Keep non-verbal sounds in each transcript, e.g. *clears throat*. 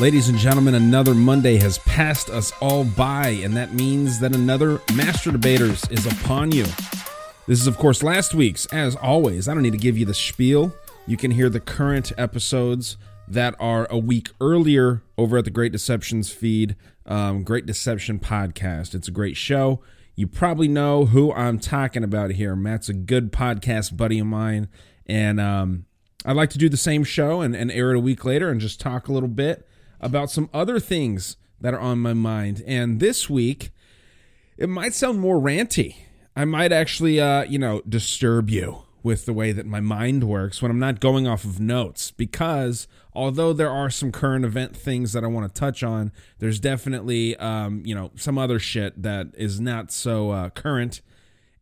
Ladies and gentlemen, another Monday has passed us all by, and that means that another Master Debaters is upon you. This is, of course, last week's. As always, I don't need to give you the spiel. You can hear the current episodes that are a week earlier over at the Great Deceptions feed, um, Great Deception podcast. It's a great show. You probably know who I'm talking about here. Matt's a good podcast buddy of mine, and um, I'd like to do the same show and, and air it a week later and just talk a little bit about some other things that are on my mind. And this week, it might sound more ranty. I might actually, uh, you know, disturb you with the way that my mind works when I'm not going off of notes. Because although there are some current event things that I want to touch on, there's definitely, um, you know, some other shit that is not so uh, current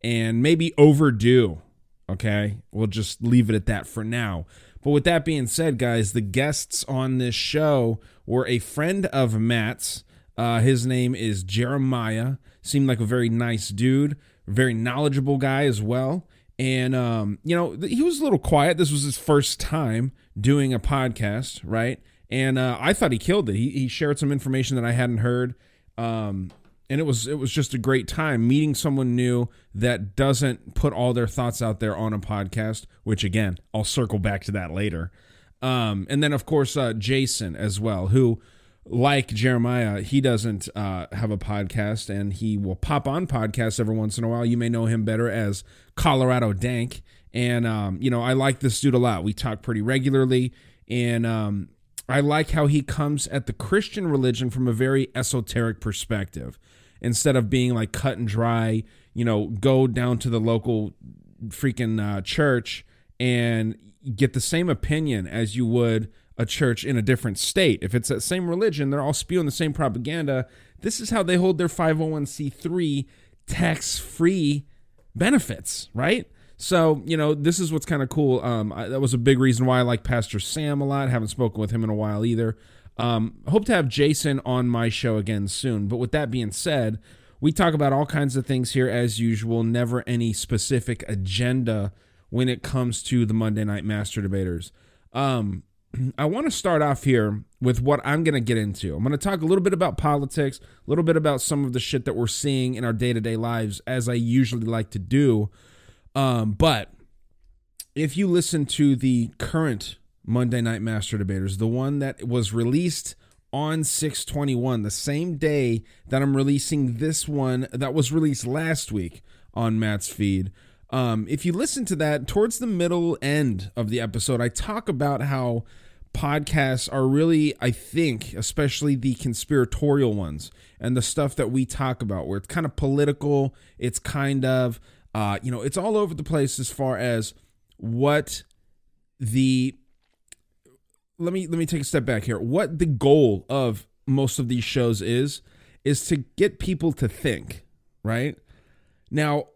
and maybe overdue. Okay, we'll just leave it at that for now. But with that being said, guys, the guests on this show were a friend of Matt's. Uh, his name is Jeremiah. Seemed like a very nice dude, very knowledgeable guy as well. And um, you know, th- he was a little quiet. This was his first time doing a podcast, right? And uh, I thought he killed it. He, he shared some information that I hadn't heard. Um, and it was it was just a great time meeting someone new that doesn't put all their thoughts out there on a podcast which again i'll circle back to that later um, and then of course uh, jason as well who like jeremiah he doesn't uh, have a podcast and he will pop on podcasts every once in a while. You may know him better as colorado dank. And um, you know i like this dude a lot. We talk pretty regularly. And um, I like how he comes at the Christian religion from a very esoteric perspective. Instead of being like cut and dry, you know, go down to the local freaking uh, church and get the same opinion as you would a church in a different state. If it's that same religion, they're all spewing the same propaganda. This is how they hold their 501c3 tax free benefits, right? So, you know, this is what's kind of cool. Um, I, that was a big reason why I like Pastor Sam a lot. Haven't spoken with him in a while either. Um, hope to have Jason on my show again soon. But with that being said, we talk about all kinds of things here as usual, never any specific agenda when it comes to the Monday Night Master Debaters. Um, *clears throat* I want to start off here with what I'm going to get into. I'm going to talk a little bit about politics, a little bit about some of the shit that we're seeing in our day to day lives, as I usually like to do. Um, but if you listen to the current Monday Night Master Debaters, the one that was released on 621, the same day that I'm releasing this one that was released last week on Matt's feed. Um, if you listen to that towards the middle end of the episode, I talk about how podcasts are really, I think, especially the conspiratorial ones and the stuff that we talk about, where it's kind of political, it's kind of, uh, you know, it's all over the place as far as what the let me let me take a step back here. What the goal of most of these shows is is to get people to think, right? Now,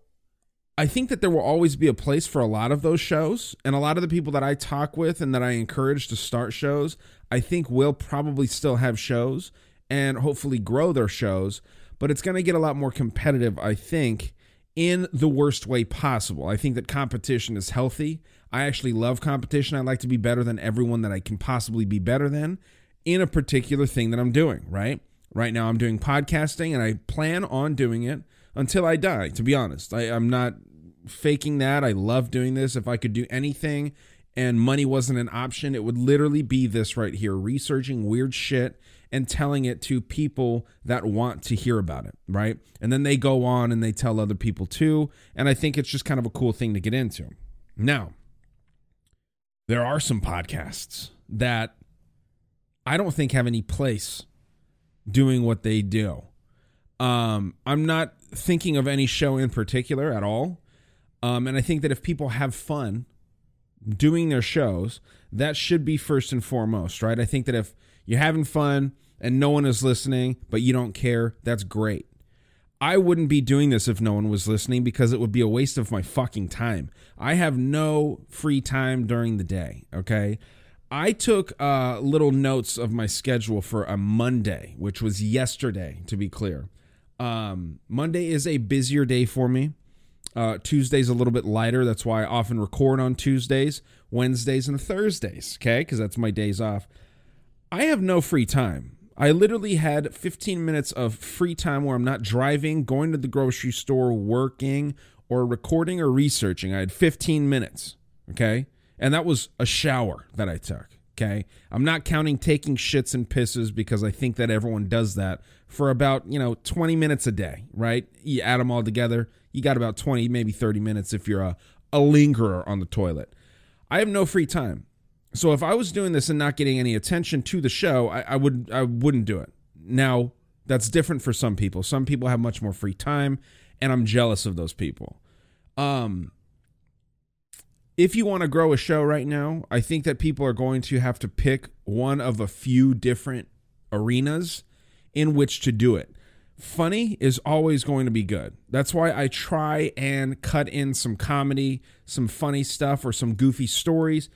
I think that there will always be a place for a lot of those shows, and a lot of the people that I talk with and that I encourage to start shows, I think will probably still have shows and hopefully grow their shows, but it's going to get a lot more competitive, I think, in the worst way possible. I think that competition is healthy. I actually love competition. I like to be better than everyone that I can possibly be better than in a particular thing that I'm doing, right? Right now, I'm doing podcasting and I plan on doing it until I die, to be honest. I, I'm not faking that. I love doing this. If I could do anything and money wasn't an option, it would literally be this right here researching weird shit and telling it to people that want to hear about it, right? And then they go on and they tell other people too. And I think it's just kind of a cool thing to get into. Now, there are some podcasts that I don't think have any place doing what they do. Um, I'm not thinking of any show in particular at all. Um, and I think that if people have fun doing their shows, that should be first and foremost, right? I think that if you're having fun and no one is listening, but you don't care, that's great. I wouldn't be doing this if no one was listening because it would be a waste of my fucking time. I have no free time during the day, okay? I took uh, little notes of my schedule for a Monday, which was yesterday, to be clear. Um, Monday is a busier day for me. Uh, Tuesday's a little bit lighter. That's why I often record on Tuesdays, Wednesdays, and Thursdays, okay? Because that's my days off. I have no free time. I literally had 15 minutes of free time where I'm not driving, going to the grocery store, working, or recording or researching. I had 15 minutes, okay? And that was a shower that I took, okay? I'm not counting taking shits and pisses because I think that everyone does that for about, you know, 20 minutes a day, right? You add them all together, you got about 20, maybe 30 minutes if you're a, a lingerer on the toilet. I have no free time. So if I was doing this and not getting any attention to the show, I, I would I wouldn't do it. Now that's different for some people. Some people have much more free time, and I'm jealous of those people. Um, if you want to grow a show right now, I think that people are going to have to pick one of a few different arenas in which to do it. Funny is always going to be good. That's why I try and cut in some comedy, some funny stuff, or some goofy stories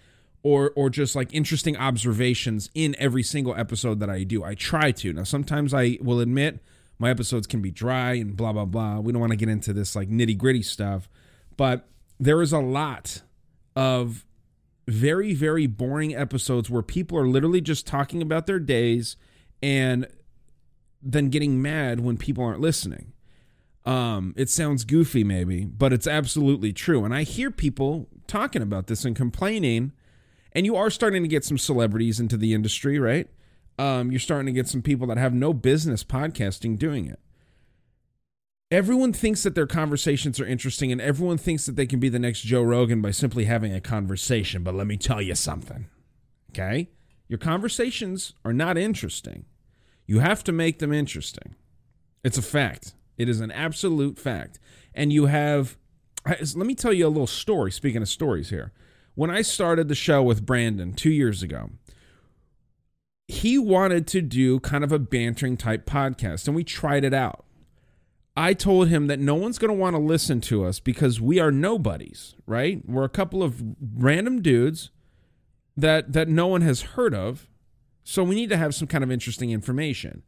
or or just like interesting observations in every single episode that I do. I try to. Now sometimes I will admit my episodes can be dry and blah blah blah. We don't want to get into this like nitty-gritty stuff, but there is a lot of very very boring episodes where people are literally just talking about their days and then getting mad when people aren't listening. Um, it sounds goofy maybe, but it's absolutely true. And I hear people talking about this and complaining and you are starting to get some celebrities into the industry, right? Um, you're starting to get some people that have no business podcasting doing it. Everyone thinks that their conversations are interesting, and everyone thinks that they can be the next Joe Rogan by simply having a conversation. But let me tell you something, okay? Your conversations are not interesting. You have to make them interesting. It's a fact. It is an absolute fact. And you have, let me tell you a little story. Speaking of stories here, when I started the show with Brandon two years ago, he wanted to do kind of a bantering type podcast, and we tried it out. I told him that no one's going to want to listen to us because we are nobodies, right? We're a couple of random dudes that that no one has heard of. So we need to have some kind of interesting information.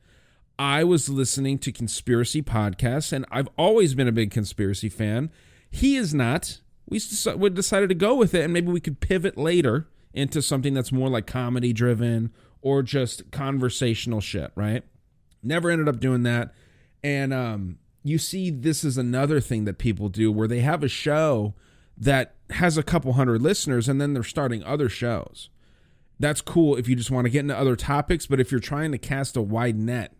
I was listening to conspiracy podcasts and I've always been a big conspiracy fan. He is not we, we decided to go with it and maybe we could pivot later into something that's more like comedy driven or just conversational shit, right? Never ended up doing that. And um, you see, this is another thing that people do where they have a show that has a couple hundred listeners and then they're starting other shows. That's cool if you just want to get into other topics, but if you're trying to cast a wide net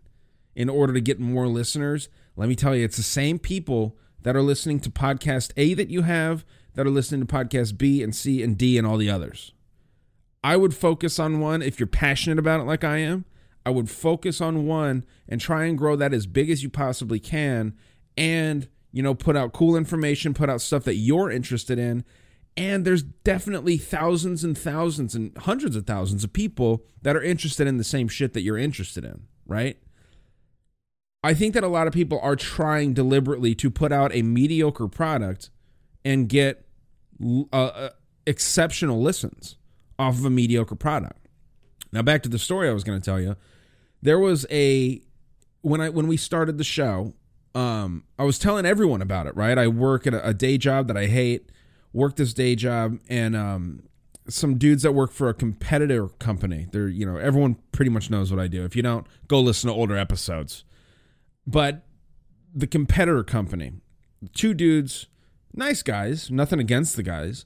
in order to get more listeners, let me tell you, it's the same people that are listening to podcast A that you have, that are listening to podcast B and C and D and all the others. I would focus on one if you're passionate about it like I am. I would focus on one and try and grow that as big as you possibly can and, you know, put out cool information, put out stuff that you're interested in. And there's definitely thousands and thousands and hundreds of thousands of people that are interested in the same shit that you're interested in, right? I think that a lot of people are trying deliberately to put out a mediocre product and get uh, uh, exceptional listens off of a mediocre product. Now back to the story I was going to tell you. There was a when I when we started the show, um, I was telling everyone about it, right? I work at a, a day job that I hate, work this day job, and um, some dudes that work for a competitor company. They're, you know, everyone pretty much knows what I do. If you don't, go listen to older episodes. But the competitor company, two dudes, nice guys, nothing against the guys,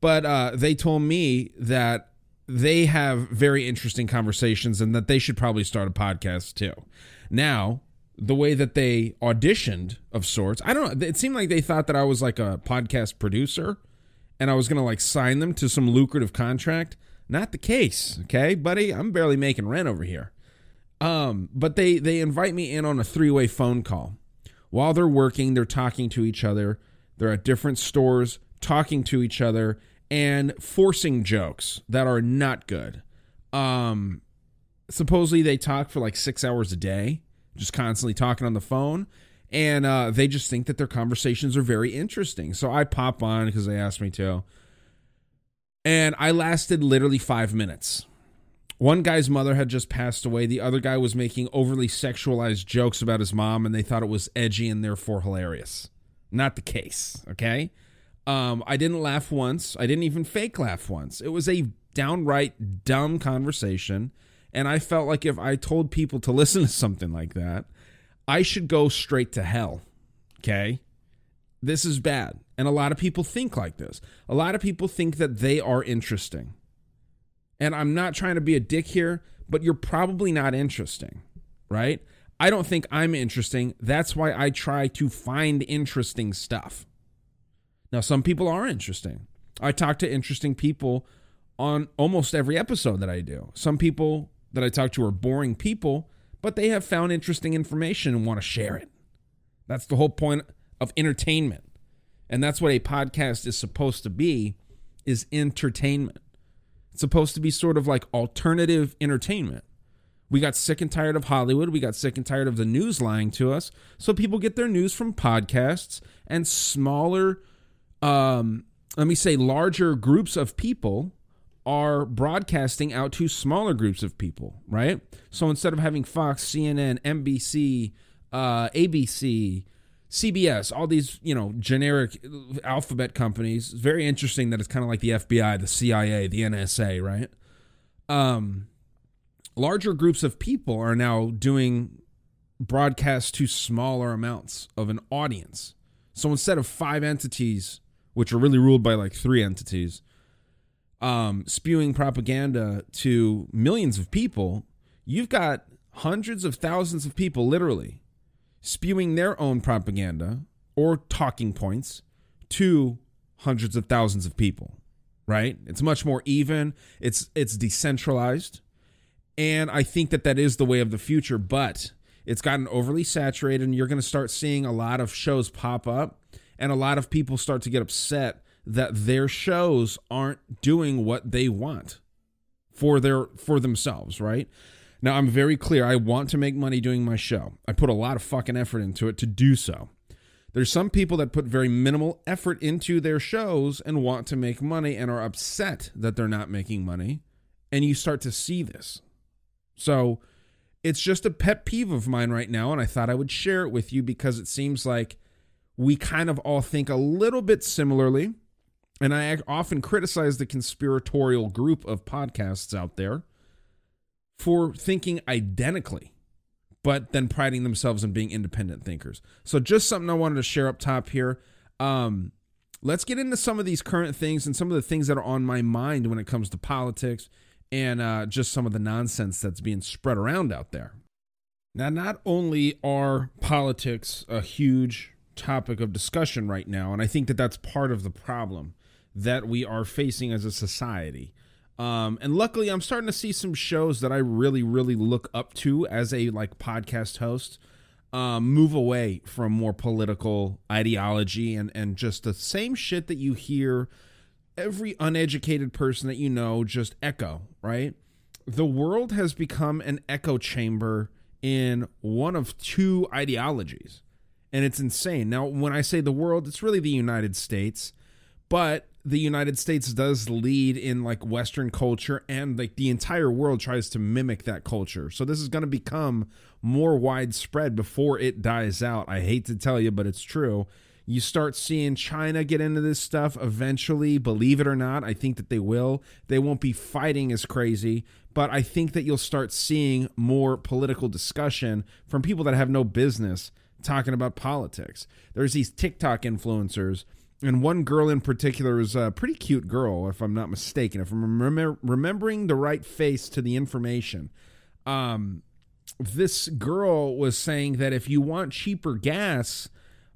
but uh, they told me that they have very interesting conversations and that they should probably start a podcast too. Now, the way that they auditioned of sorts, I don't know, it seemed like they thought that I was like a podcast producer and I was going to like sign them to some lucrative contract. Not the case, okay, buddy? I'm barely making rent over here. Um, but they they invite me in on a three-way phone call. While they're working, they're talking to each other. They're at different stores talking to each other and forcing jokes that are not good. Um, supposedly they talk for like six hours a day, just constantly talking on the phone, and uh, they just think that their conversations are very interesting. So I pop on because they asked me to, and I lasted literally five minutes. One guy's mother had just passed away. The other guy was making overly sexualized jokes about his mom, and they thought it was edgy and therefore hilarious. Not the case, okay? Um, I didn't laugh once. I didn't even fake laugh once. It was a downright dumb conversation. And I felt like if I told people to *laughs* listen to something like that, I should go straight to hell. Okay? This is bad. And a lot of people think like this. A lot of people think that they are interesting. And I'm not trying to be a dick here, but you're probably not interesting, right? I don't think I'm interesting. That's why I try to find interesting stuff. Now, some people are interesting. I talk to interesting people on almost every episode that I do. Some people that I talk to are boring people, but they have found interesting information and want to share it. That's the whole point of entertainment. And that's what a podcast is supposed to be is entertainment. It's supposed to be sort of like alternative entertainment. We got sick and tired of Hollywood. We got sick and tired of the news lying to us. So people get their news from podcasts and smaller um, let me say, larger groups of people are broadcasting out to smaller groups of people, right? So instead of having Fox, CNN, NBC, uh, ABC, CBS, all these, you know, generic alphabet companies, it's very interesting that it's kind of like the FBI, the CIA, the NSA, right? Um, larger groups of people are now doing broadcasts to smaller amounts of an audience. So instead of five entities which are really ruled by like three entities, um, spewing propaganda to millions of people, you've got hundreds of thousands of people literally spewing their own propaganda or talking points to hundreds of thousands of people right? It's much more even. It's it's decentralized. And i think that that is the way of the future but it's gotten overly saturated and you're going to start seeing a lot of shows pop up and a lot of people start to get upset that their shows aren't doing what they want for their for themselves, right? Now, I'm very clear. I want to make money doing my show. I put a lot of fucking effort into it to do so. There's some people that put very minimal effort into their shows and want to make money and are upset that they're not making money. And you start to see this. So it's just a pet peeve of mine right now. And I thought I would share it with you because it seems like we kind of all think a little bit similarly. And I often criticize the conspiratorial group of podcasts out there for thinking identically, but then priding themselves in being independent thinkers. So, just something I wanted to share up top here. Um, let's get into some of these current things and some of the things that are on my mind when it comes to politics and uh, just some of the nonsense that's being spread around out there. Now, not only are politics a huge topic of discussion right now. And I think that that's part of the problem that we are facing as a society. Um, and luckily, I'm starting to see some shows that I really, really look up to as a like podcast host. Um, move away from more political ideology and and just the same shit that you hear every uneducated person that you know just echo. Right, the world has become an echo chamber in one of two ideologies and it's insane. Now, when I say the world, it's really the United States, but the United States does lead in like Western culture, and like the entire world tries to mimic that culture. So this is going to become more widespread before it dies out. I hate to tell you, but it's true. You start seeing China get into this stuff eventually, believe it or not. I think that they will. They won't be fighting as crazy, but I think that you'll start seeing more political discussion from people that have no business talking about politics. There's these TikTok influencers, and one girl in particular is a pretty cute girl, if I'm not mistaken. If I'm remember, remembering the right face to the information, um, this girl was saying that if you want cheaper gas,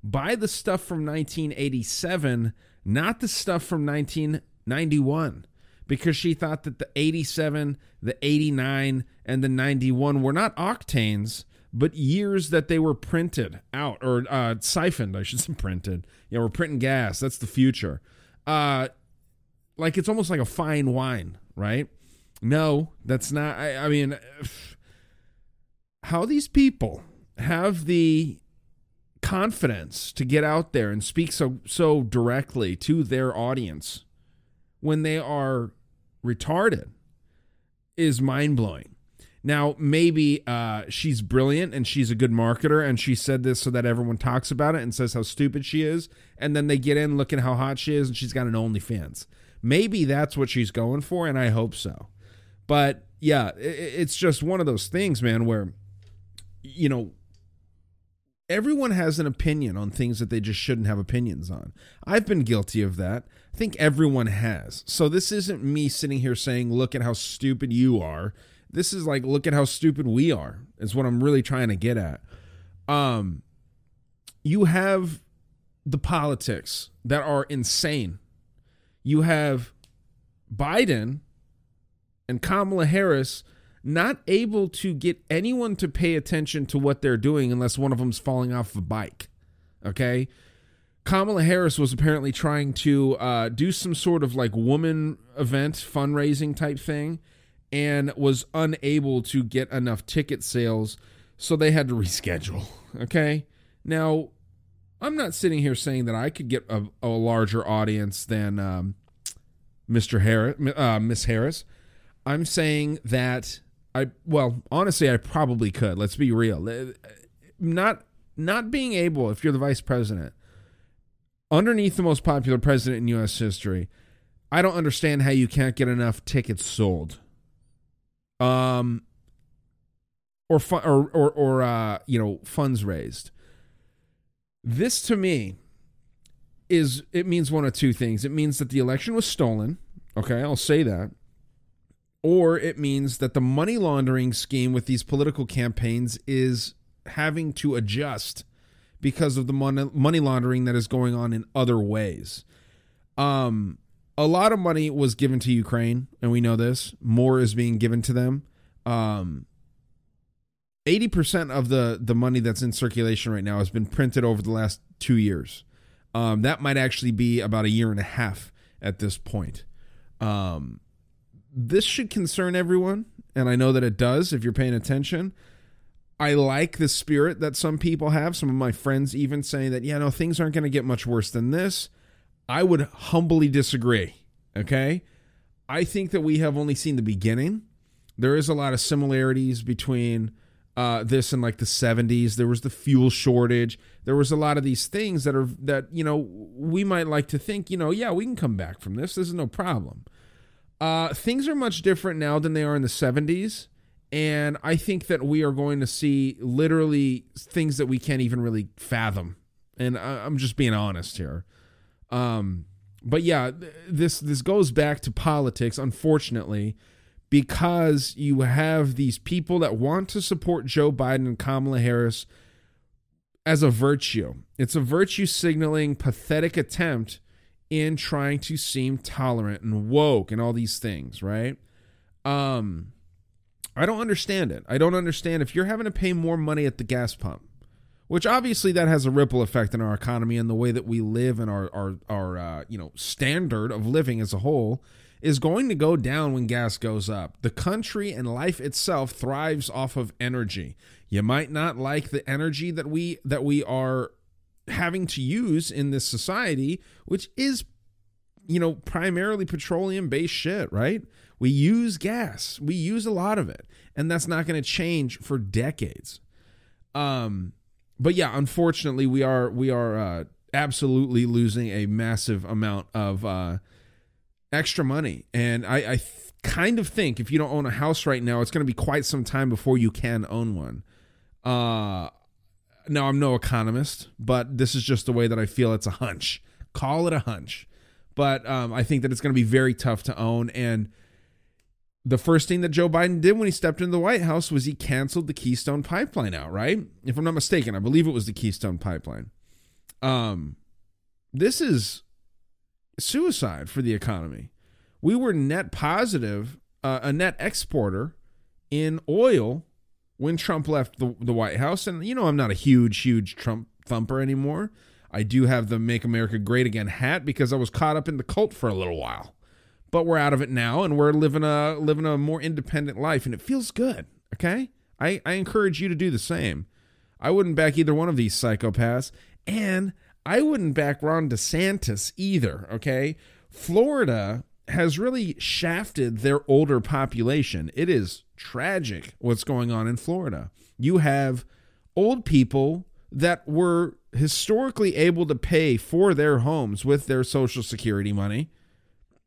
buy the stuff from 1987, not the stuff from 1991 because she thought that the 87, the 89, and the 91 were not octanes, but years that they were printed out or uh, siphoned, I should say *laughs* printed. Yeah, we're printing gas. That's the future. Uh, like it's almost like a fine wine, right? No, that's not. I, I mean, *sighs* how these people have the confidence to get out there and speak so so directly to their audience when they are retarded is mind blowing. Now, maybe uh, she's brilliant and she's a good marketer, and she said this so that everyone talks about it and says how stupid she is, and then they get in looking how hot she is, and she's got an OnlyFans. Maybe that's what she's going for, and I hope so. But yeah, it's just one of those things, man, where you know everyone has an opinion on things that they just shouldn't have opinions on. I've been guilty of that. I think everyone has. So this isn't me sitting here saying, look at how stupid you are. This is like, look at how stupid we are, is what I'm really trying to get at. Um, you have the politics that are insane. You have Biden and Kamala Harris not able to get anyone to pay attention to what they're doing unless one of them's falling off a bike. Okay. Kamala Harris was apparently trying to uh, do some sort of like woman event fundraising type thing and was unable to get enough ticket sales. So they had to reschedule. *laughs* Okay. Now, I'm not sitting here saying that I could get a, a larger audience than um, Mr. Harris, uh, Miss Harris. I'm saying that I well, honestly, I probably could. Let's be real. Uh, not not being able, if you're the vice president, underneath the most popular president in U.S. history, I don't understand how you can't get enough tickets sold. Um, or or or or uh, you know, funds raised. This to me is it means one of two things. It means that the election was stolen. Okay, I'll say that or it means that the money laundering scheme with these political campaigns is having to adjust because of the money laundering that is going on in other ways. Um, a lot of money was given to Ukraine, and we know this. More is being given to them. Um, 80% of the, the money that's in circulation right now has been printed over the last two years. Um, that might actually be about a year and a half at this point. Um, this should concern everyone, and I know that it does if you're paying attention. I like the spirit that some people have. Some of my friends even saying that, yeah, no, things aren't going to get much worse than this. I would humbly disagree. Okay. I think that we have only seen the beginning. There is a lot of similarities between uh, this and like the 70s. There was the fuel shortage. There was a lot of these things that are, that, you know, we might like to think, you know, yeah, we can come back from this. This is no problem. Uh, things are much different now than they are in the 70s. And I think that we are going to see literally things that we can't even really fathom. And I, I'm just being honest here. Um, but yeah, this this goes back to politics, unfortunately, because you have these people that want to support Joe Biden and Kamala Harris as a virtue. It's a virtue signaling pathetic attempt in trying to seem tolerant and woke and all these things, right? Um I don't understand it. I don't understand if you're having to pay more money at the gas pump, which obviously that has a ripple effect in our economy and the way that we live and our our our uh, you know standard of living as a whole is going to go down when gas goes up. The country and life itself thrives off of energy. You might not like the energy that we that we are having to use in this society, which is you know, primarily petroleum based shit, right? We use gas. We use a lot of it. And that's not going to change for decades. Um but yeah, unfortunately we are we are uh absolutely losing a massive amount of uh extra money. And I I th- kind of think if you don't own a house right now, it's going to be quite some time before you can own one. Uh now I'm no economist, but this is just the way that I feel it's a hunch. Call it a hunch. But um, I think that it's going to be very tough to own. And the first thing that Joe Biden did when he stepped into the White House was he canceled the Keystone Pipeline out, right? If I'm not mistaken, I believe it was the Keystone Pipeline. Um, this is suicide for the economy. We were net positive, uh, a net exporter in oil when Trump left the, the White House. And, you know, I'm not a huge, huge Trump thumper anymore. I do have the Make America Great Again hat because I was caught up in the cult for a little while. But we're out of it now and we're living a living a more independent life and it feels good. Okay? I, I encourage you to do the same. I wouldn't back either one of these psychopaths, and I wouldn't back Ron DeSantis either. Okay? Florida has really shafted their older population. It is tragic what's going on in Florida. You have old people that were historically able to pay for their homes with their social security money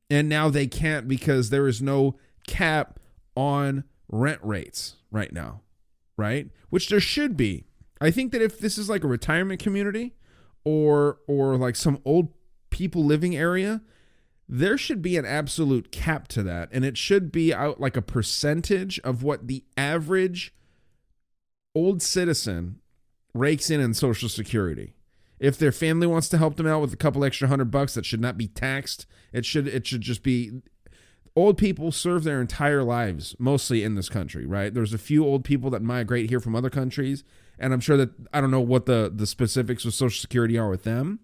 and now they can't because there is no cap on rent rates right now right? Which there should be. I think that if this is like a retirement community or or like some old people living area there should be an absolute cap to that. And it should be out like a percentage of what the average old citizen rakes in in social security if their family wants to help them out with a couple extra hundred bucks that should not be taxed it should it should just be old people serve their entire lives mostly in this country right there's a few old people that migrate here from other countries and i'm sure that i don't know what the the specifics of social security are with them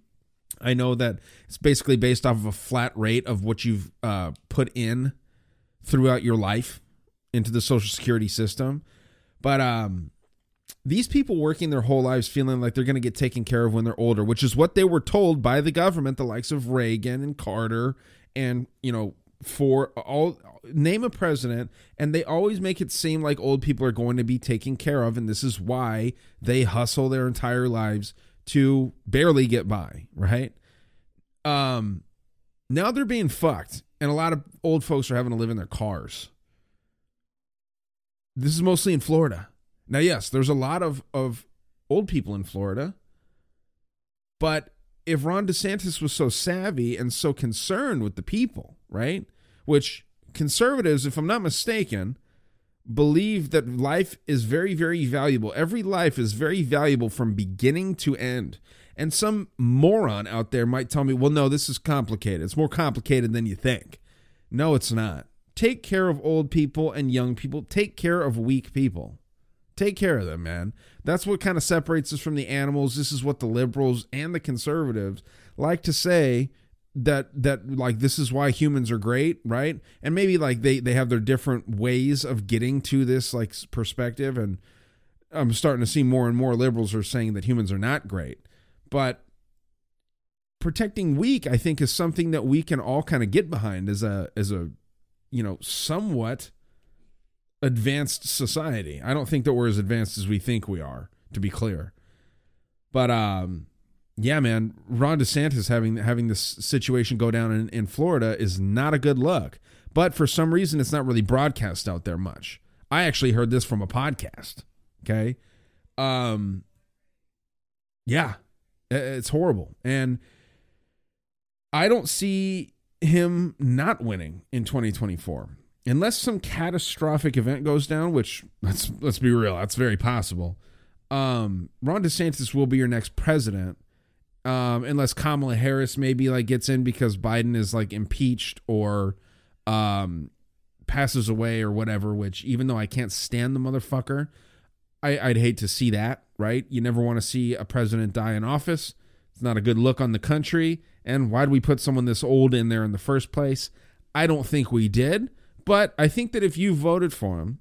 I know that it's basically based off of a flat rate of what you've uh, put in throughout your life into the social security system. But um, these people working their whole lives feeling like they're going to get taken care of when they're older, which is what they were told by the government, the likes of Reagan and Carter, and you know, for all name a president, and they always make it seem like old people are going to be taken care of, and this is why they hustle their entire lives to barely get by, right? Um now they're being fucked and a lot of old folks are having to live in their cars. This is mostly in Florida. Now yes, there's a lot of of old people in Florida. But if Ron DeSantis was so savvy and so concerned with the people, right? Which conservatives, if I'm not mistaken, believe that life is very, very valuable. Every life is very valuable from beginning to end. And some moron out there might tell me, well, no, this is complicated. It's more complicated than you think. No, it's not. Take care of old people and young people. Take care of weak people. Take care of them, man. That's what kind of separates us from the animals. This is what the liberals and the conservatives like to say that that like this is why humans are great right and maybe like they they have their different ways of getting to this like perspective and i'm starting to see more and more liberals are saying that humans are not great but protecting weak i think is something that we can all kind of get behind as a as a you know somewhat advanced society i don't think that we're as advanced as we think we are to be clear but um yeah, man, Ron DeSantis having having this situation go down in, in Florida is not a good look. But for some reason, it's not really broadcast out there much. I actually heard this from a podcast. Okay, um, yeah, it's horrible, and I don't see him not winning in 2024 unless some catastrophic event goes down. Which let's let's be real, that's very possible. Um, Ron DeSantis will be your next president um, unless Kamala Harris maybe like gets in because Biden is like impeached or um, passes away or whatever. Which even though I can't stand the motherfucker, I, I'd hate to see that. Right? You never want to see a president die in office. It's not a good look on the country. And why do we put someone this old in there in the first place? I don't think we did. But I think that if you voted for him,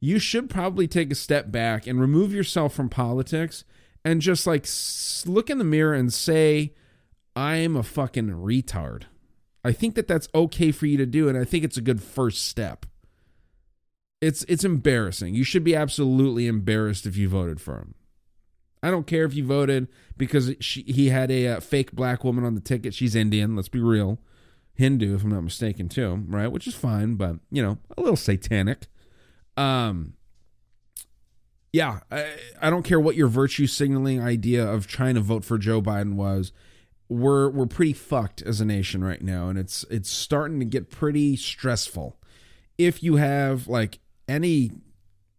you should probably take a step back and remove yourself from politics and just like look in the mirror and say, I'm a fucking retard. I think that that's okay for you to do, and I think it's a good first step. It's it's embarrassing. You should be absolutely embarrassed if you voted for him. I don't care if you voted because she, he had a uh, fake black woman on the ticket. She's Indian. Let's be real, Hindu, if I'm not mistaken, too. Right, which is fine, but you know, a little satanic. Um, yeah, I, I don't care what your virtue signaling idea of trying to vote for Joe Biden was. We're we're pretty fucked as a nation right now, and it's it's starting to get pretty stressful. If you have like any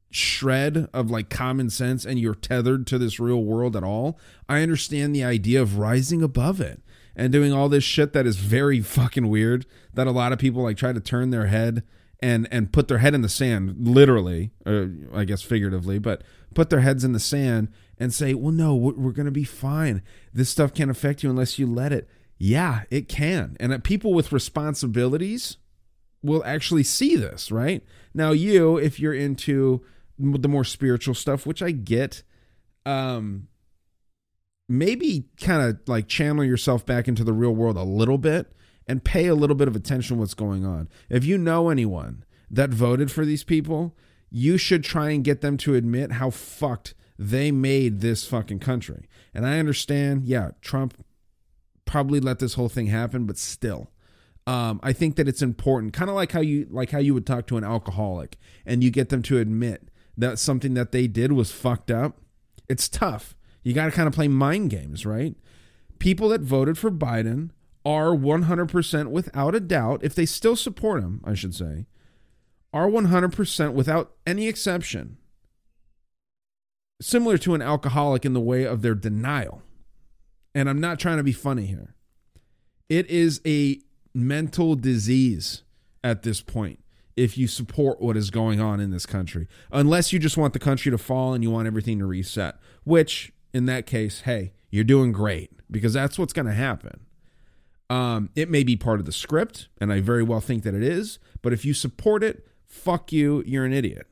shred of like common sense and you're tethered to this real world at all, I understand the idea of rising above it and doing all this shit that is very fucking weird that a lot of people like try to turn their head and and put their head in the sand literally or I guess figuratively, but put their heads in the sand and say, "Well, no, we're going to be fine. This stuff can't affect you unless you let it." Yeah, it can. And people with responsibilities will actually see this, right? Now, you, if you're into the more spiritual stuff, which I get, um, maybe kind of like channel yourself back into the real world a little bit and pay a little bit of attention what's going on. If you know anyone that voted for these people, you should try and get them to admit how fucked they made this fucking country. And I understand, yeah, Trump probably let this whole thing happen, but still um, I think that it's important, kind of like how you like how you would talk to an alcoholic and you get them to admit that something that they did was fucked up. It's tough. You got to kind of play mind games, right? People that voted for Biden are 100% without a doubt, if they still support him, I should say, are 100% without any exception similar to an alcoholic in the way of their denial. And I'm not trying to be funny here. It is a mental disease at this point if you support what is going on in this country, unless you just want the country to fall and you want everything to reset, which in that case, hey, you're doing great because that's what's going to happen. Um, it may be part of the script, and I very well think that it is, but if you support it, fuck you, you're an idiot.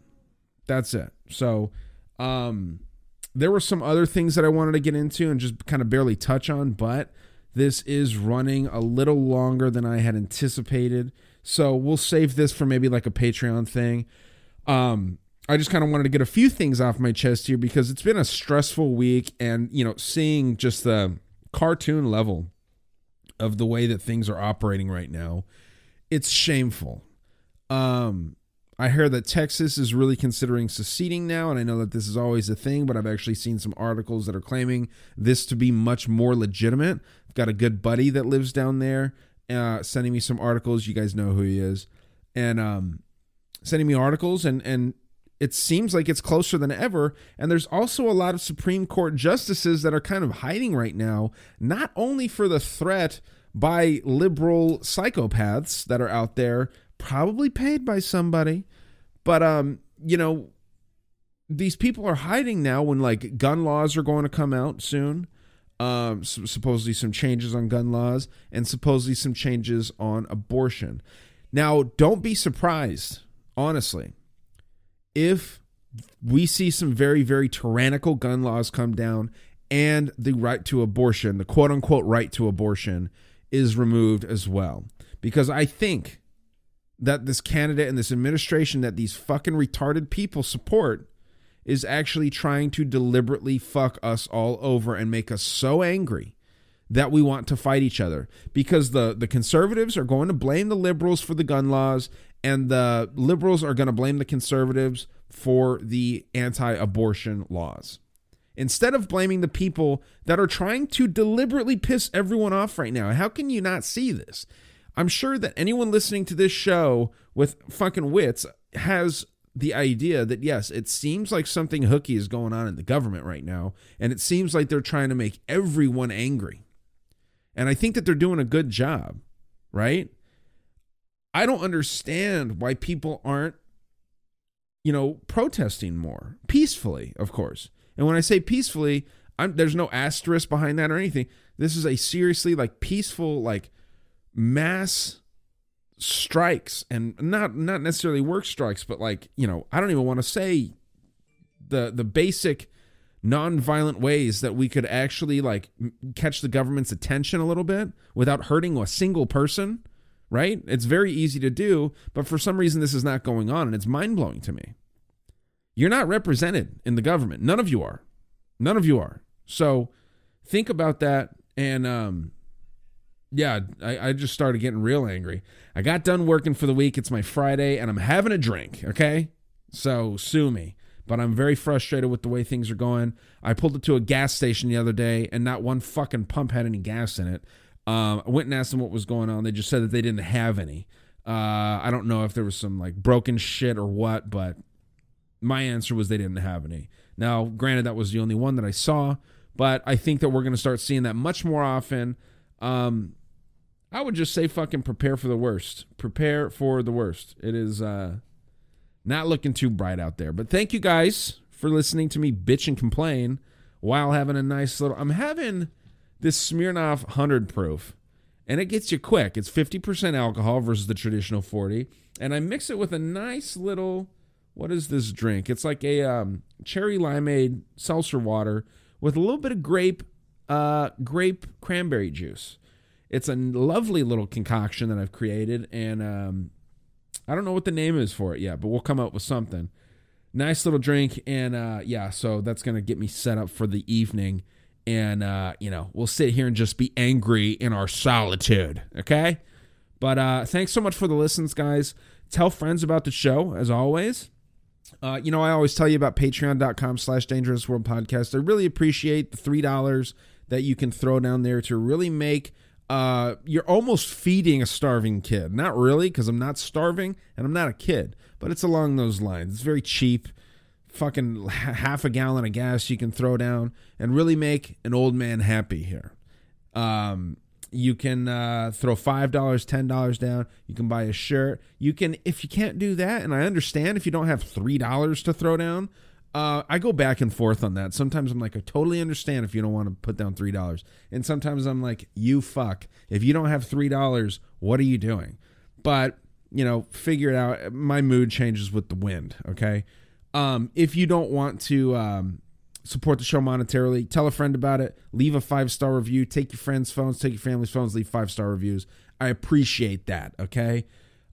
That's it. So, um, there were some other things that I wanted to get into and just kind of barely touch on, but this is running a little longer than I had anticipated. So we'll save this for maybe like a Patreon thing. Um, I just kind of wanted to get a few things off my chest here because it's been a stressful week and, you know, seeing just the cartoon level of the way that things are operating right now, it's shameful. Um, I heard that Texas is really considering seceding now, and I know that this is always a thing, but I've actually seen some articles that are claiming this to be much more legitimate. I've got a good buddy that lives down there, uh, sending me some articles. You guys know who he is, and um, sending me articles, and and it seems like it's closer than ever. And there's also a lot of Supreme Court justices that are kind of hiding right now, not only for the threat by liberal psychopaths that are out there probably paid by somebody. But um, you know, these people are hiding now when like gun laws are going to come out soon. Um, supposedly some changes on gun laws and supposedly some changes on abortion. Now, don't be surprised, honestly, if we see some very, very tyrannical gun laws come down and the right to abortion, the quote unquote right to abortion, is removed as well. Because I think that this candidate and this administration that these fucking retarded people support is actually trying to deliberately fuck us all over and make us so angry that we want to fight each other because the the conservatives are going to blame the liberals for the gun laws and the liberals are going to blame the conservatives for the anti-abortion laws instead of blaming the people that are trying to deliberately piss everyone off right now how can you not see this I'm sure that anyone listening to this show with fucking wits has the idea that yes, it seems like something hooky is going on in the government right now, and it seems like they're trying to make everyone angry. And I think that they're doing a good job, right? I don't understand why people aren't, you know, protesting more peacefully, of course. And when I say peacefully, I'm, there's no asterisk behind that or anything. This is a seriously like peaceful, like mass strikes and not not necessarily work strikes but like you know i don't even want to say the the basic non-violent ways that we could actually like catch the government's attention a little bit without hurting a single person right? It's very easy to do, but for some reason this is not going on and it's mind-blowing to me. You're not represented in the government. None of you are. None of you are. So think about that and um yeah, I, I just started getting real angry. I got done working for the week. It's my Friday, and I'm having a drink, okay? So sue me. But I'm very frustrated with the way things are going. I pulled it to a gas station the other day, and not one fucking pump had any gas in it. Um, I went and asked them what was going on. They just said that they didn't have any. Uh, I don't know if there was some like broken shit or what, but my answer was they didn't have any. Now, granted, that was the only one that I saw, but I think that we're going to start seeing that much more often. Um, I would just say fucking prepare for the worst. Prepare for the worst. It is uh, not looking too bright out there. But thank you guys for listening to me bitch and complain while having a nice little. I'm having this Smirnoff 100 proof, and it gets you quick. It's 50% alcohol versus the traditional 40. And I mix it with a nice little. What is this drink? It's like a um, cherry limeade seltzer water with a little bit of grape, uh, grape cranberry juice. It's a lovely little concoction that I've created, and um, I don't know what the name is for it yet, but we'll come up with something. Nice little drink, and uh, yeah, so that's gonna get me set up for the evening, and uh, you know we'll sit here and just be angry in our solitude, okay? But uh, thanks so much for the listens, guys. Tell friends about the show, as always. Uh, you know, I always tell you about patreon.com slash dangerous world podcast. I really appreciate the $3 that you can throw down there to really make uh, you're almost feeding a starving kid. Not really, because I'm not starving and I'm not a kid, but it's along those lines. It's very cheap. Fucking half a gallon of gas you can throw down and really make an old man happy here. Um, you can uh, throw five dollars, ten dollars down. You can buy a shirt. You can, if you can't do that, and I understand if you don't have three dollars to throw down, uh, I go back and forth on that. Sometimes I'm like, I totally understand if you don't want to put down three dollars, and sometimes I'm like, you fuck. If you don't have three dollars, what are you doing? But you know, figure it out. My mood changes with the wind. Okay. Um, if you don't want to um, support the show monetarily, tell a friend about it. Leave a five star review. Take your friends' phones. Take your family's phones. Leave five star reviews. I appreciate that. Okay.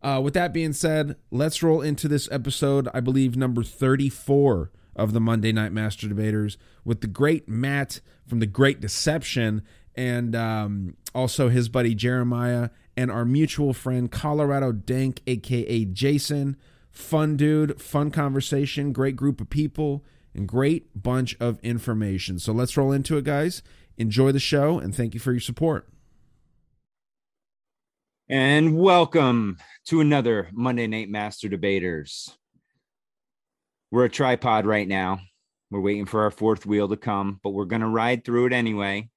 Uh, with that being said, let's roll into this episode. I believe number thirty four of the Monday Night Master Debaters with the great Matt from The Great Deception and um, also his buddy Jeremiah and our mutual friend Colorado Dank, aka Jason. Fun dude, fun conversation, great group of people, and great bunch of information. So let's roll into it, guys. Enjoy the show, and thank you for your support. And welcome to another Monday Night Master Debaters. We're a tripod right now. We're waiting for our fourth wheel to come, but we're going to ride through it anyway.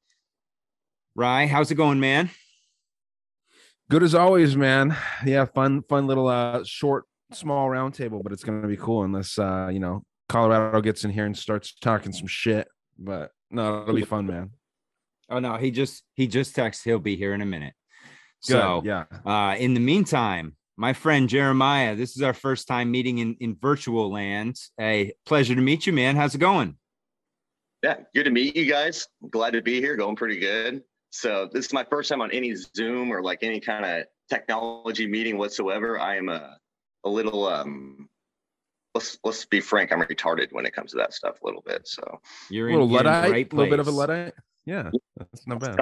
Rye, how's it going, man? Good as always, man. Yeah, fun, fun little uh short, small roundtable, but it's gonna be cool unless uh, you know, Colorado gets in here and starts talking some shit. But no, it'll be fun, man. Oh no, he just he just texted he'll be here in a minute. Good, So yeah. uh in the meantime, my friend Jeremiah, this is our first time meeting in, in virtual land. Hey, pleasure to meet you, man. How's it going? Yeah, good to meet you guys. Glad to be here. Going pretty good. So this is my first time on any Zoom or like any kind of technology meeting whatsoever. I am a a little um. Let's let's be frank. I'm retarded when it comes to that stuff a little bit. So You're A little you're in luddite, right a little bit of a luddite. Yeah, that's not bad.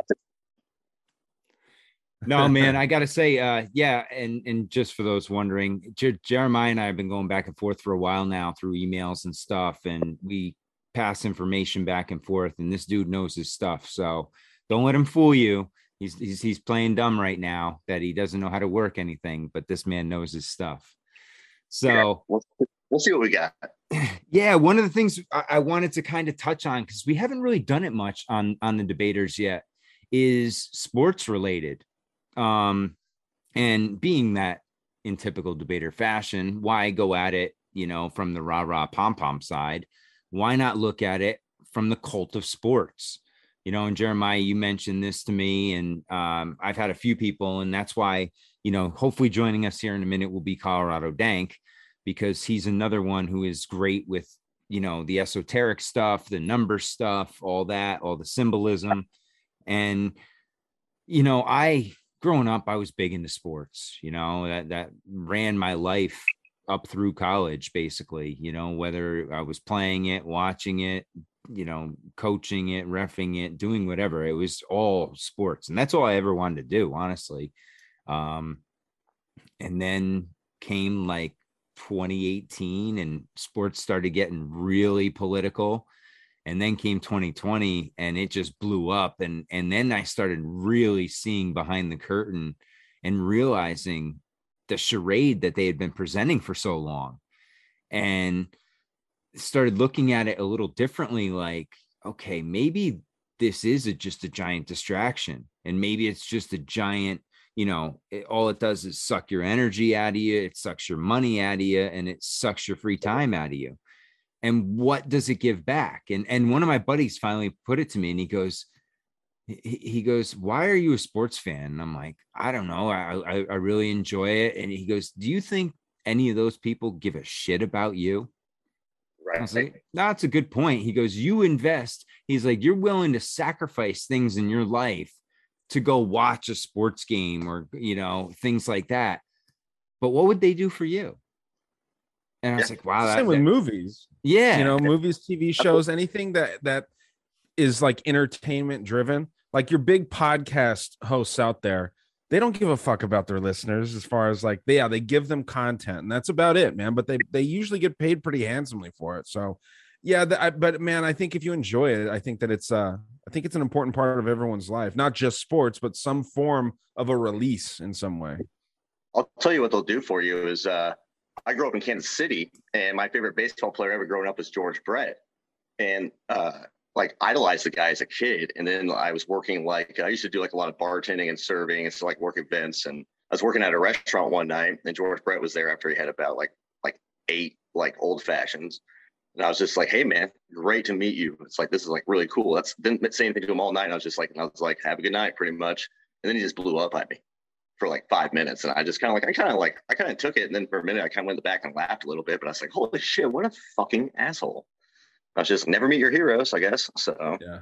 no man i *laughs* gotta say uh yeah and and just for those wondering Jer- jeremiah and i have been going back and forth for a while now through emails and stuff and we pass information back and forth and this dude knows his stuff so don't let him fool you he's he's, he's playing dumb right now that he doesn't know how to work anything but this man knows his stuff so yeah, we'll, we'll see what we got. *clears throat* yeah one of the things i, I wanted to kind of touch on because we haven't really done it much on on the debaters yet is sports related. Um and being that in typical debater fashion why go at it you know from the rah rah pom pom side? Why not look at it from the cult of sports? You know and jeremiah you mentioned this to me and um, i've had a few people and that's why you know hopefully joining us here in a minute will be colorado dank because he's another one who is great with you know the esoteric stuff the number stuff all that all the symbolism and you know i growing up, I was big into sports, you know, that that ran my life up through college, basically, you know, whether I was playing it, watching it, you know, coaching it, refing it, doing whatever. It was all sports. And that's all I ever wanted to do, honestly. Um, and then came like 2018 and sports started getting really political. And then came 2020 and it just blew up. And and then i started really seeing behind the curtain and realizing the charade that they had been presenting for so long. And started looking at it a little differently like okay maybe this is a, just a giant distraction and maybe it's just a giant you know it, all it does is suck your energy out of you it sucks your money out of you and it sucks your free time out of you and what does it give back and and one of my buddies finally put it to me and he goes he, he goes why are you a sports fan and i'm like i don't know I, I i really enjoy it and he goes do you think any of those people give a shit about you I was Right. like, that's a good point. He goes, You invest. He's like, You're willing to sacrifice things in your life to go watch a sports game or, you know, things like that. But what would they do for you? And I was Yeah. like, Wow, that, Same with that- movies. yeah, You know, movies, TV shows, anything that that is like entertainment driven. Like your big podcast hosts out there, they don't give a fuck about their listeners as far as like they yeah, they give them content and that's about it, man. But they they usually get paid pretty handsomely for it. So yeah, the, I, but man, I think if you enjoy it, I think that it's uh I think it's an important part of everyone's life, not just sports, but some form of a release in some way. I'll tell you what they'll do for you is uh, I grew up in Kansas City, and my favorite baseball player ever growing up was George Brett, and uh, like idolized the guy as a kid. And then I was working like I used to do like a lot of bartending and serving, and so like work events. And I was working at a restaurant one night, and George Brett was there after he had about like like eight like old fashions. And I was just like, "Hey, man, great to meet you." It's like this is like really cool. That's didn't say anything to him all night. I was just like, I was like, "Have a good night," pretty much. And then he just blew up at me for like five minutes. And I just kind of like, I kind of like, I kind of took it. And then for a minute, I kind of went back and laughed a little bit, but I was like, holy shit, what a fucking asshole. I was just never meet your heroes, I guess. So Yeah.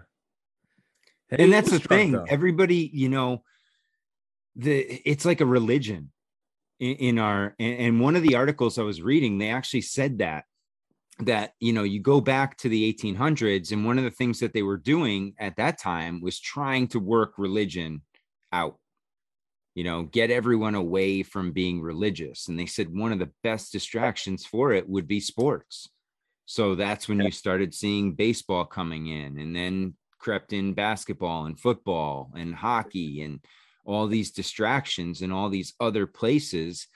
and that's the Struck, thing. though. Everybody, you know, the it's like a religion in, in our and, and one of the articles I was reading, they actually said that that you know you go back to the 1800s and one of the things that they were doing at that time was trying to work religion out you know get everyone away from being religious. And they said one of the best distractions for it would be sports. So that's when you started seeing baseball coming in and then crept in basketball and football and hockey and all these distractions and all these other places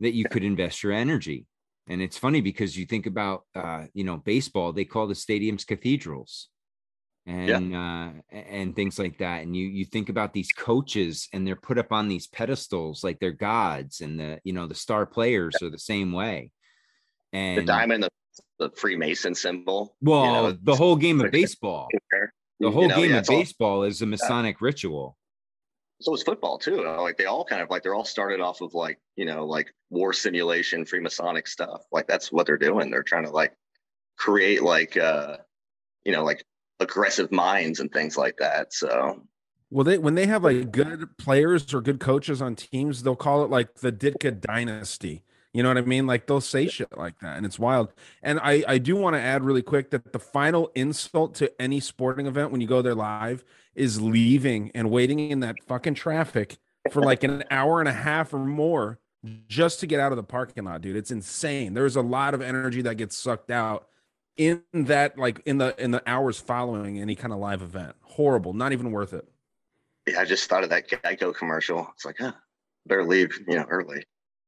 that you could invest your energy and it's funny because you think about uh you know baseball they call the stadiums cathedrals and uh and things like that. And you you think about these coaches and they're put up on these pedestals like they're gods and the you know the star players are the same way. And the diamond, the, the Freemason symbol. you well know, the whole game of *laughs* baseball the You whole know, game yeah, of it's all- baseball is a masonic ritual so is football too. Like they all kind of like they're all started off of like, you know, like war simulation, Freemasonic stuff. Like that's what they're doing. They're trying to like create like uh, you know, like aggressive minds and things like that. So Well, they when they have like good players or good coaches on teams, they'll call it like the Ditka dynasty. You know what I mean? Like they'll say shit like that, and it's wild. And I I do want to add really quick that the final insult to any sporting event when you go there live is leaving and waiting in that fucking traffic for like an *laughs* hour and a half or more just to get out of the parking lot, dude. It's insane. There's a lot of energy that gets sucked out in that like in the in the hours following any kind of live event. Horrible, not even worth it. yeah, I just thought of that Geico commercial. It's like, huh, better leave, you know, early.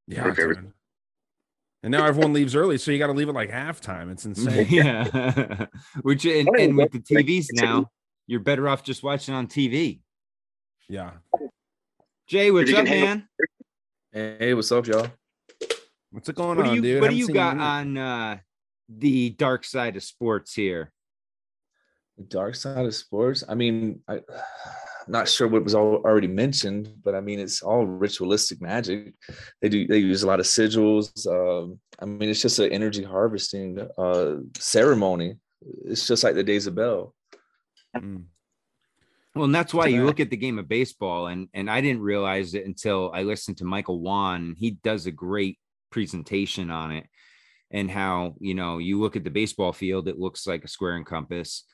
Yeah. My favorite. dude. And now everyone leaves early, so you got to leave at like halftime. It's *laughs* insane. yeah *laughs* which and, and with the tvs now you're better off just watching on tv yeah. jay what's up man Hey, what's up, y'all? What's it going what on, you dude? what do you got on uh the dark side of sports here The dark side of sports. I mean, I, I'm not sure what was al- already mentioned, but I mean, it's all ritualistic magic. They do. They use a lot of sigils. Um, I mean, it's just an energy harvesting uh, ceremony. It's just like the Days of Bell. Mm. Well, and that's why you look at the game of baseball, and and I didn't realize it until I listened to Michael Wan. He does a great presentation on it, and how you know you look at the baseball field, it looks like a square and compass.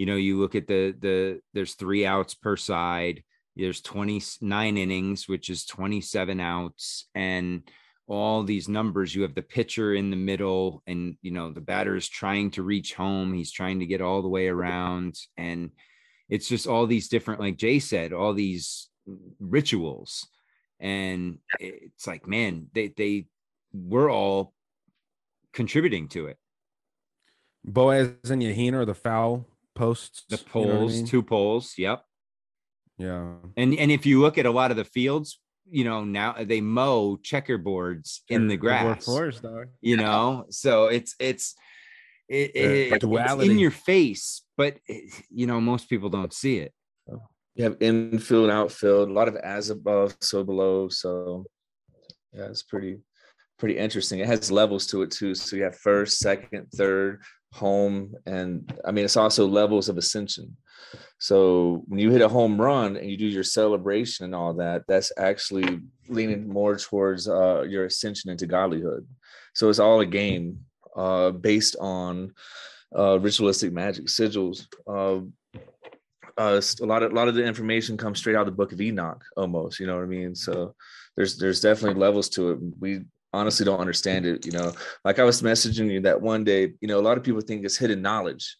You know, you look at the the there's three outs per side. There's 29 innings, which is 27 outs, and all these numbers. You have the pitcher in the middle, and you know the batter is trying to reach home. He's trying to get all the way around, and it's just all these different like jay said all these rituals and it's like man they they we're all contributing to it Boaz and Yahina are the foul posts. the you know I polls mean? two polls yep Yeah. and and if you look at a lot of the fields you know now they mow checkerboards in the grass Forest, dog. you know so it's it's it, it- it's in your face but it, you know most people don't see it You have infield, and outfield, a lot of as above, so below. So yeah, it's pretty pretty interesting. It has levels to it too. So you have first, second, third, home, and I mean it's also levels of ascension. So when you hit a home run and you do your celebration and all that, that's actually leaning more towards uh, your ascension into godlyhood. So it's all a game uh, based on uh, ritualistic magic sigils. Uh, uh, a lot of a lot of the information comes straight out of the Book of Enoch, almost. You know what I mean? So there's there's definitely levels to it. We honestly don't understand it. You know, like I was messaging you that one day. You know, a lot of people think it's hidden knowledge,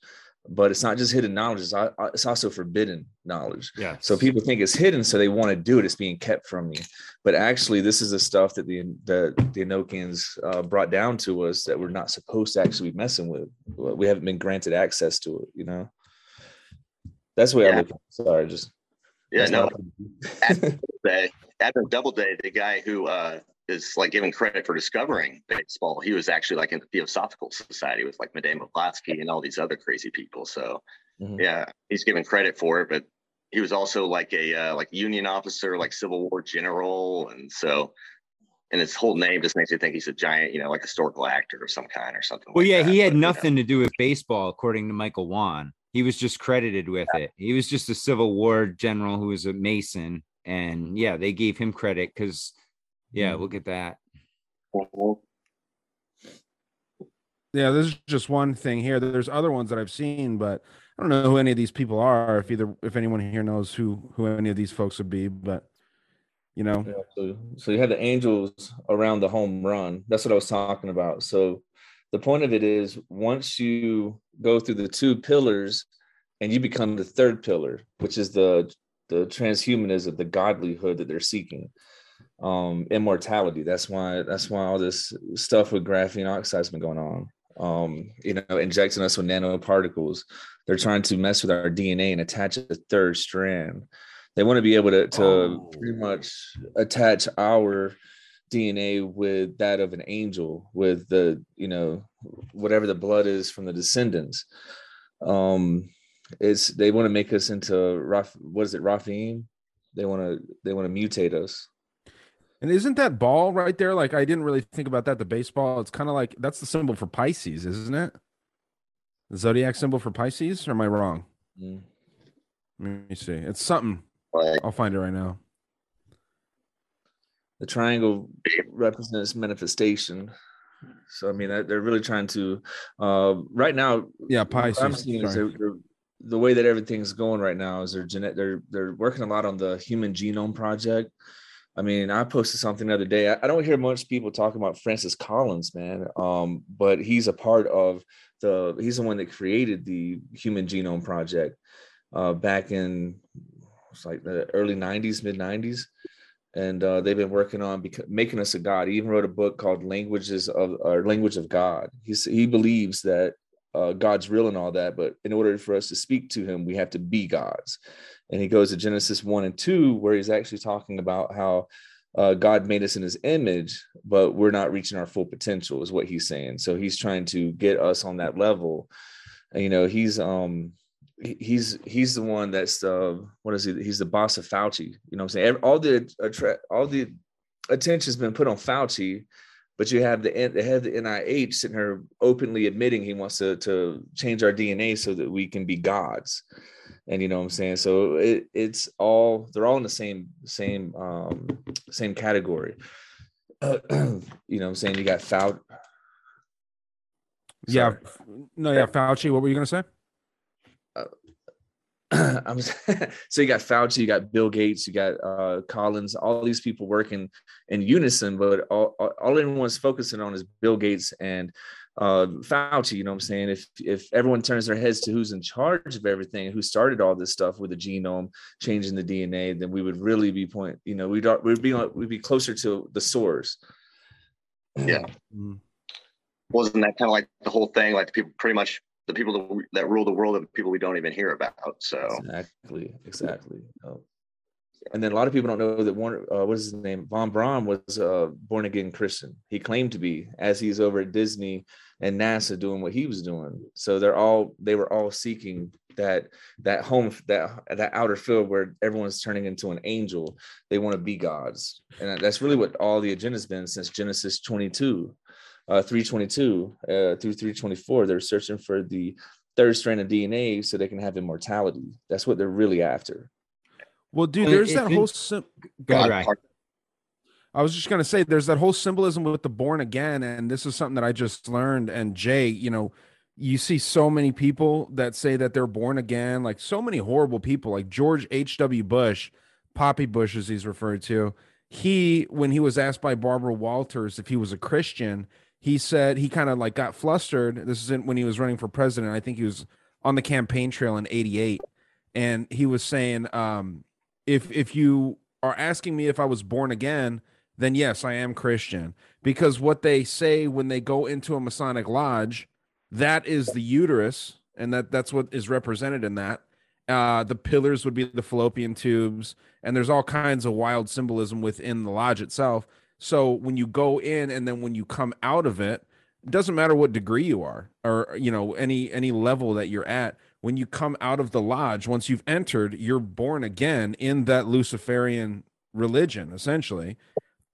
but it's not just hidden knowledge. It's, it's also forbidden knowledge. yeah So people think it's hidden, so they want to do it. It's being kept from you. But actually, this is the stuff that the the, the Enochians uh, brought down to us that we're not supposed to actually be messing with. We haven't been granted access to it. You know. That's the way I Yeah. look. at it. Sorry, just Yeah, no. not- Adam Day, Adam Doubleday, the guy who uh, is like given credit for discovering baseball, he was actually like in the Theosophical Society with like Madame Blavatsky and all these other crazy people. So Mhm. yeah, he's given credit for it, but he was also like a uh, like Union officer, like Civil War general, and so. And his whole name just makes you think he's a giant, you know, like historical actor of some kind or something. Well, like yeah, that. he had But, you know, nothing to do with baseball, according to Michael Wan. He was just credited with it. He was just a Civil War general who was a Mason, and yeah, they gave him credit because, yeah, we'll get that. Yeah, this is just one thing here. There's other ones that I've seen, but I don't know who any of these people are. If either if anyone here knows who who any of these folks would be, but you know, Yeah, so, so you had the angels around the home run. That's what I was talking about. So the point of it is once you go through the two pillars and you become the third pillar, which is the the transhumanism, the godlyhood that they're seeking, um, immortality. That's why that's why all this stuff with graphene oxide has been going on. Um, you know, injecting us with nanoparticles. They're trying to mess with our DNA and attach a third strand. They want to be able to, to Oh. pretty much attach our DNA with that of an angel, with the, you know, whatever the blood is from the descendants. Um, it's they want to make us into Raph, what is it, Raphaim? They want to they want to mutate us. And isn't that ball right there? Like I didn't really think about that. The baseball, it's kind of like that's the symbol for Pisces, isn't it? The zodiac symbol for Pisces, or am I wrong? Mm. Let me see. It's something. I'll find it right now. The triangle represents manifestation. So I mean, they're really trying to. Uh, right now, Yeah, what I'm Pisces. seeing is they're, they're- the way that everything's going right now is they're genet- they're they're working a lot on the Human Genome Project. I mean, I posted something the other day. I, don't hear much people talking about Francis Collins, man. Um, but he's a part of the. He's the one that created the Human Genome Project uh, back in it's like the early '90s, mid '90s and uh, they've been working on bec- making us a god. He even wrote a book called "Languages of or Language of God." He's, he believes that uh, God's real and all that, but in order for us to speak to Him, we have to be gods. And he goes to Genesis one and two, where he's actually talking about how uh, God made us in His image, but we're not reaching our full potential, is what he's saying. So he's trying to get us on that level. And, you know, he's um he's he's the one that's uh what is he he's the boss of Fauci you know I'm saying all the all the attention's been put on Fauci but you have the the head of the NIH sitting here openly admitting he wants to to change our DNA so that we can be gods and you know what I'm saying. So it, it's all they're all in the same same um, same category. Uh, *clears throat* you know what I'm saying. You got Fout. Yeah, no, yeah, Fauci. What were you gonna say? *clears throat* I'm *laughs* so you got Fauci, you got Bill Gates, you got uh, Collins, all these people working in unison, but all, all anyone's focusing on is Bill Gates and uh, Fauci. You know what I'm saying? If if everyone turns their heads to who's in charge of everything, who started all this stuff with the genome, changing the DNA, then we would really be point. You know, we'd we'd be we'd be closer to the source. Yeah. Mm. Wasn't that kind of like the whole thing? Like the people pretty much the people that, that rule the world are people we don't even hear about. So exactly, exactly. Oh. And then a lot of people don't know that Wernher, uh, what is his name? Von Braun was a born again Christian. He claimed to be, as he's over at Disney and NASA doing what he was doing. So they're all they were all seeking that that home that that outer field where everyone's turning into an angel. They want to be gods, and that's really what all the agenda's been since Genesis 22 uh, 322 uh, through 324. They're searching for the third strand of DNA so they can have immortality. That's what they're really after. Well, dude, there's that whole. Sim- right. I was just gonna say, there's that whole symbolism with the born again, and this is something that I just learned. And Jay, you know, you see so many people that say that they're born again, like so many horrible people, like George H. W. Bush, Poppy Bush, as he's referred to. He, when he was asked by Barbara Walters if he was a Christian, he said he kind of like got flustered. This isn't when he was running for president. I think he was on the campaign trail in 88 and he was saying um, if if you are asking me if I was born again, then yes, I am Christian because what they say when they go into a Masonic lodge, that is the uterus and that that's what is represented in that. Uh, the pillars would be the fallopian tubes, and there's all kinds of wild symbolism within the lodge itself. So when you go in and then when you come out of it, it doesn't matter what degree you are or you know any any level that you're at. When you come out of the lodge, once you've entered, you're born again in that Luciferian religion, essentially.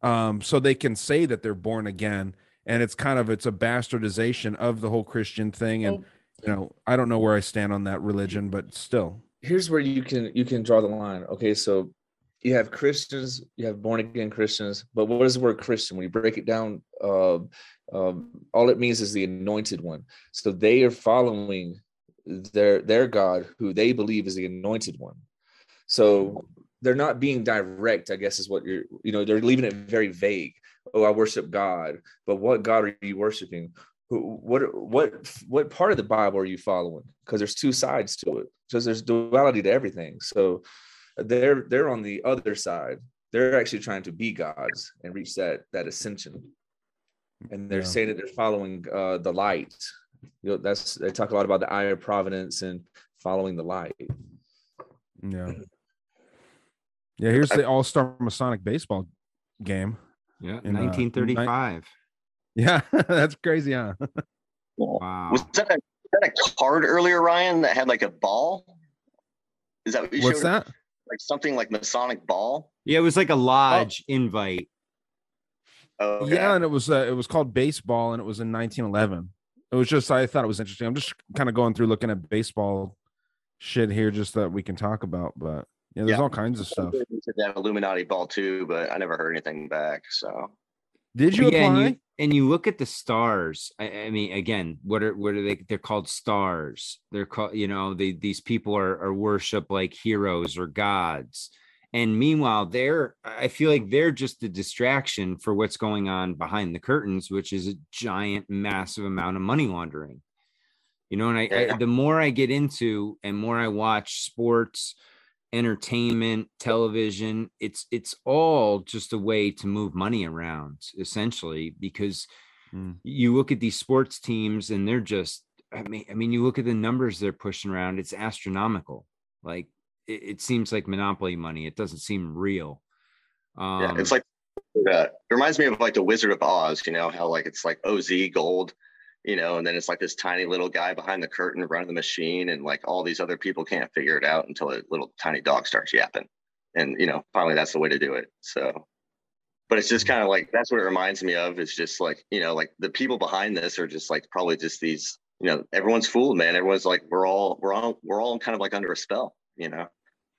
Um, so they can say that they're born again, and it's kind of it's a bastardization of the whole Christian thing. And you know, I don't know where I stand on that religion, but still. Here's where you can you can draw the line. Okay, so you have Christians, you have born again Christians, but what is the word Christian? When you break it down, uh, um, all it means is the anointed one. So they are following their their God, who they believe is the anointed one. So they're not being direct, I guess, is what you're. You know, they're leaving it very vague. Oh, I worship God, but what God are you worshiping? What what what part of the Bible are you following? Because there's two sides to it. Because there's duality to everything. So they're they're on the other side they're actually trying to be gods and reach that that ascension and they're yeah. saying that they're following uh the light you know that's they talk a lot about the eye of providence and following the light yeah yeah here's the all-star masonic baseball game yeah in 1935 uh, yeah *laughs* that's crazy huh wow was that, a, was that a card earlier ryan that had like a ball is that what what's that like something like Masonic Ball? Yeah, it was like a lodge oh. invite. Oh, okay. yeah, and it was uh, it was called baseball, and it was in 1911. It was just I thought it was interesting. I'm just kind of going through looking at baseball shit here, just that we can talk about. But yeah, there's yeah. all kinds of stuff. That Illuminati ball too, but I never heard anything back. So did you yeah, apply? And you, and you, look at the stars. I, I, mean, again, what are what are they? They're called stars. They're called, you know, they, these people are are worship like heroes or gods. And meanwhile, they're I feel like they're just a distraction for what's going on behind the curtains, which is a giant, massive amount of money laundering. You know, and I, I the more I get into and more I watch sports entertainment television it's it's all just a way to move money around essentially because mm. you look at these sports teams and they're just i mean i mean you look at the numbers they're pushing around it's astronomical like it, it seems like monopoly money it doesn't seem real um, yeah it's like uh, it reminds me of like the wizard of oz you know how like it's like oz gold you know, and then it's like this tiny little guy behind the curtain running the machine, and like all these other people can't figure it out until a little tiny dog starts yapping. And you know, finally that's the way to do it. So but it's just kind of like that's what it reminds me of. It's just like, you know, like the people behind this are just like probably just these you know, everyone's fooled, man. Everyone's like, we're all, we're all, we're all kind of like under a spell, you know.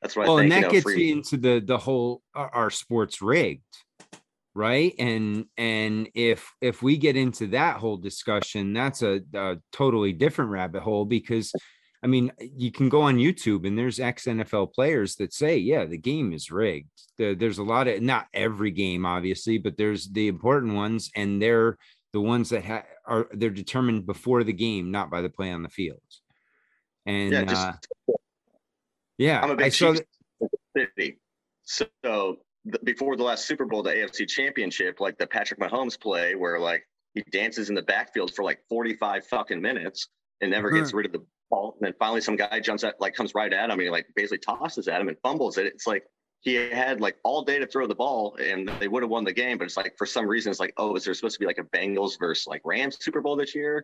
That's what well, I think. and that you know, gets free- you into the the whole our, our sports rigged, right? And and if if we get into that whole discussion, that's a, a totally different rabbit hole because. I mean, you can go on YouTube and there's ex NFL players that say, yeah, the game is rigged. The, there's a lot of not every game, obviously, but there's the important ones, and they're the ones that ha- are they're determined before the game, not by the play on the field. And yeah, just uh, yeah, I'm a big Chiefs city. So th- before the last Super Bowl, the AFC Championship, like the Patrick Mahomes play, where like he dances in the backfield for like 45 fucking minutes and never gets rid of the ball, and then finally some guy jumps at, like comes right at him, and he like basically tosses at him and fumbles it. It's like he had like all day to throw the ball, and they would have won the game. But it's like for some reason, it's like, oh, is there supposed to be like a Bengals versus like Rams Super Bowl this year?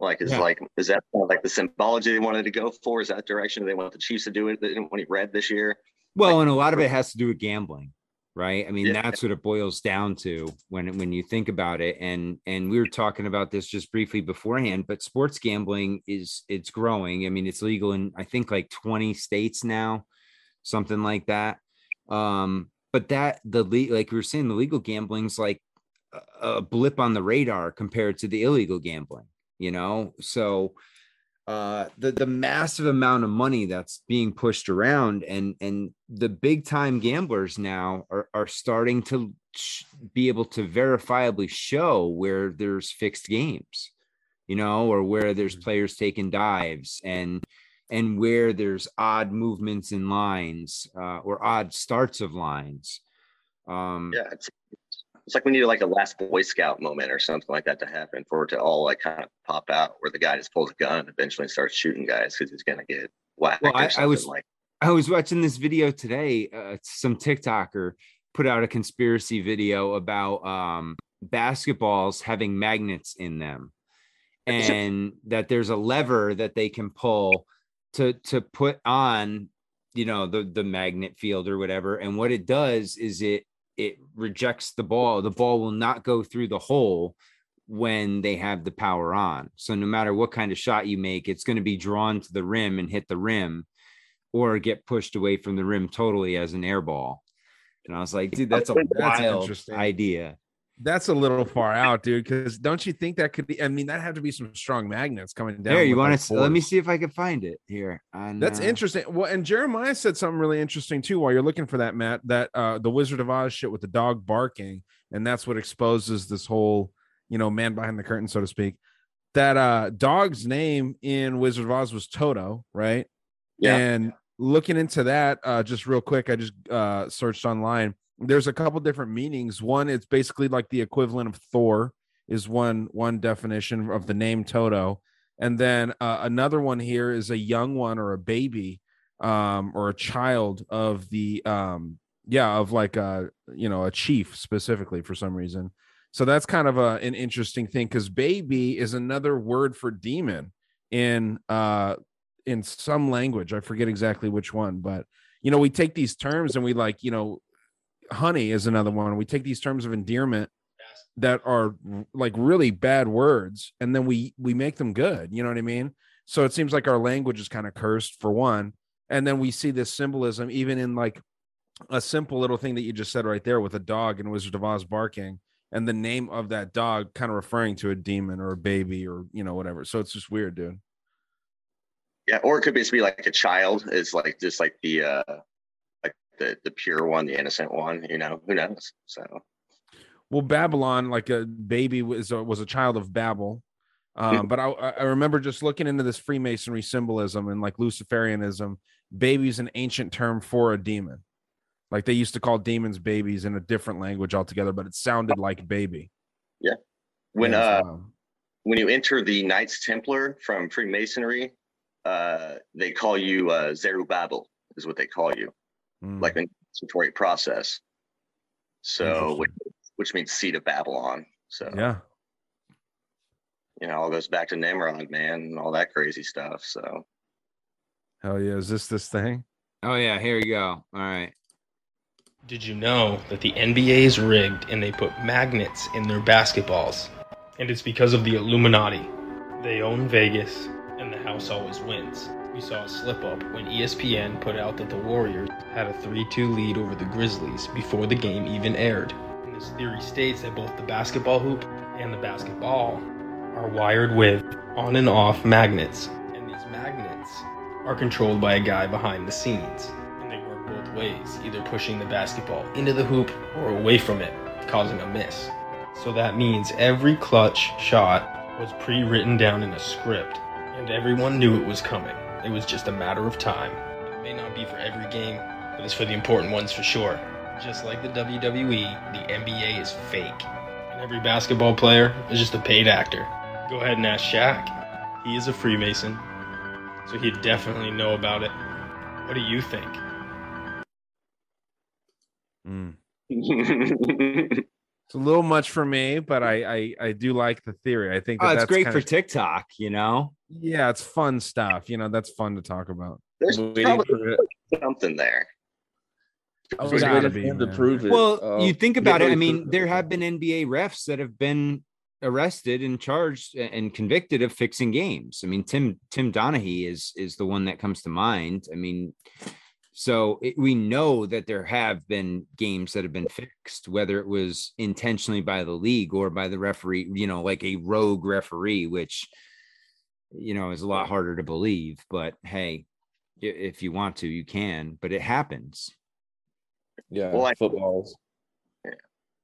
Like, is Yeah. like is that like the symbology they wanted to go for? Is that direction they want the Chiefs to do it? They didn't want to red this year. Well, and a lot of it has to do with gambling, right? I mean, Yeah. that's what it boils down to when when you think about it. And and we were talking about this just briefly beforehand, but sports gambling is it's growing. I mean, it's legal in I think like 20 states now, something like that. Um, but that the le- like we were saying, the legal gambling's like a blip on the radar compared to the illegal gambling, you know? So uh the the massive amount of money that's being pushed around and and the big time gamblers now are are starting to sh- be able to verifiably show where there's fixed games you know or where there's players taking dives and and where there's odd movements in lines uh, or odd starts of lines um Yeah, it's it's like we need like a last Boy Scout moment or something like that to happen for it to all like kind of pop out, where the guy just pulls a gun and eventually starts shooting guys because he's gonna get whacked Well, I- I was- like. I was watching this video today. Uh, some TikToker put out a conspiracy video about um, basketballs having magnets in them, and that there's a lever that they can pull to to put on, you know, the the magnet field or whatever. And what it does is it it rejects the ball. The ball will not go through the hole when they have the power on. So no matter what kind of shot you make, it's going to be drawn to the rim and hit the rim or get pushed away from the rim totally as an air ball. And I was like, dude, that's a That's wild interesting. idea. That's a little far out, dude. Because don't you think that could be? I mean, that have to be some strong magnets coming down. There, you want to let me see if I can find it here. On, That's uh, interesting. Well, and Jeremiah said something really interesting too. While you're looking for that, Matt, that uh, the Wizard of Oz shit with the dog barking, and that's what exposes this whole, you know, man behind the curtain, so to speak. That uh, dog's name in Wizard of Oz was Toto, right? Yeah. And looking into that, uh, just real quick, I just uh, searched online. There's a couple different meanings. One, it's basically like the equivalent of Thor, is one one definition of the name Toto, and then uh, another one here is a young one or a baby, um, or a child of the um, yeah, of like a you know a chief specifically for some reason. So that's kind of a, an interesting thing because baby is another word for demon in uh in some language. I forget exactly which one, but you know, we take these terms and we like, you know, honey is another one. We take these terms of endearment that are like really bad words and then we we make them good, you know what I mean? So it seems like our language is kind of cursed for one. And then we see this symbolism even in like a simple little thing that you just said right there with a dog and Wizard of Oz barking and the name of that dog kind of referring to a demon or a baby or you know whatever. So it's just weird, dude. Yeah, or it could just be like a child is like just like the uh the the pure one, the innocent one. You know, who knows? So Well, Babylon, like a baby, was a, was a child of Babel. Um, but I, I remember just looking into this Freemasonry symbolism and like Luciferianism. Baby is an ancient term for a demon. Like they used to call demons babies in a different language altogether, but it sounded like baby. Yeah. When Yeah, uh so- when you enter the Knights Templar from Freemasonry, uh they call you uh Zerubbabel is what they call you, Mm. like the initiatory process. So which, which means seat of Babylon. So yeah, you know, all goes back to Nimrod, man, and all that crazy stuff. So hell yeah. Is this this thing? Oh yeah, here we go. All right. Did you know that the NBA is rigged and they put magnets in their basketballs? And it's because of the Illuminati. They own Vegas, and the house always wins. We saw a slip up when ESPN put out that the Warriors had a 3 2 lead over the Grizzlies before the game even aired. And this theory states that both the basketball hoop and the basketball are wired with on and off magnets, and these magnets are controlled by a guy behind the scenes. And they work both ways, either pushing the basketball into the hoop or away from it, causing a miss. So that means every clutch shot was pre written down in a script, and everyone knew it was coming. It was just a matter of time. It may not be for every game, but it's for the important ones for sure. Just like the WWE, the NBA is fake. And every basketball player is just a paid actor. Go ahead and ask Shaq. He is a Freemason, so he'd definitely know about it. What do you think? Mm. *laughs* It's a little much for me, but I I, I do like the theory. I think that Oh, it's that's great kinda- for TikTok, you know. Yeah, it's fun stuff. You know, that's fun to talk about. There's probably something there. I was It's gotta be, for him to prove it. Well, Uh, you think about it. I mean, there have been NBA refs that have been arrested and charged and convicted of fixing games. I mean, Tim Tim Donaghy is is the one that comes to mind. I mean, so it, we know that there have been games that have been fixed, whether it was intentionally by the league or by the referee. You know, like a rogue referee, which you know is a lot harder to believe. But hey, if you want to, you can. But it happens. yeah, Well, I- footballs.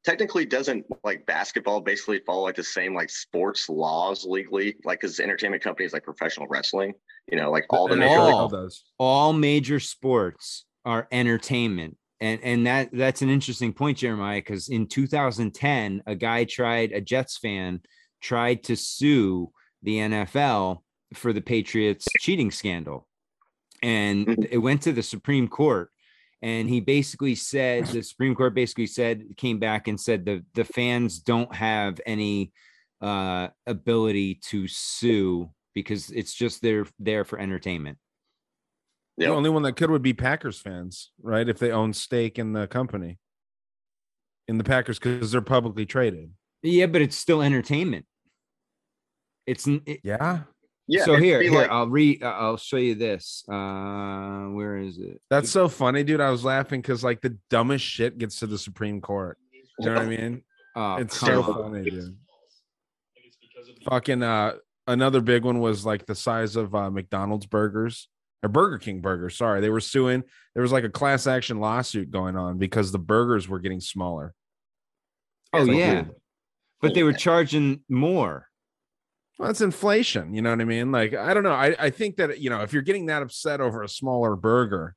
Technically, doesn't like basketball basically follow like the same like sports laws legally? Like, because entertainment companies like professional wrestling, you know, like all the The major all- league- does. all major sports are entertainment and and that that's an interesting point jeremiah because in 2010 a guy tried a jets fan tried to sue the nfl for the patriots cheating scandal and Mhm. it went to the supreme court and he basically said the supreme court basically said came back and said the the fans don't have any uh ability to sue because it's just they're there for entertainment Yep. The only one that could would be Packers fans, right? If they own stake in the company, in the Packers, because they're publicly traded. Yeah, but it's still entertainment. It's it, Yeah, Yeah. so here, here like- I'll read. uh, I'll show you this. Uh, where is it? that's so funny, dude. I was laughing because like the dumbest shit gets to the Supreme Court. You know what I mean? *laughs* Oh, It's so on. funny, dude. Fucking uh, another big one was like the size of uh, McDonald's burgers or Burger King burgers. Sorry, they were suing. There was like a class action lawsuit going on because the burgers were getting smaller. Oh It's like, yeah, dude, but they were charging more. Well, that's inflation. You know what I mean? Like, I don't know. I, I think that, you know, if you're getting that upset over a smaller burger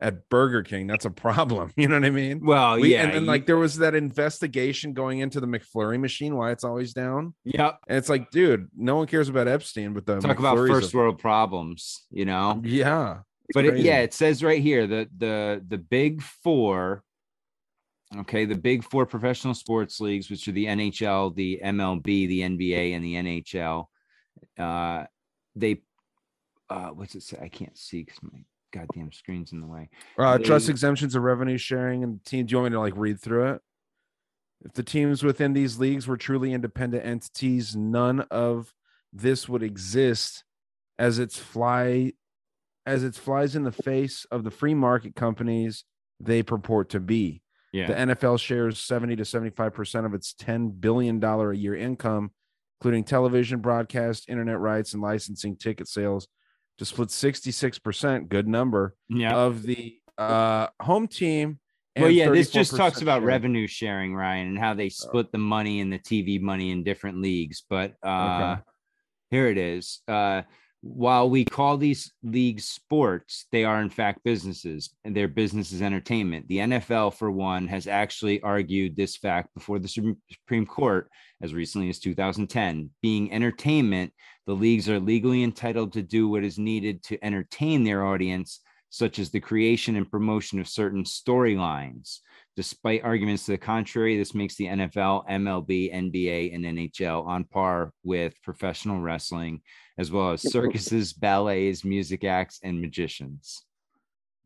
at Burger King, that's a problem. *laughs* You know what I mean? Well, We- yeah, and then like there was that investigation going into the McFlurry machine, why it's always down. yep. And it's like, dude, no one cares about Epstein, but the Talk about first world problems, you know. yeah. But it, yeah, it says right here the the the big four. Okay, the big four professional sports leagues, which are the NHL, the MLB, the NBA, and the NHL. Uh, they, uh, what's it say? I can't see because my goddamn screen's in the way. Uh, trust exemptions of revenue sharing and team. Do you want me to like read through it? If the teams within these leagues were truly independent entities, none of this would exist as it's fly as it flies in the face of the free market companies they purport to be. Yeah. The NFL shares 70 to 75% of its $10 billion a year income, including television, broadcast, internet rights, and licensing ticket sales, to split 66%, good number, yeah. of the uh, home team. well, yeah, this just talks about share. revenue sharing, Ryan, and how they split the money and the TV money in different leagues. But uh, here it is. Uh, while we call these leagues sports, they are in fact businesses, and their business is entertainment. The NFL, for one, has actually argued this fact before the Supreme Court as recently as 2010. Being entertainment, the leagues are legally entitled to do what is needed to entertain their audience, such as the creation and promotion of certain storylines. Despite arguments to the contrary, this makes the NFL, MLB, NBA, and NHL on par with professional wrestling, as well as circuses, ballets, music acts, and magicians.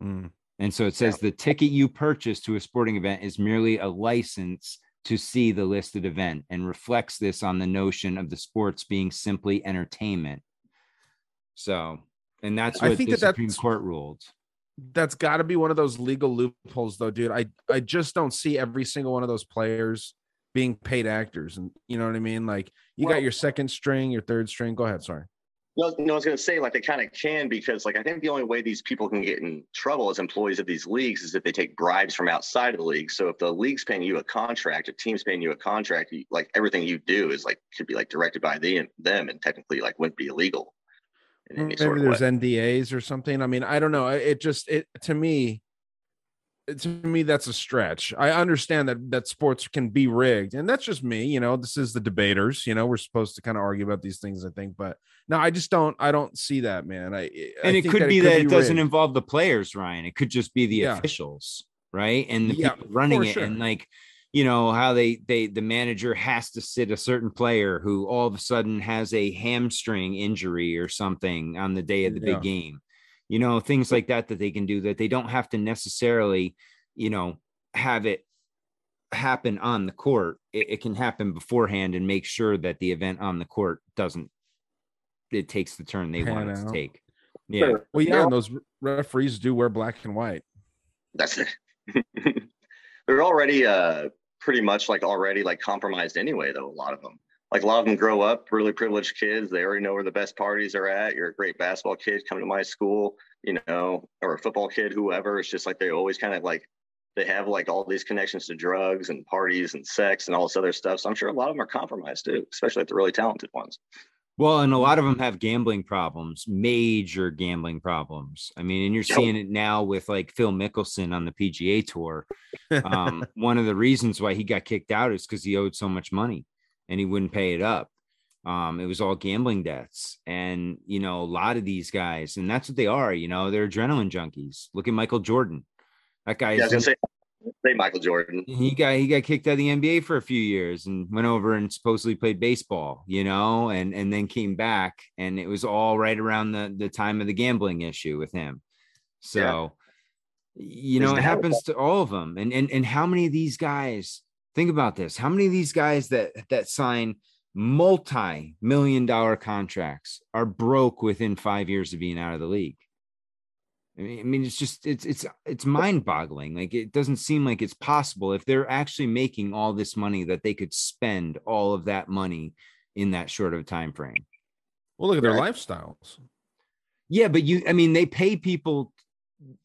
Mm. And so it says the ticket you purchase to a sporting event is merely a license to see the listed event and reflects this on the notion of the sports being simply entertainment. So, and that's what I think the that Supreme that's- Court ruled. That's got to be one of those legal loopholes, though, dude. I I just don't see every single one of those players being paid actors, and you know what I mean. Like you Well- got your second string, your third string. Go ahead, sorry. No, no, I was going to say like they kind of can because like I think the only way these people can get in trouble as employees of these leagues is if they take bribes from outside of the league. So if the league's paying you a contract, a team's paying you a contract, you, like everything you do is like could be like directed by the, them and technically like wouldn't be illegal. Maybe sort of there's way. NDAs or something. I mean, I don't know. It it just it to me, to me that's a stretch. I understand that that sports can be rigged, and that's just me. You know, this is the debaters. You know, we're supposed to kind of argue about these things. I think, but no, I just don't. I don't see that, man. I eh, I and it could be that it doesn't rigged. involve the players, Ryan. It could just be the Yeah. officials, right? And the Yeah, people running it, sure. and like you know how they they the manager has to sit a certain player who all of a sudden has a hamstring injury or something on the day of the Yeah. big game. You know things like that that they can do that they don't have to necessarily, you know, have it happen on the court. It, it can happen beforehand and make sure that the event on the court doesn't. It takes the turn they Pan want it to take. Yeah. Sure. Well, yeah, They're and those referees do wear black and white. That's it. *laughs* They're already uh pretty much like already like compromised anyway, though. A lot of them, like a lot of them, grow up really privileged kids. They already know where the best parties are at. You're a great basketball kid, come to my school, you know, or a football kid, whoever. It's just like they always kind of like they have like all these connections to drugs and parties and sex and all this other stuff. So I'm sure a lot of them are compromised too, especially like the really talented ones. Well, and a lot of them have gambling problems, major gambling problems. I mean, and you're seeing it now with like Phil Mickelson on the PGA Tour. Um, *laughs* one of the reasons why he got kicked out is because he owed so much money and he wouldn't pay it up. Um, it was all gambling debts. And, you know, a lot of these guys, and that's what they are, you know, they're adrenaline junkies. Look at Michael Jordan. That guy Yeah, is say, Michael Jordan. he got he got kicked out of the NBA for a few years and went over and supposedly played baseball, you know, and and then came back and it was all right around the the time of the gambling issue with him. So you know, His it happens to all of them. And and and how many of these guys think about this? How many of these guys that that sign multi-million dollar contracts are broke within 5 years of being out of the league? I mean, it's just it's it's it's mind-boggling. Like it doesn't seem like it's possible if they're actually making all this money that they could spend all of that money in that short of a time frame. Well, look at their Right. lifestyles. Yeah, but you I mean, they pay people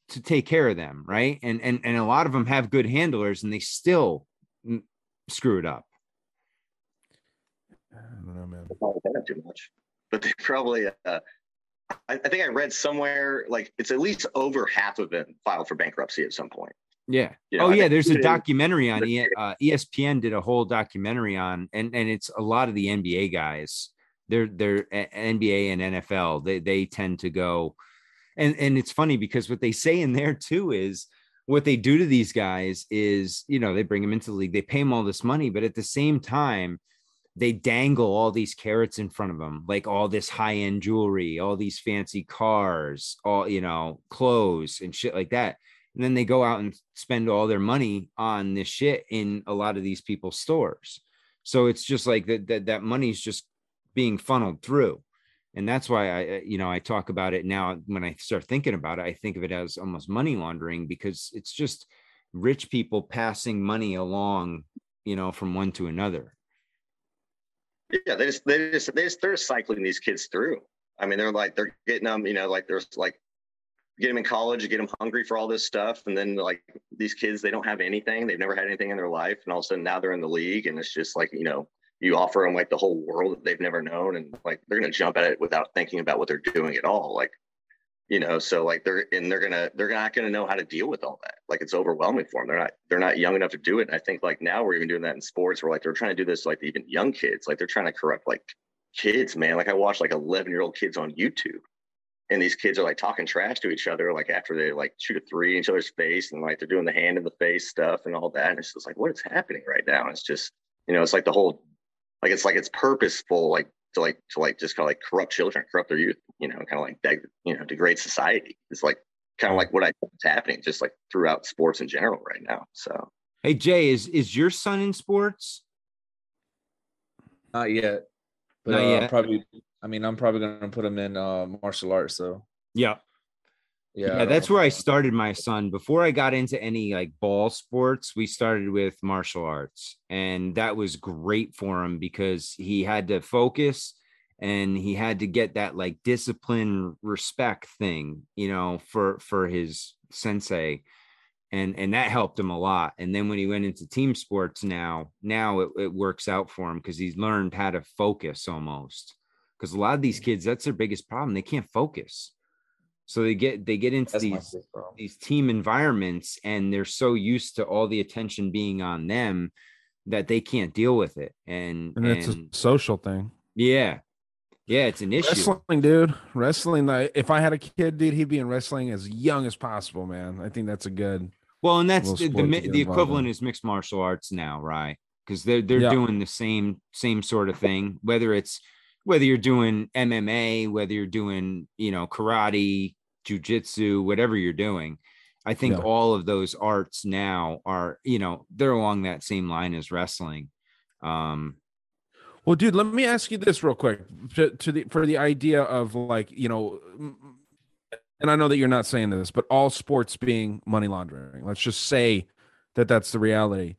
to take care of them, right? And and and a lot of them have good handlers and they still screw it up. I don't know, man. They probably pay them too much, but they probably. Uh, I, I think I read somewhere like it's at least over half of them filed for bankruptcy at some point. Yeah. You know, oh I yeah, there's a documentary on e, *laughs* uh, ESPN did a whole documentary on and and it's a lot of the NBA guys. They're they're NBA and NFL. They they tend to go and and it's funny because what they say in there too is what they do to these guys is, you know, they bring them into the league, they pay them all this money, but at the same time they dangle all these carrots in front of them, like all this high-end jewelry, all these fancy cars, all you know, clothes and shit like that. And then they go out and spend all their money on this shit in a lot of these people's stores. So it's just like that that, that money's just being funneled through. And that's why I- you know i talk about it now when i start thinking about it i think of it as almost money laundering because it's just rich people passing money along you know from one to another Yeah, they just they just they just they're cycling these kids through. I mean, they're like they're getting them, you know, like there's like get them in college, get them hungry for all this stuff, and then like these kids, they don't have anything, they've never had anything in their life, and all of a sudden now they're in the league, and it's just like you know, you offer them like the whole world that they've never known, and like they're gonna jump at it without thinking about what they're doing at all, like you know, so like they're and they're gonna they're not gonna know how to deal with all that. Like it's overwhelming for them. They're not they're not young enough to do it. And I think like now we're even doing that in sports where like they're trying to do this like even young kids. Like they're trying to corrupt like kids, man. Like I watch like 11 year old kids on YouTube. And these kids are like talking trash to each other, like after they like shoot a three in each other's face, and like they're doing the hand in the face stuff and all that. And it's just like, what is happening right now? And it's just, you know, it's like the whole, like it's like it's purposeful, like to like to like just kind of like corrupt children, corrupt their youth, you know, kind of like deg- you know degrade society. It's like kind of like what I think is happening, just like throughout sports in general right now. So Hey Jay, is is your son in sports? Not yet. But Not uh, yet. probably I mean I'm probably gonna put him in uh martial arts so Yeah. Yeah. Yeah, that's where I started my son. Before I got into any like ball sports, we started with martial arts, and that was great for him because he had to focus and he had to get that like discipline respect thing, you know, for for his sensei. And and that helped him a lot. And then when he went into team sports now, now it, it works out for him because he's learned how to focus almost. Because a lot of these kids, that's their biggest problem. They can't focus. So they get they get into That's these these team environments and they're so used to all the attention being on them that they can't deal with it. And, And it's a social thing. yeah, yeah, it's an issue. Wrestling, dude. Wrestling. Like, if I had a kid, dude, he'd be in wrestling as young as possible, man. I think that's a good. Well, and that's the the, sport to mi- get the equivalent in. is mixed martial arts now, right? Because they're they're Yeah. doing the same same sort of thing. Whether it's whether you're doing MMA, whether you're doing you know karate, jujitsu, whatever you're doing. I think Yeah. all of those arts now are you know they're along that same line as wrestling. Um, Well, dude, let me ask you this real quick to, to the for the idea of like you know, and I know that you're not saying this, but all sports being money laundering. Let's just say that that's the reality.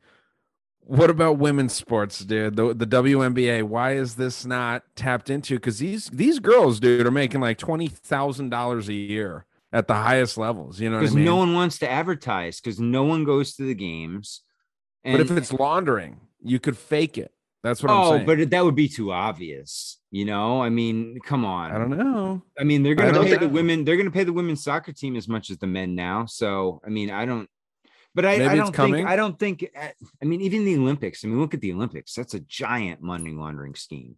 What about women's sports, dude? The, the WNBA. Why is this not tapped into? Because these these girls, dude, are making like twenty thousand dollars a year at the highest levels. You know what I because mean? no one wants to advertise because no one goes to the games. but if it's laundering, you could fake it. That's what I'm oh, saying. oh, but that would be too obvious. You know, I mean, come on. I don't know. I mean, they're going to pay the women. They're going to pay the women's soccer team as much as the men now. So, I mean, I don't. But I, I don't think. I don't think. uh, I mean, even the Olympics. I mean, look at the Olympics. That's a giant money laundering scheme.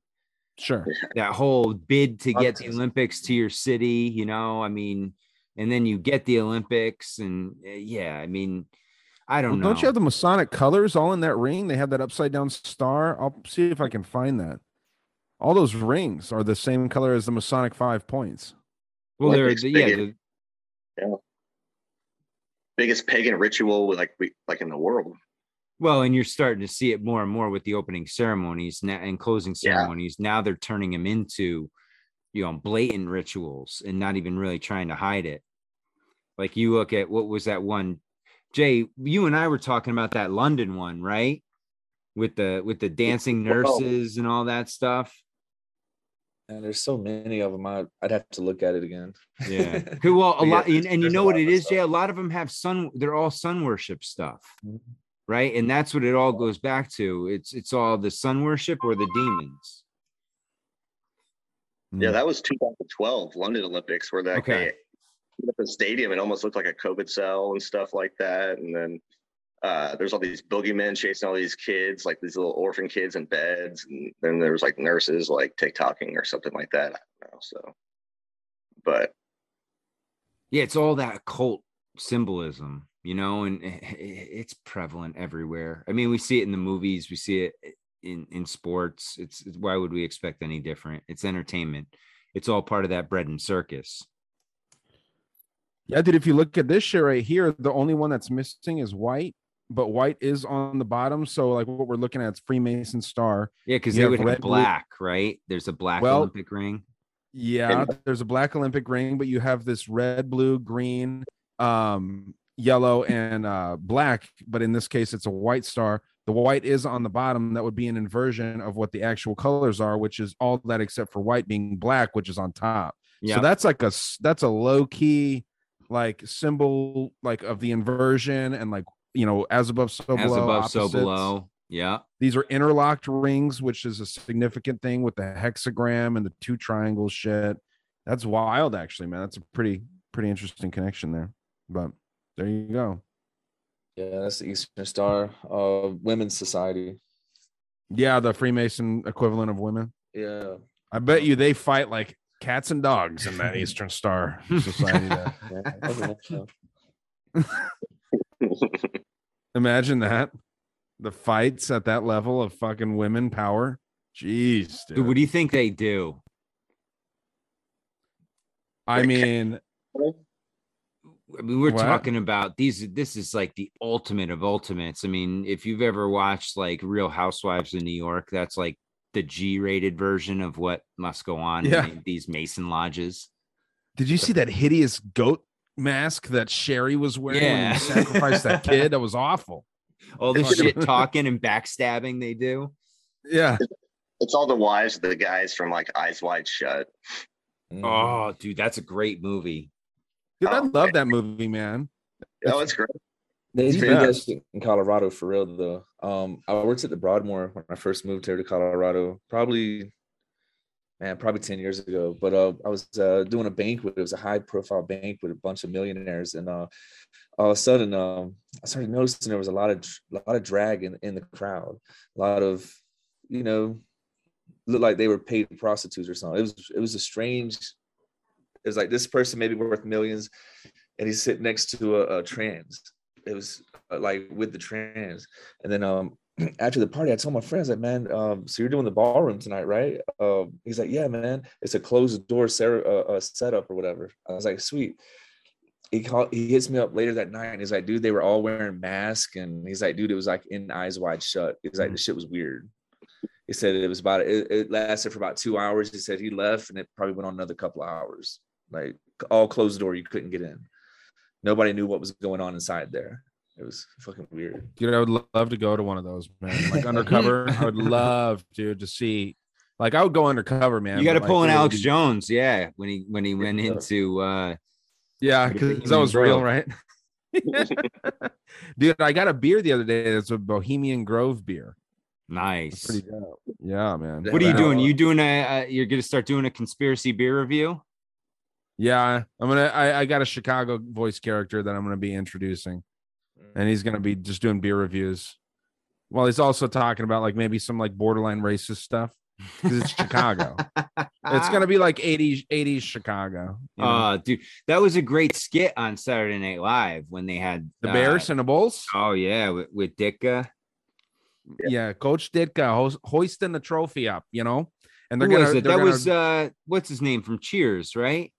Sure. *laughs* That whole bid to get the Olympics to your city. You know, I mean, and then you get the Olympics, and uh, yeah, I mean, I don't Well, know. don't you have the Masonic colors all in that ring? They have that upside down star. I'll see if I can find that. All those rings are the same color as the Masonic five points. well, they're Olympics the, yeah. Biggest pagan ritual like we like in the world. Well, and you're starting to see it more and more with the opening ceremonies now and closing Yeah. ceremonies. Now they're turning them into, you know, blatant rituals and not even really trying to hide it. Like you look at what was that one, Jay? You and I were talking about that London one, right? With the with the dancing nurses and all that stuff. And there's so many of them. I, I'd have to look at it again. Yeah. *laughs* Okay, well, a yeah, lot, and, and you know what it is, it of stuff. Jay? A lot of them have sun. They're all sun worship stuff, Mhm. right? And that's what it all goes back to. It's it's all the sun worship or the demons. Yeah, Mm. that was 2012 London Olympics where that Okay. they at the stadium it almost looked like a COVID cell and stuff like that. And then uh, there's all these boogeymen chasing all these kids, like these little orphan kids in beds, and then there was like nurses like TikToking or something like that. I don't know. So, but Yeah, it's all that occult symbolism, you know, and i- i- it's prevalent everywhere. I mean, we see it in the movies, we see it in in sports. It's it's- why would we expect any different? It's entertainment. It's all part of that bread and circus. Yeah, dude. If you look at this shit right here, the only one that's missing is white, but white is on the bottom. So like what we're looking at is Freemason star. Yeah, because they would have red, blue- black, right? There's a black Well, Olympic ring. Yeah, there's a black Olympic ring, but you have this red, blue, green, um, yellow, and uh, black. But in this case, it's a white star. The white is on the bottom. That would be an inversion of what the actual colors are, which is all that except for white being black, which is on top. Yeah. So that's like a that's a low key like symbol like of the inversion and like you know as above so below. As below. above, so below. Yeah. These are interlocked rings, which is a significant thing with the hexagram and the two triangles shit. That's wild, actually, man. That's a pretty pretty interesting connection there. But there you go. Yeah, that's the Eastern Star uh Women's Society. Yeah, the Freemason equivalent of women. Yeah. I bet you they fight like cats and dogs in that Eastern Star *laughs* Society. there. yeah, I think so. *laughs* Imagine that. The fights at that level of fucking women power. Jeez, dude. Dude, what do you think they do? I mean, I mean, we're What? talking about these. This is like the ultimate of ultimates. I mean, if you've ever watched like Real Housewives of New York, that's like the G-rated version of what must go on Yeah. in these Mason lodges. Did you see that hideous goat mask that Sherry was wearing when Yeah. he sacrificed that kid? That was awful. *laughs* All the shit talking and backstabbing they do. Yeah. It's all the wives of the guys from like Eyes Wide Shut. Oh, dude, that's a great movie. Dude, I Oh, love that movie, man. Oh, it's great. They The do that in Colorado for real though. Um, I worked at the Broadmoor when I first moved here to Colorado, probably, man, probably ten years ago. But uh, I was uh, doing a banquet. It was a high profile banquet with a bunch of millionaires, and uh, all of a sudden, um, I started noticing there was a lot of a lot of drag in in the crowd, a lot of, you know, looked like they were paid prostitutes or something. It was it was a strange. It was like this person may be worth millions, and he's sitting next to a, a trans it was uh, like with the trans and then um *clears throat* after the party i told my friends like man um so you're doing the ballroom tonight right? Um he's like yeah man it's a closed door ser- uh, uh, setup or whatever. I was like sweet. He called he hits me up later that night and he's like dude they were all wearing masks and he's like dude it was like in eyes wide shut. He's like the shit was weird. He said it was about it, it lasted for about two hours. He said he left and it probably went on another couple of hours. Like all closed door you couldn't get in. Nobody knew what was going on inside there. It was fucking weird. Dude, I would lo- love to go to one of those, man. *laughs* Like undercover. I would love, dude, to see. Like I would go undercover, man. you got to pull like, in Alex be- Jones, yeah, when he when he went into uh Yeah, because that was real, right? *laughs* *laughs* Dude, I got a beer the other day. It's a Bohemian Grove beer. nice. Pretty dope. Yeah, man. What are you Yeah. doing? You doing a uh, you're gonna start doing a conspiracy beer review? Yeah, I'm gonna. I, I got a Chicago voice character that I'm gonna be introducing, and he's gonna be just doing beer reviews. Well, he's also talking about like maybe some like borderline racist stuff because it's Chicago. *laughs* it's gonna be like 80s 80s Chicago. you know? Uh dude, that was a great skit on Saturday Night Live when they had the uh, Bears and the Bulls. Oh yeah, with, with Ditka. yeah, Coach Ditka ho- hoisting the trophy up, you know, and they're Who gonna. was it? That gonna- was uh what's his name from Cheers, right?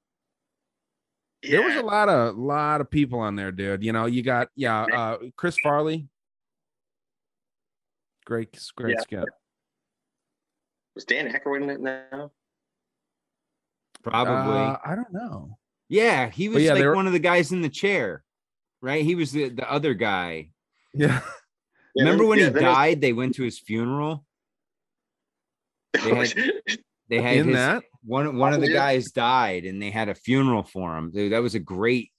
There was a lot of lot of people on there, dude. You know, you got yeah, uh, Chris Farley. Great, great Yeah. skit. Was Dan Aykroyd in it now? Probably. Uh, I don't know. yeah, he was yeah, like were- one of the guys in the chair, right? He was the, the other guy. Yeah. Yeah, Remember when yeah, he then it was- died? They went to his funeral. *laughs* They had they had In his, that? One one of the guys died, and they had a funeral for him. Dude, that was a great.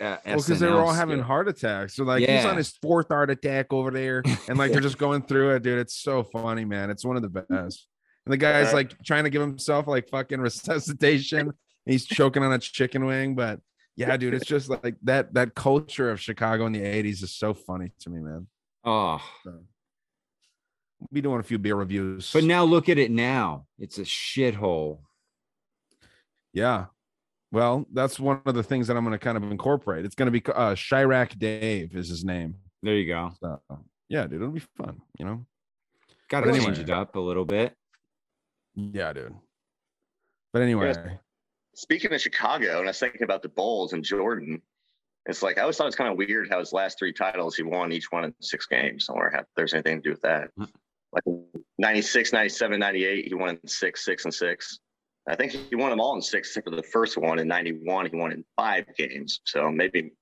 Uh, Well, because they were all having skit. heart attacks. So like he's on his fourth heart attack over there, and like they're just going through it, dude. It's so funny, man. It's one of the best. And the guy's Uh, like trying to give himself like fucking *laughs* resuscitation. he's choking on a chicken wing, but yeah, dude, it's just like that that culture of Chicago in the 80s is so funny to me, man. Oh, We'll be doing a few beer reviews. but now look at it now. It's a shithole. Yeah. Well, that's one of the things that I'm going to kind of incorporate. It's going to be uh, Chiraq Dave is his name. There you go. So, yeah, dude, it'll be fun. You know. Got to But change it up a little bit. Yeah, dude. But anyway, Speaking of Chicago, and I was thinking about the Bulls and Jordan. It's like I always thought it's kind of weird how his last three titles he won each one in six games. I wonder if there's anything to do with that. Hmm. Like 96, 97, 98, he won in six, six, and six. I think he won them all in six, except for the first one in 91. He won in five games. So maybe,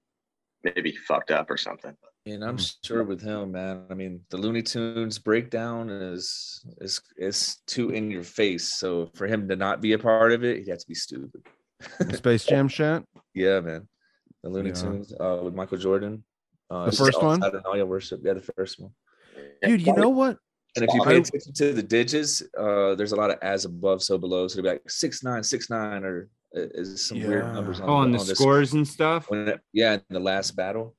maybe he fucked up or something. And I'm sure with him, man. I mean, the Looney Tunes breakdown is is is too in your face. So for him to not be a part of it, he had to be stupid. *laughs* Space Jam shit. Yeah, man. The Looney Yeah. Tunes uh, with Michael Jordan. Uh, The first one? outside of all your worship. Yeah, the first one. Dude, you know what? And if you pay attention to the digits, uh, there's a lot of as above, so below. So it'll be like six nine, six nine, or uh, is some weird numbers on, Oh, and the on this- scores and stuff. When it- yeah, in the last battle.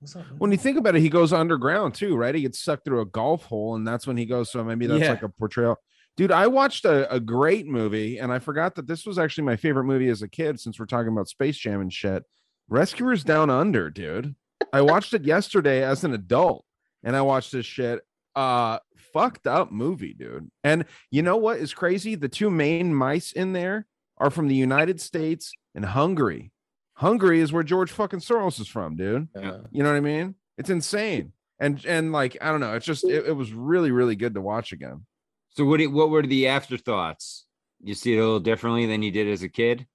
What's up, man? When you think about it, he goes underground too, right? He gets sucked through a golf hole, and that's when he goes. So maybe that's Yeah. like a portrayal. Dude, I watched a, a great movie, and I forgot that this was actually my favorite movie as a kid. Since we're talking about Space Jam and shit, Rescuers Down Under, dude. I watched it yesterday as an adult, and I watched this shit. Uh, fucked up movie, dude. And you know what is crazy? The two main mice in there are from the United States and Hungary. Hungary is where George fucking Soros is from, dude. Yeah. You know what I mean? It's insane. And and like I don't know, it's just it, it was really really good to watch again. So what? What were the afterthoughts? You see it a little differently than you did as a kid.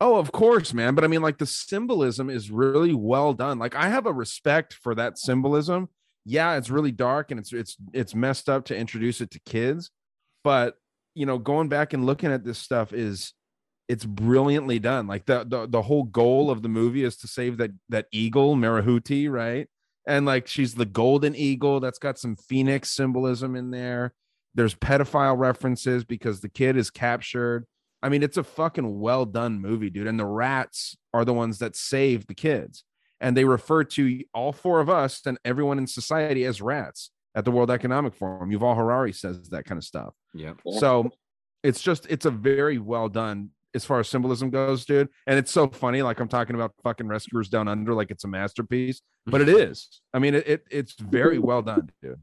Oh, of course, man. But I mean, like the symbolism is really well done. Like I have a respect for that symbolism. Yeah, it's really dark and it's it's it's messed up to introduce it to kids, but you know, going back and looking at this stuff is it's brilliantly done. Like the the, the whole goal of the movie is to save that that eagle, Marahute, right? And like she's the golden eagle that's got some phoenix symbolism in there. There's pedophile references because the kid is captured. I mean, it's a fucking well done movie, dude. And the rats are the ones that save the kids. And they refer to all four of us and everyone in society as rats at the World Economic Forum. Yuval Harari says that kind of stuff. Yeah. So it's just, it's a very well done as far as symbolism goes, dude. And it's so funny. Like I'm talking about fucking Rescuers Down Under, like it's a masterpiece, but it is. I mean, it, it it's very well done, dude.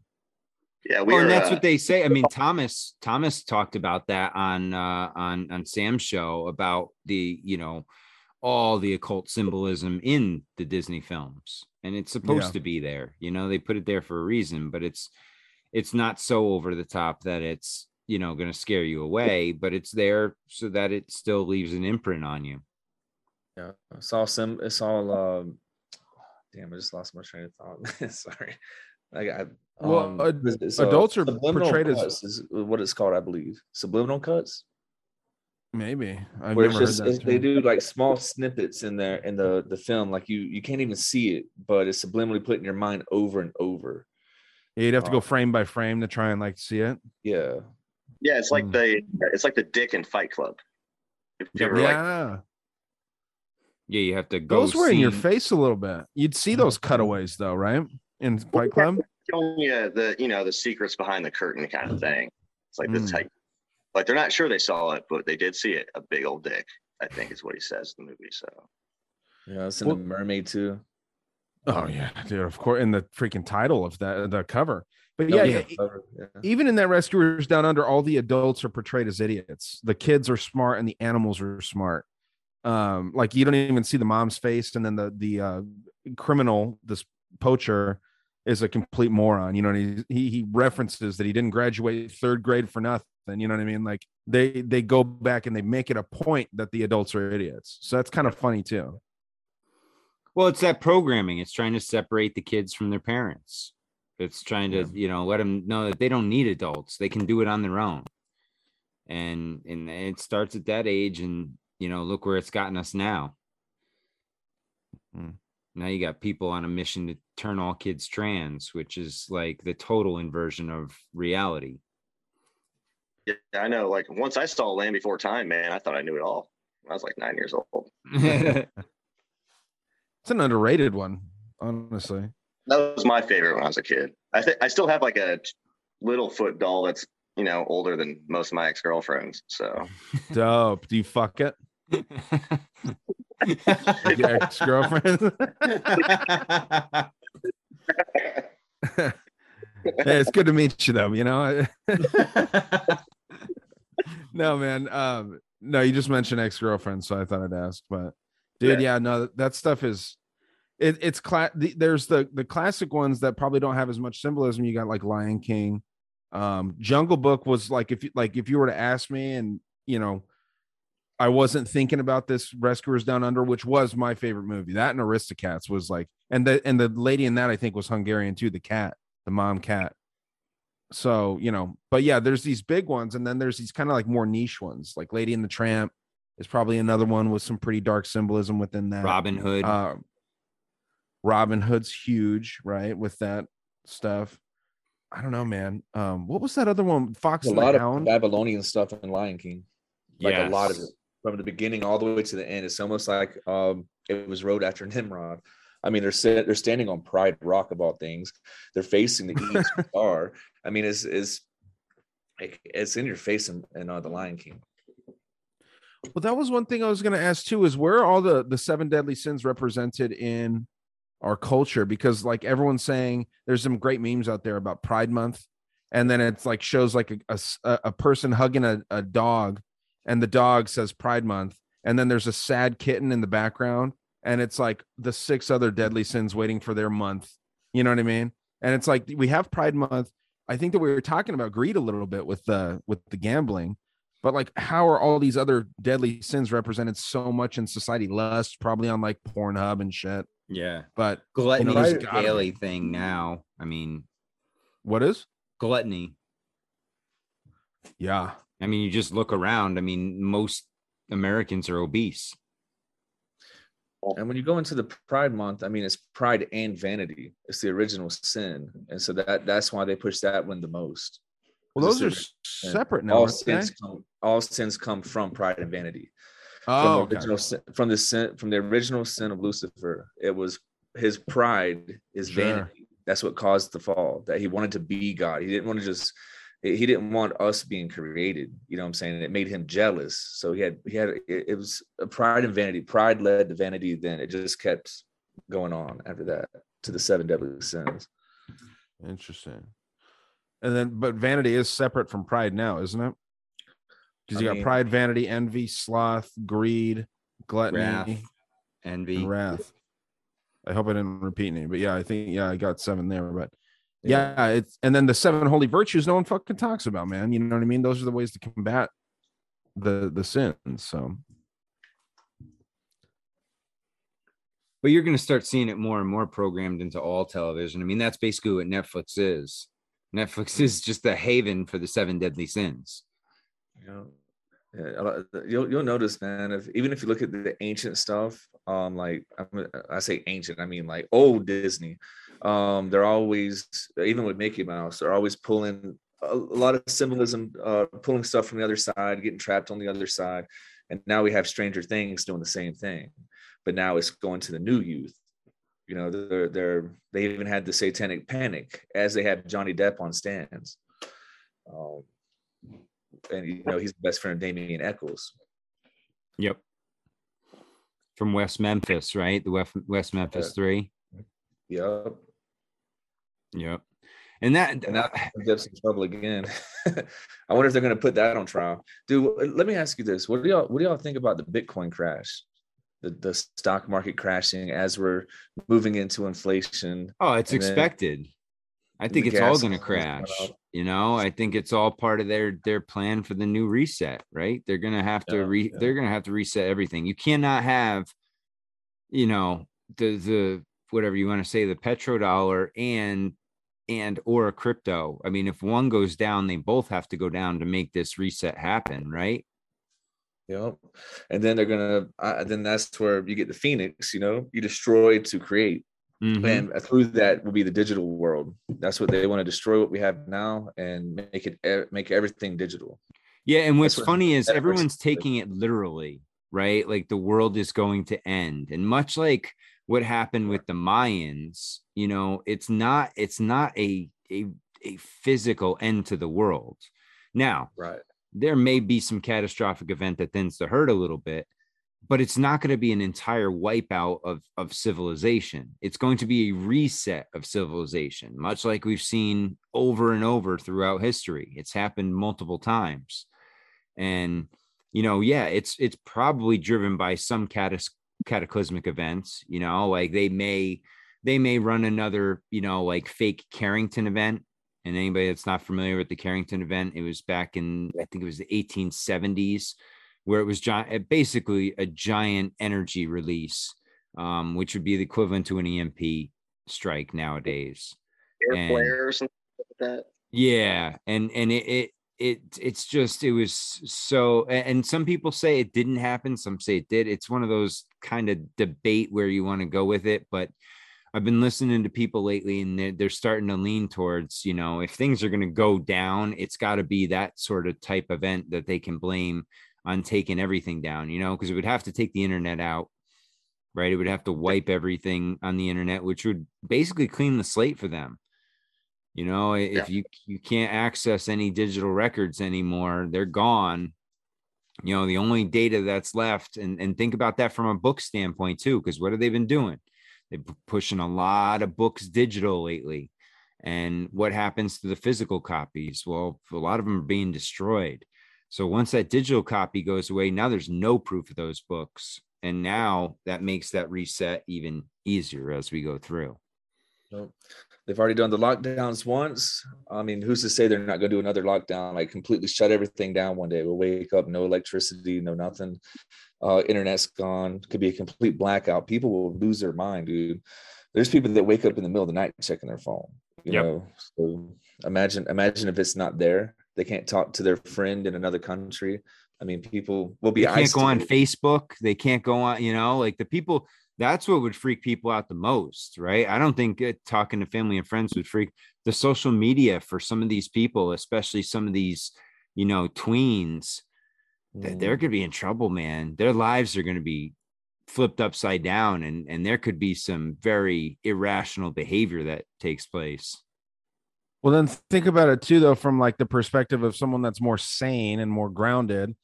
Yeah, we Well, and that's uh, what they say. I mean, Thomas Thomas talked about that on uh, on on Sam's show about the you know all the occult symbolism in the Disney films, and it's supposed Yeah. to be there. You know, they put it there for a reason, but it's it's not so over the top that it's you know going to scare you away, but it's there so that it still leaves an imprint on you. Yeah, it's all sim. It's all. Um, damn, I just lost my train of thought. *laughs* Sorry. I got. Well, um, ad- is so adults are portrayed as- is what it's called, I believe. Subliminal cuts, Maybe I've where never it's just heard that. they do like small snippets in there in the the film, like you you can't even see it, but it's subliminally put in your mind over and over. Yeah, you'd have to go frame by frame to try and like see it. Yeah, yeah, it's like Mm. the it's like the Dick and Fight Club. If you ever like Yeah, Yeah, you have to go. those were in your face a little bit. You'd see those cutaways though, right? In Fight Club. showing you the you know the secrets behind the curtain kind of thing. It's like this Mm. type. Like they're not sure they saw it, but they did see it. A big old dick, I think, is what he says in the movie. So yeah, it's in Well- the Mermaid too. Oh yeah, dude. Of course, in the freaking title of that the cover. But Oh, yeah, yeah, cover, yeah. even in that Rescuers Down Under, all the adults are portrayed as idiots. The kids are smart and the animals are smart. Um, like you don't even see the mom's face, and then the the uh, criminal, this poacher, is a complete moron. You know, and he, he he references that he didn't graduate third grade for nothing. And you know what I mean? Like they they go back and they make it a point that the adults are idiots. So that's kind of funny too. Well, it's that programming. It's trying to separate the kids from their parents. It's trying to, you know, let them know that they don't need adults. They can do it on their own. And and it starts at that age and you know, look where it's gotten us now. Mm. Now you got people on a mission to turn all kids trans, which is like the total inversion of reality. Yeah, I know. Like once I saw Land Before Time, man, I thought I knew it all. I was like nine years old. *laughs* It's an underrated one, honestly. That was my favorite when I was a kid. I think I still have like a Littlefoot doll that's you know older than most of my ex girlfriends. So *laughs* Dope. Do you fuck it? *laughs* Your ex girlfriend? hey, it's good to meet you, though. You know, no, man. Um, no, you just mentioned ex girlfriend, so I thought I'd ask. But, dude, yeah, no, that stuff is. It, it's cla- the, there's the the classic ones that probably don't have as much symbolism. You got like Lion King, um, Jungle Book was like if you like if you were to ask me, and you know, I wasn't thinking about this Rescuers Down Under, which was my favorite movie. That and Aristocats was like, and the and the lady in that I think was Hungarian too. The cat, the mom cat. So you know, but yeah, there's these big ones, and then there's these kind of like more niche ones, like Lady and the Tramp is probably another one with some pretty dark symbolism within that. Robin Hood. Uh, Robin Hood's huge, right? With that stuff. I don't know, man. Um, what was that other one? Fox a and the lot of Hound. Babylonian stuff in Lion King. Like a lot of it from the beginning all the way to the end. It's almost like um, it was wrote after Nimrod. I mean, they're sit, they're standing on Pride Rock of all things. They're facing the east *laughs* star. I mean, it's is it's in your face and, in uh, the Lion King. Well, that was one thing I was going to ask too. Is where are all the the seven deadly sins represented in our culture? Because like everyone's saying, there's some great memes out there about Pride Month, and then it's like shows like a a person hugging a, a dog, and the dog says Pride Month, and then there's a sad kitten in the background, and it's like the six other deadly sins waiting for their month. You know what I mean? And it's like we have Pride Month. I think that we were talking about greed a little bit with the with the gambling, but like how are all these other deadly sins represented so much in society? Lust, probably on like Pornhub and shit. Yeah. But Gluttony you know, is a gotta daily thing now. I mean, What is? gluttony. Yeah. I mean, you just look around. I mean, most Americans are obese. And when you go into the Pride Month, I mean, it's pride and vanity. It's the original sin, and so that that's why they push that one the most. Well, those are separate now. All they? sins come, all sins come from pride and vanity. Oh, from the okay. original sin, from the sin from the original sin of Lucifer. It was his pride is Sure. vanity. That's what caused the fall. That he wanted to be God. He didn't want to just. He didn't want us being created. You know what I'm saying? It made him jealous. So he had he had it, it was a pride and vanity. Pride led to vanity. Then it just kept going on after that to the seven deadly sins. Interesting. And then, but vanity is separate from pride now, isn't it? Because I you got mean- pride, vanity, envy, sloth, greed, gluttony, Wrath, envy. and wrath. I hope I didn't repeat any, but yeah, I think yeah, I got seven there. But yeah, it's and then the seven holy virtues no one fucking talks about, man. You know what I mean? Those are the ways to combat the the sins. So But you're going to start seeing it more and more programmed into all television. I mean, that's basically what Netflix is. Netflix *laughs* is just a haven for the seven deadly sins. You know, yeah, you'll you'll notice, man. If even if you look at the ancient stuff, um, like I'm, I say ancient, I mean like old Disney. Um, they're always even with Mickey Mouse, they're always pulling a, a lot of symbolism, uh, pulling stuff from the other side, getting trapped on the other side. And now we have Stranger Things doing the same thing, but now it's going to the new youth. You know, they're they're they even had the Satanic Panic as they had Johnny Depp on stands. Um, and you know he's the best friend of Damien Echols. Yep. From West Memphis, right? The West, West Memphis Yeah. Three. Yep. Yep. And that, And now Depp's in trouble again. *laughs* I wonder if they're going to put that on trial. Dude, let me ask you this: What do y'all What do y'all think about the Bitcoin crash, the the stock market crashing as we're moving into inflation? Oh, it's expected. I think it's all going to crash. You know, I think it's all part of their their plan for the new reset, right? They're going to have to Yeah, re yeah. they're going to have to reset everything. You cannot have you know, the the whatever you want to say the petrodollar and and or a crypto. I mean, if one goes down, they both have to go down to make this reset happen, right? Yep. And then they're gonna. Uh, then that's where you get the phoenix. You know, you destroy to create. Mhm. and through that will be the digital world that's what they want to destroy what we have now and make it make everything digital Yeah, and what's what- funny is everyone's taking it literally, right? Like the world is going to end. And much like what happened with the Mayans, you know, it's not it's not a a, a physical end to the world. Now, right there may be some catastrophic event that tends to hurt a little bit, but it's not going to be an entire wipeout of, of civilization. It's going to be a reset of civilization, much like we've seen over and over throughout history. It's happened multiple times. And, you know, yeah, it's it's probably driven by some catas- cataclysmic events, you know, like they may they may run another, you know, like fake Carrington event and anybody that's not familiar with the Carrington event, it was back in I think it was the 1870s, where it was gi- basically a giant energy release, um, which would be the equivalent to an EMP strike nowadays. Air And- flares and stuff like that. Yeah, and and it it it it's just it was so and some people say it didn't happen, some say it did. It's one of those kind of debate where you want to go with it, but I've been listening to people lately and they're, they're starting to lean towards, you know, if things are going to go down, it's got to be that sort of type event that they can blame on taking everything down, you know, because it would have to take the internet out, right? It would have to wipe everything on the internet, which would basically clean the slate for them. You know, i- if you you can't access any digital records anymore, they're gone. You know, the only data that's left, and, and think about that from a book standpoint too, because what have they been doing? They've been pushing a lot of books digital lately. And what happens to the physical copies? Well, a lot of them are being destroyed. So once that digital copy goes away, now there's no proof of those books. And now that makes that reset even easier as we go through. They've already done the lockdowns once. I mean, who's to say they're not going to do another lockdown? Like completely shut everything down one day. We'll wake up, no electricity, no nothing. Uh, internet's gone. Could be a complete blackout. People will lose their mind, dude. There's people that wake up in the middle of the night checking their phone. You Yep. know, so imagine imagine if it's not there. They can't talk to their friend in another country. I mean, people will be. They can't go on. Facebook. They can't go on, you know, like the people. That's what would freak people out the most, right? I don't think it, talking to family and friends would freak the social media for some of these people, especially some of these, you know, tweens. that They're Mm. going to be in trouble, man. Their lives are going to be flipped upside down, and and there could be some very irrational behavior that takes place. Well, then think about it too, though, from like the perspective of someone that's more sane and more grounded.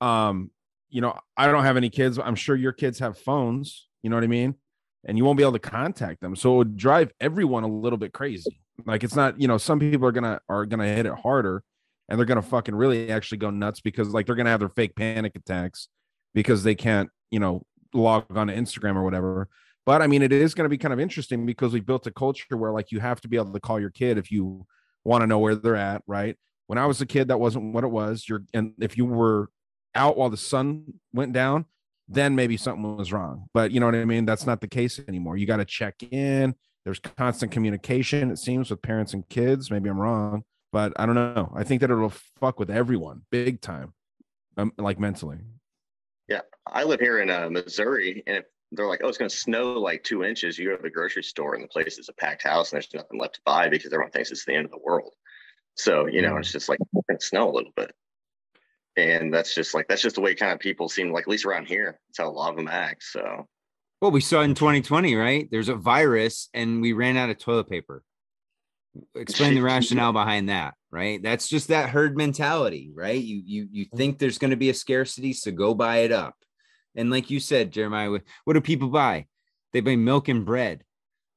Um, you know, I don't have any kids. I'm sure your kids have phones. You know what I mean? And you won't be able to contact them, so it would drive everyone a little bit crazy. Like it's not, you know, some people are gonna are gonna hit it harder, and they're gonna fucking really actually go nuts because like they're gonna have their fake panic attacks because they can't, you know, log on to Instagram or whatever. But I mean, it is to be kind of interesting because we built a culture where like you have to be able to call your kid if you want to know where they're at, right? When I was a kid, that wasn't what it was. You're and if you were out while the sun went down, then maybe something was wrong. But you know what I mean? That's not the case anymore. You got to check in. There's constant communication, it seems, with parents and kids. Maybe I'm wrong, but I don't know. I think that it'll fuck with everyone big time, um, like mentally. Yeah, I live here in uh, Missouri, and if they're like, "Oh, it's going to snow like two inches," you go to the grocery store, and the place is a packed house, and there's nothing left to buy because everyone thinks it's the end of the world. So you know, it's just like it's snow a little bit, and that's just like that's just the way kind of people seem like. At least around here, that's how a lot of them act. So Well, we saw in 2020, right? There's a virus and we ran out of toilet paper. Explain the *laughs* rationale behind that, right? That's just that herd mentality, right? You you you mm-hmm. think there's going to be a scarcity, so go buy it up. And like you said, Jeremiah, what what do people buy? They buy milk and bread.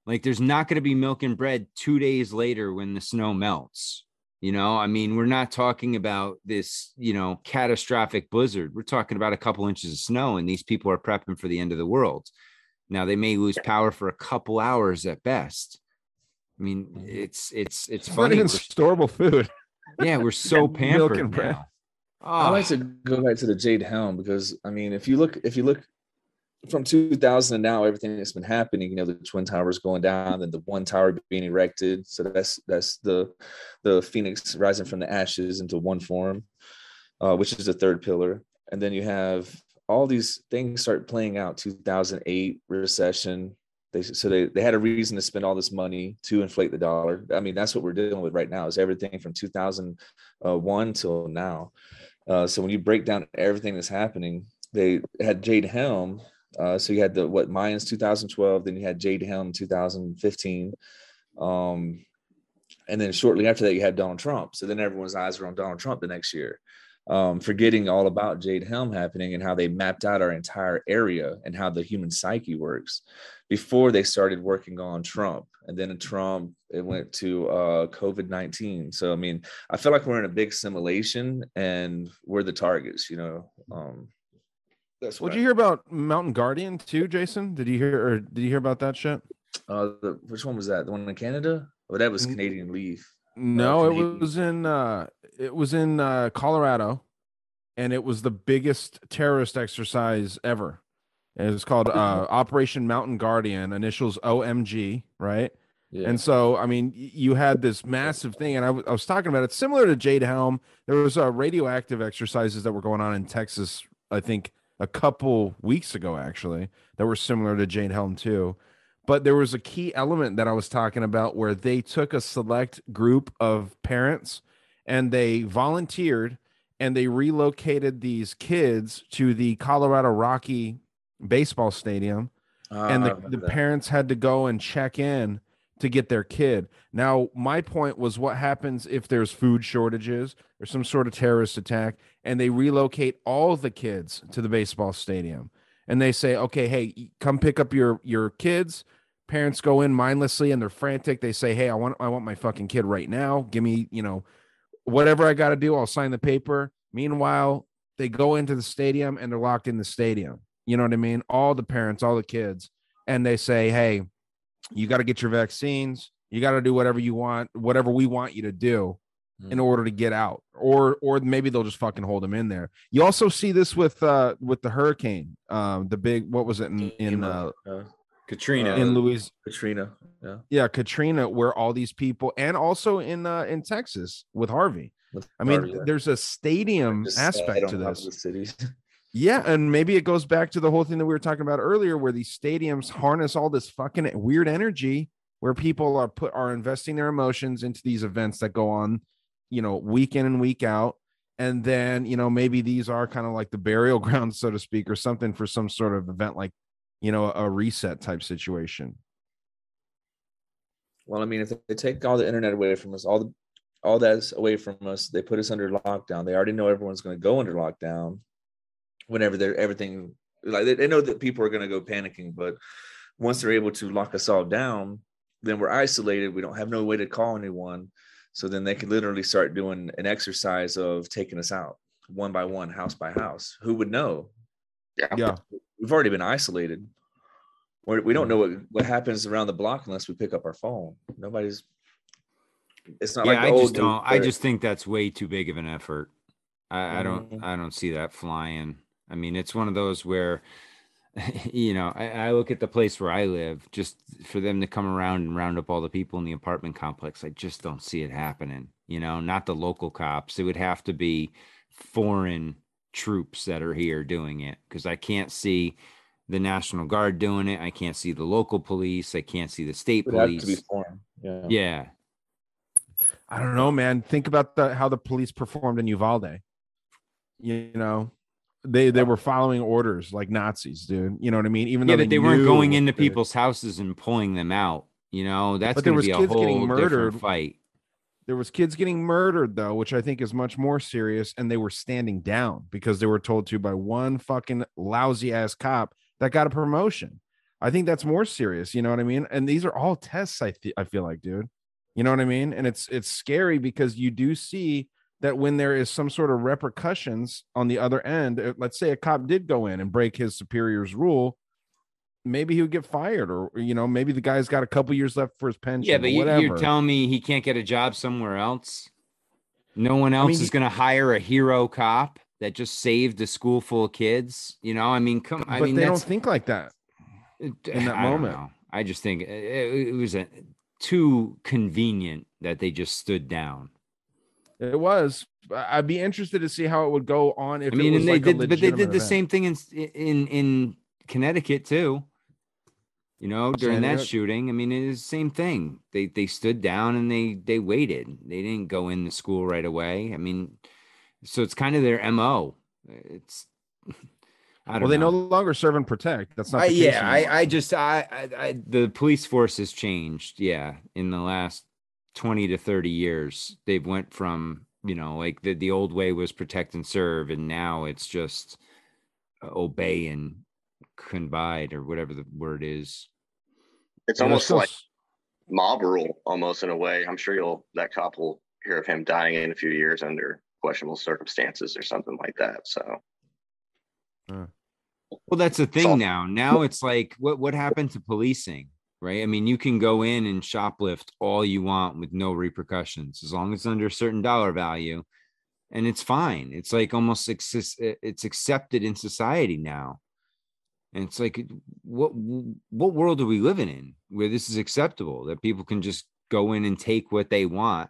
Like there's not going to be milk and bread 2 days later when the snow melts. You know, I mean, we're not talking about this, you know, catastrophic blizzard. We're talking about a couple inches of snow, and these people are prepping for the end of the world. Now they may lose power for a couple hours at best. I mean, it's it's it's It's not funny. even We're- storable food. yeah, we're *laughs* so Milk pampered and bread. now. I like Ah, to go back to the Jade Helm because I mean, if you look, if you look from 2000 and now, everything that's been happening, you know, the twin towers going down, and the one tower being erected. So that's that's the the phoenix rising from the ashes into one form, uh, which is the third pillar. And then you have all these things start playing out. 2008 recession. They so they they had a reason to spend all this money to inflate the dollar. I mean, that's what we're dealing with right now. Is everything from 2001 till now. Uh, so when you break down everything that's happening, they had Jade Helm. Uh, so you had the what Mayans 2012, then you had Jade Helm 2015, um, and then shortly after that you had Donald Trump. So then everyone's eyes were on Donald Trump the next year, um, forgetting all about Jade Helm happening and how they mapped out our entire area and how the human psyche works before they started working on Trump. And then Trump, it went to uh, COVID 19. So, I mean, I feel like we're in a big simulation and we're the targets, you know. Um, that's Would you hear about Mountain Guardian too, Jason? Did you hear or did you hear about that shit? Uh, the, which one was that? The one in Canada? Oh, that was. Canadian Leaf. No, it Canadian. was in uh it was in uh Colorado and it was the biggest terrorist exercise ever. It was called uh *laughs* Operation Mountain Guardian, initials OMG, right? Yeah. And so, I mean, you had this massive thing, and I, w- I was talking about it similar to Jade Helm. There was uh, radioactive exercises that were going on in Texas, I think, a couple weeks ago, actually, that were similar to Jade Helm too. But there was a key element that I was talking about where they took a select group of parents and they volunteered and they relocated these kids to the Colorado Rocky baseball stadium and Ah, the, the parents had to go and check in to get their kid. Now, my point was what happens if there's food shortages or some sort of terrorist attack and they relocate all the kids to the baseball stadium and they say, "Okay, hey, come pick up your your kids." Parents go in mindlessly and they're frantic. They say, "Hey, I want I want my fucking kid right now. Give me, you know, whatever I got to do, I'll sign the paper." Meanwhile, they go into the stadium and they're locked in the stadium. You know what I mean? All the parents, all the kids, and they say, "Hey, you got to get your vaccines. You got to do whatever you want, whatever we want you to do." in Mm. order to get out or or maybe they'll just fucking hold them in there you also see this with uh with the hurricane um the big what was it in in uh uh, Katrina. in louis Katrina. Yeah. yeah katrina where all these people and also in uh in texas with harvey With i mean Harvey, there's a stadium Just aspect to this cities. *laughs* yeah and maybe it goes back to the whole thing that we were talking about earlier where these stadiums harness all this fucking weird energy where people are put are investing their emotions into these events that go on you know week in and week out. And then you know maybe these are kind of like the burial *laughs* grounds so to speak or something for some sort of event like you know a reset type situation. Well, I mean, if they take all the internet away from us, all the all that's away from us, they put us under lockdown. They already know everyone's going to go under lockdown whenever they're everything like they, they know that people are going to go panicking, but once they're able to lock us all down, then we're isolated. We don't have no way to call anyone. So then they can literally start doing an exercise of taking us out one by one, house by house. Who would know? Yeah. yeah We've already been isolated. We're, we don't know what, what happens around the block unless we pick up our phone. Nobody's. It's not yeah, like I just don't. I just think that's way too big of an effort. I, I don't. Mhm. I don't see that flying. I mean, it's one of those where, *laughs* you know, I, I look at the place where I live. Just for them to come around and round up all the people in the apartment complex, I just don't see it happening. You know, not the local cops. It would have to be foreign troops that are here doing it because I can't see the National Guard doing it. I can't see the local police. I can't see the state it would have to be police. foreign. Yeah. Yeah. i don't know man think about the how the police performed in uvalde you know they they were following orders like nazis dude. You know what i mean? Even yeah, though but they weren't going into people's houses and pulling them out. You know, that's But there going to was be a kids getting murdered. fight. there was kids getting murdered though which i think is much more serious and they were standing down because they were told to by one fucking lousy ass cop that got a promotion. I think that's more serious you know what i mean? And these are all tests i, th- I feel like dude. You know what i mean? And it's it's scary because you do see that when there is some sort of repercussions on the other end let's say a cop did go in and break his superior's rule maybe he would get fired or you know maybe the guy's got a couple years left for his pension Yeah, but you're telling me he can't get a job somewhere else? No one else mean, is going to hire a hero cop that just saved a school full of kids. You know, I mean, come. I but mean, they don't think like that in that I moment. I just think it, it it was a, too convenient that they just stood down. It was. I'd be interested to see how it would go on if I mean, it was and they like did, but they did the event. same thing in in in Connecticut too. You know, during that shooting, I mean, it is the same thing. They they stood down and they they waited. They didn't go in the school right away. I mean, so it's kind of their mo. It's I don't Well, they know. no longer serve and protect. That's not. I, yeah. I, I just, I, I, I, the police force has changed. Yeah, in the last twenty to thirty years, they've went from you know like the the old way was protect and serve, and now it's just uh, obey and confide or whatever the word is. It's Yeah, there's almost still like mob rule, almost in a way. I'm sure you'll that cop will hear of him dying in a few years under questionable circumstances or something like that. So Well, that's the thing now. Now it's like what what happened to policing, right? I mean, you can go in and shoplift all you want with no repercussions as long as it's under a certain dollar value, and it's fine. It's like almost it's accepted in society now. And it's like what what world are we living in where this is acceptable that people can just go in and take what they want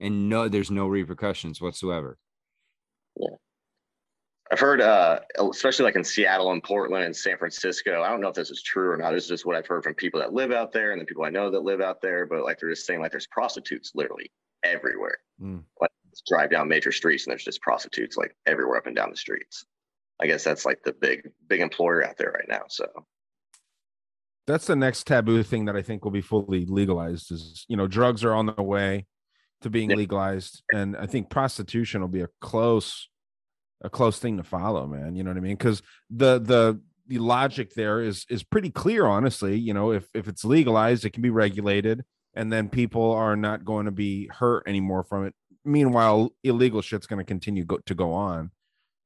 and no there's no repercussions whatsoever. I've heard, uh, especially like in Seattle and Portland and San Francisco. I don't know if this is true or not. This is just what I've heard from people that live out there and the people I know that live out there. But like they're just saying, like there's prostitutes literally everywhere. Mm. Like drive down major streets and there's just prostitutes like everywhere up and down the streets. I guess that's like the big big employer out there right now. So that's the next taboo thing that I think will be fully legalized. Is you know drugs are on the way to being legalized, and I think prostitution will be a close a close thing to follow, man. You know what I mean? Because the the the logic there is is pretty clear, honestly. You know, if if it's legalized, it can be regulated, and then people are not going to be hurt anymore from it meanwhile, illegal shit's going to continue go, to go on.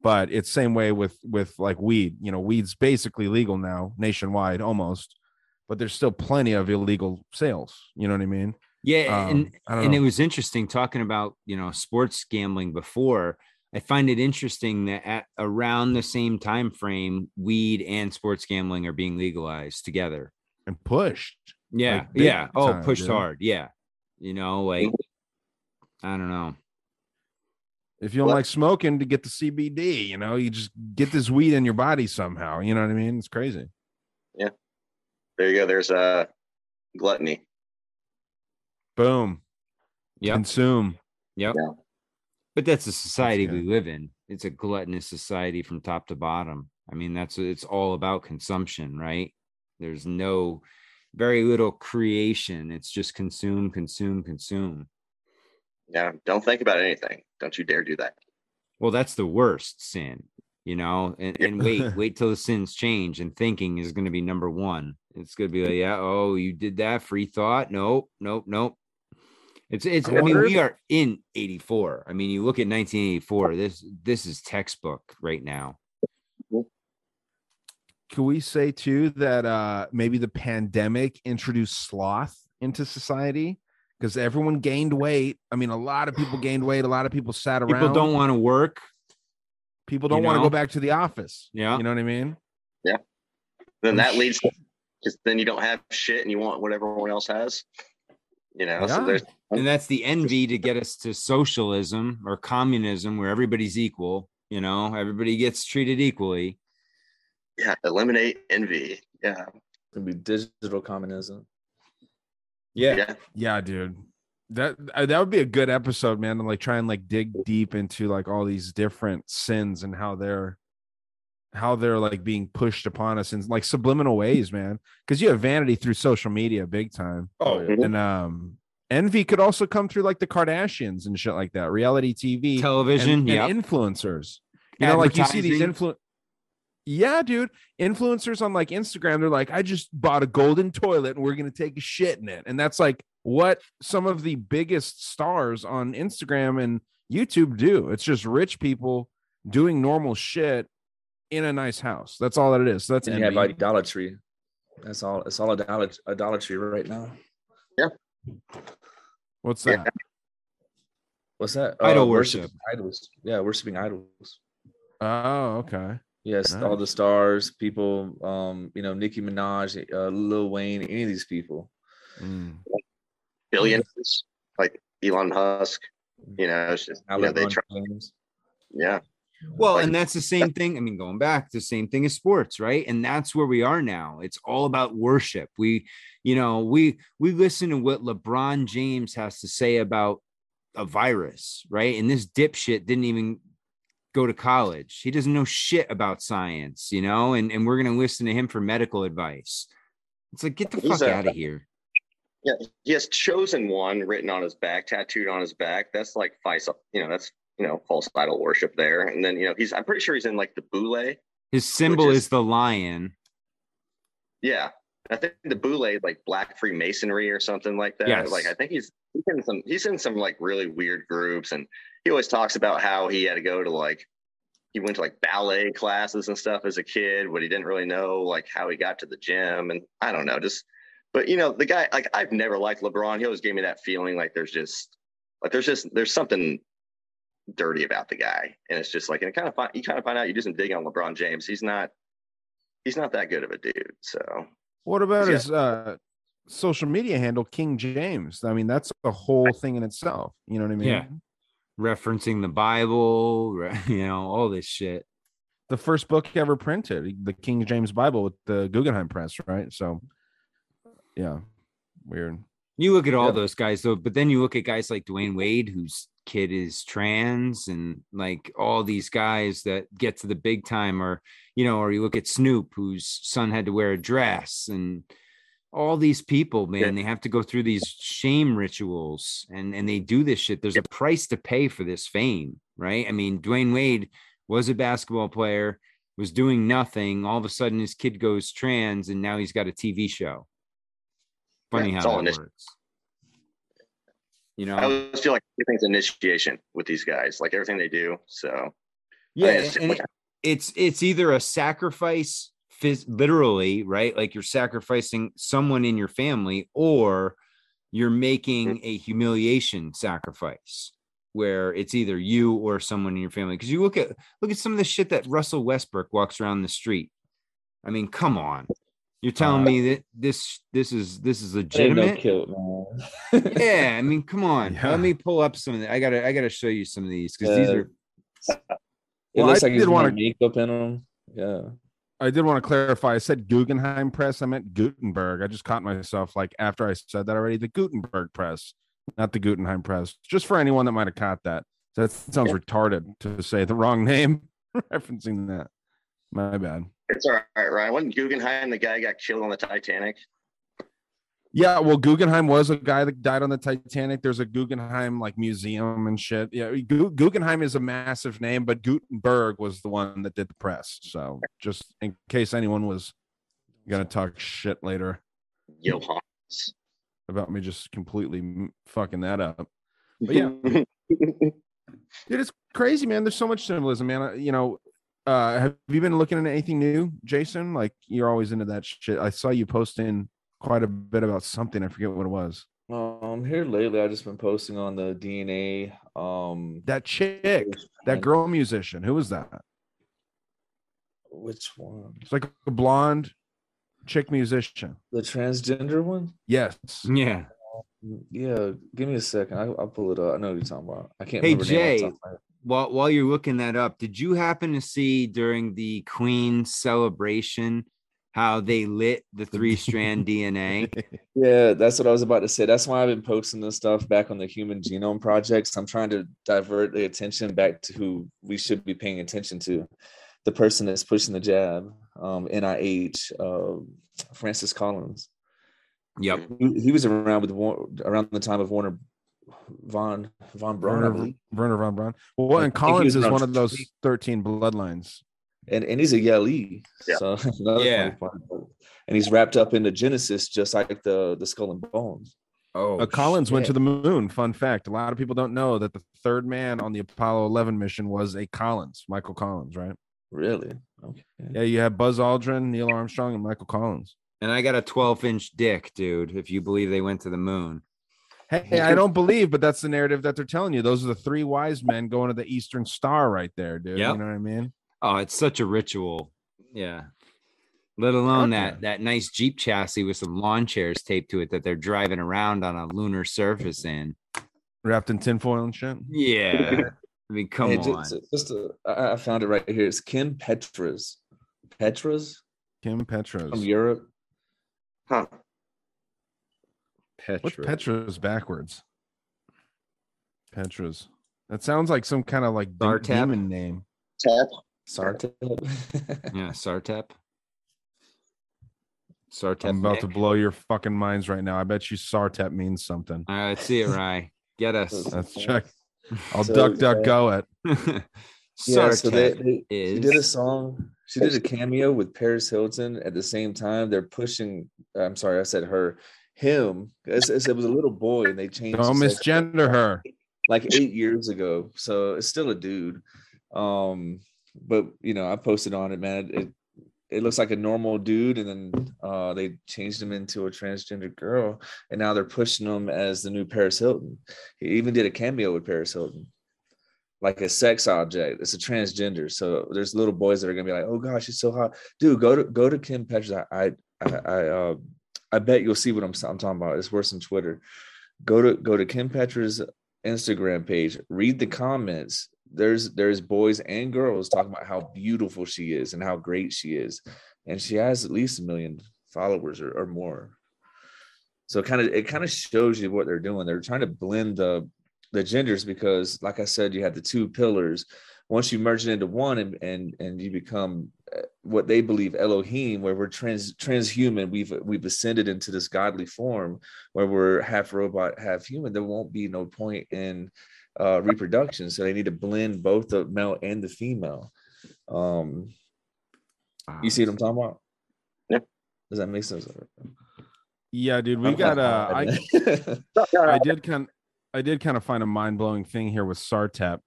But it's same way with with like weed. You know, weed's basically legal now nationwide almost, but there's still plenty of illegal sales. You know what I mean? Yeah, Um, and and it was interesting talking about you know sports gambling before. I find it interesting that at around the same time frame, weed and sports gambling are being legalized together. and pushed. Yeah, Like, big yeah. Oh, pushed dude. hard. Yeah, you know, like I don't know. If you don't Well- like smoking to get the CBD, you know, you just get this weed in your body somehow. You know what I mean? It's crazy. Yeah. There you go. There's uh, gluttony. Boom. Yep. Consume. Yep. Yeah. But that's the society we live in. It's a gluttonous society from top to bottom. I mean, that's it's all about consumption, right? There's no very little creation. It's just consume, consume, consume. Yeah. Don't think about anything. Don't you dare do that. Well, that's the worst sin, you know. And, and wait, *laughs* wait till the sins change, and thinking is going to be number one. It's going to be like, yeah, oh, you did that free thought. Nope, nope, nope. It's it's. I I, mean, we are in '84. I mean, you look at 1984. This this is textbook right now. Can we say too that uh maybe the pandemic introduced sloth into society? Because everyone gained weight. I mean, a lot of people gained weight. A lot of people sat around. People don't want to work. people don't you want to go back to the office. Yeah. You know what I mean? Yeah. Then that leads to just then you don't have shit and you want what everyone else has. You know, so there's And that's the envy to get us to socialism or communism, where everybody's equal. You know, everybody gets treated equally. yeah, eliminate envy. Yeah. It's gonna be digital communism. Yeah. Yeah. Yeah, dude. That uh, that would be a good episode, man. To like try and like dig deep into like all these different sins and how they're how they're like being pushed upon us in like subliminal ways, man. Because you have vanity through social media, big time. Oh, yeah. and um envy could also come through like the Kardashians and shit like that, reality TV, Television. and, yeah. and influencers. You know, like you see these Advertising. influ Yeah, dude. Influencers on like Instagram, they're like, I just bought a golden toilet and we're gonna take a shit in it. And that's like what some of the biggest stars on Instagram and YouTube do. It's just rich people doing normal shit in a nice house. That's all that it is. So that's And you have idolatry. That's all. It's all idolat- idolatry right now. Yeah. What's Yeah. that? What's that? Idol worship worship. Idols. Yeah, worshiping idols. Oh, okay. Yes, all the stars, people. Um, you know, Nicki Minaj, uh, Lil Wayne, any of these people. Mm. Billions like Elon Musk. You know, it's just, you know, they try. James. Yeah. Well, and that's the same thing. I mean, going back, the same thing as sports, right? And that's where we are now. It's all about worship. We, you know, we we listen to what LeBron James has to say about a virus, right? And this dipshit didn't even go to college. He doesn't know shit about science, you know, and, and we're gonna listen to him for medical advice. It's like get the He's fuck a- out of here. Yeah. He has chosen one written on his back, tattooed on his back. That's like false, you know, that's you know, false idol worship there. And then, you know, he's I'm pretty sure he's in like the boule. His symbol is- is the lion. Yeah. I think the boule like black Freemasonry or something like that. Yes. Like I think he's he's in some he's in some like really weird groups and he always talks about how he had to go to like he went to like ballet classes and stuff as a kid, but he didn't really know like how he got to the gym and I don't know, just but you know, the guy like I've never liked LeBron. He always gave me that feeling like there's just like there's just there's something dirty about the guy. And it's just like and it kind of find you kind of find out you just do some digging on LeBron James. He's not he's not that good of a dude. So What about Yeah. his uh social media handle, King James? I mean, that's a whole thing in itself. You know what I mean? Yeah. Referencing the Bible, re- *laughs* you know, all this shit. The first book ever printed, the King James Bible with the Guggenheim Press, right? So, yeah, weird. You look at all Yeah. those guys though, but then you look at guys like Dwyane Wade, whose kid is trans, and like all these guys that get to the big time, or you know, or you look at Snoop, whose son had to wear a dress, and all these people, man, they have to go through these shame rituals, and and they do this shit. There's a price to pay for this fame, right? I mean, Dwyane Wade was a basketball player, was doing nothing. All of a sudden, his kid goes trans, and now he's got a TV show. Funny Yeah, how that works. You know, I always feel like everything's initiation with these guys, like everything they do. So yeah, it's- and it- it's it's either a sacrifice, phys- literally, right? Like you're sacrificing someone in your family, or you're making a humiliation sacrifice where it's either you or someone in your family. Because you look at look at some of the shit that Russell Westbrook walks around the street. I mean, come on. You're telling Uh, me that this this is this is That no legitimate? kilt, man. Yeah, I mean, come *laughs* on. Yeah. Let me pull up some of the, I gotta I gotta show you some of these because these uh, are It Well, looks I like he's did wanna- wearing makeup in them. Yeah. I did want to clarify. I said Guggenheim Press. I meant Gutenberg. I just caught myself like after I said that already. The Gutenberg Press, not the Guggenheim Press. Just for anyone that might have caught that. That sounds retarded to say the wrong name, *laughs* referencing that. My bad. it's all right, Ryan. Wasn't Guggenheim the guy who got killed on the Titanic? Yeah, well, Guggenheim was a guy that died on the Titanic. There's a Guggenheim like museum and shit. Yeah, Gu- Guggenheim is a massive name, but Gutenberg was the one that did the press. So just in case anyone was gonna talk shit later Johannes. about me just completely fucking that up. But yeah, *laughs* dude, it's crazy, man. There's so much symbolism, man. Uh, You know, uh, have you been looking into anything new, Jason? Like you're always into that shit. I saw you posting quite a bit about something. I forget what it was. Um, here lately, I've just been posting on the DNA. Um, That chick, that girl musician. Who was that? Which one? It's like a blonde chick musician. The transgender one? Yes. yeah. Yeah. Give me a second. I, I'll pull it up. I know what you're talking about. I can't Hey remember. her name off the Jay, top of my head. while while you're looking that up, did you happen to see during the Queen celebration how they lit the three strand *laughs* DNA? Yeah, that's what I was about to say. That's why I've been posting this stuff back on the Human Genome Project. So I'm trying to divert the attention back to who we should be paying attention to. The person that's pushing the jab, um, NIH, uh, Francis Collins. Yep. He, he was around with around the time of Warner von von Braun, Wernher. Wernher von Braun. Well, and Collins is one of those 13 bloodlines. And and he's a Yalie. Yeah. So *laughs* another Yeah. funny part. And he's wrapped up into Genesis, just like the the Skull and Bones. Oh, Uh, Collins went to the moon. Fun fact. A lot of people don't know that the third man on the Apollo 11 mission was a Collins, Michael Collins, right? Really? Okay. Yeah, you have Buzz Aldrin, Neil Armstrong, and Michael Collins. And I got a 12 inch dick, dude. If you believe they went to the moon. Hey, I don't believe, but that's the narrative that they're telling you. Those are the three wise men going to the Eastern Star right there, dude. Yep. You know what I mean? Oh, it's such a ritual. Yeah. Let alone yeah. that that nice Jeep chassis with some lawn chairs taped to it that they're driving around on a lunar surface in. Wrapped in tinfoil and shit. Yeah. *laughs* I mean, come Hey, on. just, just uh, I I found it right here. It's Kim Petras. Petras Kim Petras. from Europe. Huh. What's Petra. Petras backwards? Petras. That sounds like some kind of like de- Sartap? demon name. Tap. Sartep. Yeah, Sartep. Sartep. I'm about to blow your fucking minds right now. I bet you Sartep means something. All right, let's see it, Rye. Get us. Let's check. I'll So, duck, duck, uh, go it. *laughs* yeah, so they, Sartep they- is. she did a song. She did a cameo with Paris Hilton at the same time. They're pushing. I'm sorry, I said her, him. It's, it's- it was a little boy, and they changed. Don't the sex- misgender her. like eight years ago. So it's still a dude. Um, but you know, I posted on it, man. It it looks like a normal dude, and then uh they changed him into a transgender girl, and now they're pushing him as the new Paris Hilton. He even did a cameo with Paris Hilton. Like a sex object. It's a transgender. So there's little boys that are gonna be like, oh gosh, she's so hot. Dude, go to go to Kim Petras. I I I uh I bet you'll see what I'm, I'm talking about. It's worse than Twitter. Go to go to Kim Petras Instagram page, read the comments. There's there's boys and girls talking about how beautiful she is and how great she is, and she has at least a million followers or, or more. So kind of it kind of shows you what they're doing. They're trying to blend the the genders because, like I said, you have the two pillars. Once you merge it into one and and and you become uh, what they believe Elohim, where we're trans transhuman, we've we've ascended into this godly form where we're half robot, half human. There won't be no point in uh, reproduction, so they need to blend both the male and the female. Um, you see what I'm talking about? Yeah. Does that make sense? Yeah, dude. We I'm got kinda uh I. *laughs* I did kind I did kind of find a mind blowing thing here with Sartep.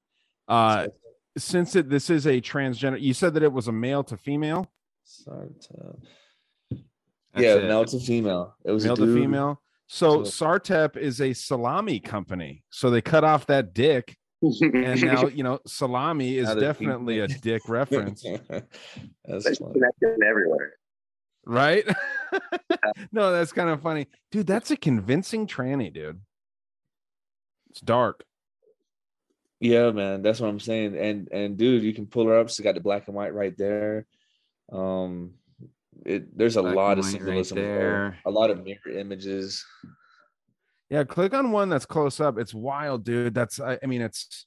Uh, since it this is a transgender, you said that it was a male to female. Sartep. That's yeah, it. male to female. It was male a to female. So So- Sartep is a salami company. So they cut off that dick, and now *laughs* you know salami is Now definitely a dick *laughs* reference, That's There's funny. connection everywhere. right? *laughs* no, that's kind of funny, dude. That's a convincing tranny, dude. It's dark. Yeah, man, that's what I'm saying. And and dude, you can pull her up. She's got the black and white right there. Um, it there's a Black lot of white right symbolism there. there. A lot of mirror images. Yeah, click on one that's close up. It's wild, dude. That's I, I mean, it's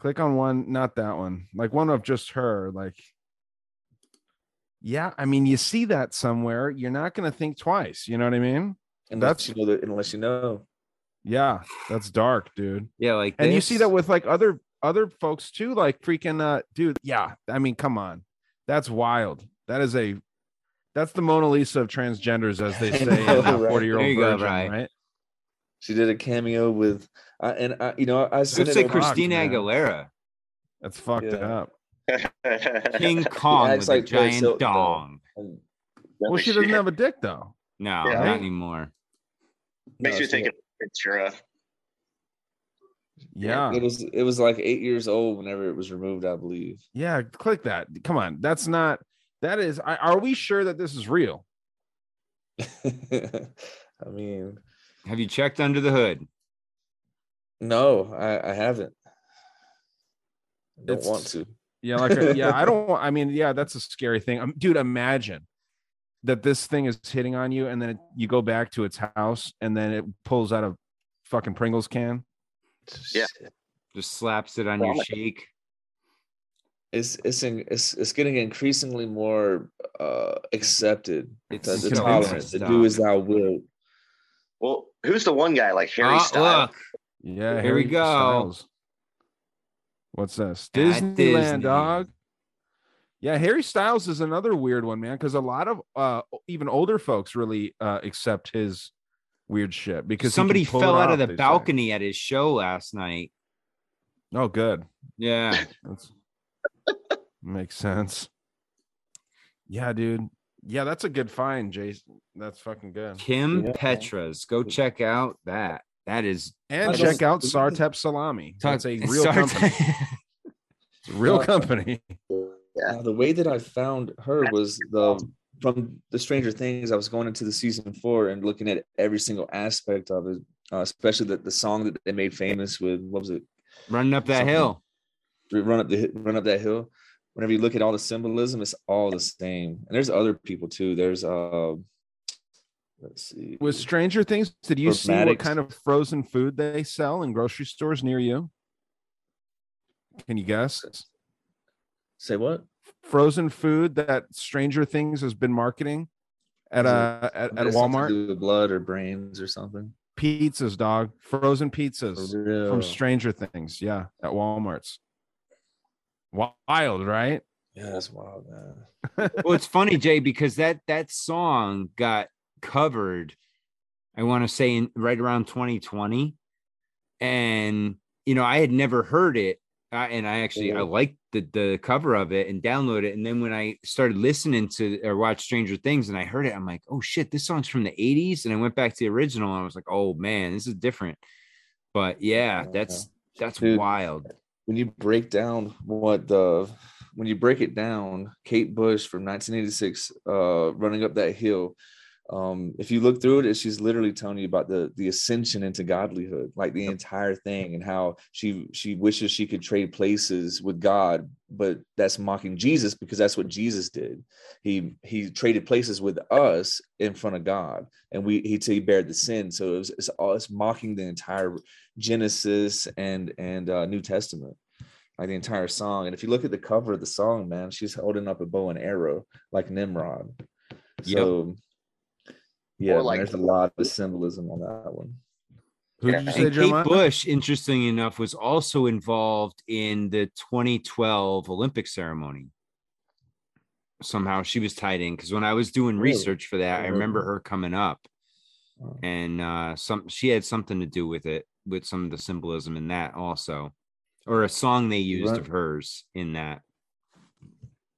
click on one, not that one. Like one of just her. Like, yeah, I mean, you see that somewhere, you're not gonna think twice. You know what I mean? Unless That's- you know that unless you know. Yeah, that's dark, dude. Yeah, like And you see that with like other other folks too, like freaking uh dude. Yeah, I mean, come on. That's wild. That is a that's the Mona Lisa of transgenders, as they *laughs* say know, in right? 40 year There old you go, virgin, Bri. right? She did a cameo with uh, and I, you know, I sent Looks it like over- Christina man. Aguilera, That's fucked Yeah. up. *laughs* King Kong acts with a like Paris giant Hilton, dong. And- Well, she doesn't have a dick though. No, Yeah. not anymore. Makes No, you she- think of Ventura. Yeah. It was it was like eight years old whenever it was removed, I believe. Yeah, click that. Come on. That's not that is I, are we sure that this is real? *laughs* I mean, Have you checked under the hood? no, I, I haven't. I don't It's- want to. Yeah, like uh, yeah, I *laughs* don't I mean, yeah, that's a scary thing. Um, dude, imagine that this thing is hitting on you and then it, you go back to its house and then it pulls out a fucking Pringles can. Yeah. Just slaps it on your Vomit. Shake. It's it's in, it's it's getting increasingly more uh accepted. It's The, the tolerance, the do as thou wilt. Well, who's the one guy like Harry Ah, Styles? look, Yeah, Here we Harry go. Styles. What's this? Disneyland, Disney. dog. Yeah, Harry Styles is another weird one, man, because a lot of uh even older folks really uh accept his weird shit because somebody fell out off, of the they say. balcony at his show last night. Oh, good. Yeah. *laughs* That's makes sense. Yeah, dude. Yeah, that's a good find, Jason. That's fucking good. Kim Yeah. Petras. Go check out that. That is And I check don't- out Sartep Salami. That's a *laughs* real Sorry. company. It's a real Uh, company. Uh, the way that I found her was the from the Stranger Things. I was going into the season four and looking at every single aspect of it, uh, especially the, the song that they made famous with. What was it? Running up that Something. hill. Run up the run up that hill. Whenever you look at all the symbolism, it's all the same. And there's other people too. There's uh, let's see. With Stranger Things, did you see what kind of frozen food they sell in grocery stores near you? Can you guess? Say what? Frozen food that Stranger Things has been marketing at uh at, at Walmart. blood or brains or something. Pizzas, dog. Frozen pizzas from Stranger Things. Yeah, at Walmart's. Wild, right? Yeah, that's wild, man. *laughs* well, it's funny, Jay, because that that song got covered. I want to say in right around 2020, and you know I had never heard it, uh, and I actually I liked the the cover of it and download it, and then when I started listening to or watch Stranger Things, and I heard it, I'm like, oh shit, this song's from the 80s, and I went back to the original, and I was like, oh man, this is different. But yeah, Yeah. that's that's Dude. wild. When you break down what the when you break it down, Kate Bush from 1986, uh, running up that hill. Um, if you look through it, she's literally telling you about the the ascension into godlyhood, like the entire thing, and how she she wishes she could trade places with God, but that's mocking Jesus because that's what Jesus did. He he traded places with us in front of God, and we he he bared the sin. So it was, it's all it's mocking the entire Genesis and and uh, New Testament, like the entire song. And if you look at the cover of the song, man, she's holding up a bow and arrow like Nimrod. So yeah, Or like- there's a lot of symbolism on that one. Who did you say, Kate Jeremiah? Bush, interesting enough, was also involved in the 2012 Olympic ceremony. Somehow she was tied in because when I was doing research for that, I remember her coming up, and uh, some she had something to do with it. with some of the symbolism in that also, or a song they used Right. of hers in that.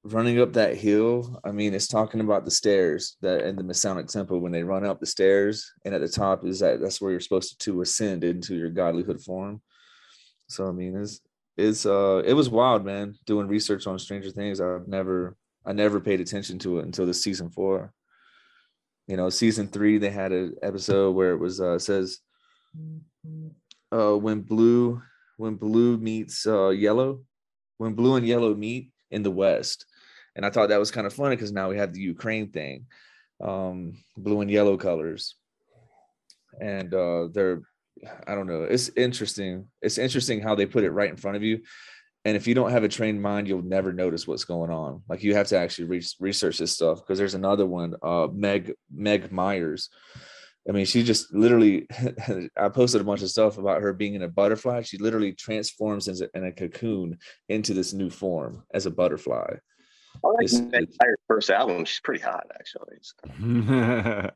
Running up that hill i mean it's talking about the stairs that in the masonic temple when they run up the stairs and at the top is that that's where you're supposed to ascend into your godlyhood form. So i mean it's it's uh it was wild man doing research on stranger things. I've never i never paid attention to it until the season four. You know season three they had an episode where it was uh says uh when blue when blue meets uh yellow when blue and yellow meet in the west and i thought that was kind of funny because now we have the ukraine thing um blue and yellow colors and uh they're i don't know it's interesting it's interesting how they put it right in front of you and if you don't have a trained mind you'll never notice what's going on like you have to actually re- research this stuff because there's another one uh meg meg myers I mean, she just literally. *laughs* I posted a bunch of stuff about her being in a butterfly. She literally transforms in a cocoon into this new form as a butterfly. I like It's- that entire first album. She's pretty hot, actually. So, *laughs*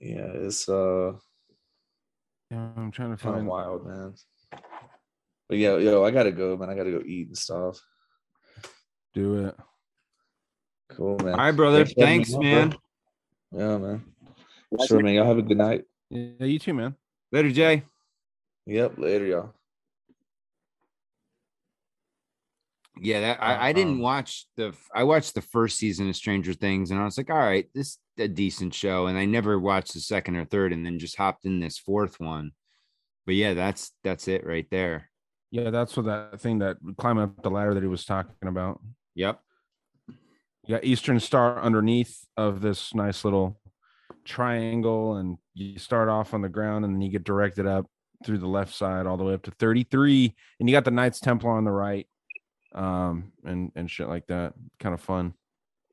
Yeah, it's uh Yeah, I'm trying to find. wild, man. But yeah, yo, I gotta go, man. I gotta go eat and stuff. Do it. Cool, man. All right, brother. for having me Thanks, man. bro. Yeah, man. Sure, man. Y'all have a good night. Yeah, you too, man. Later, Jay. Yep. Later, y'all. Yeah, that I, I didn't Um, watch the I watched the first season of Stranger Things and I was like, all right, this is a decent show. And I never watched the second or third and then just hopped in this fourth one. But yeah, that's that's it right there. Yeah, that's what that thing that climbing up the ladder that he was talking about. Yep. You got Eastern Star underneath of this nice little triangle, and you start off on the ground, and then you get directed up through the left side all the way up to 33, and you got the Knights Templar on the right, um, and and shit like that. Kind of fun.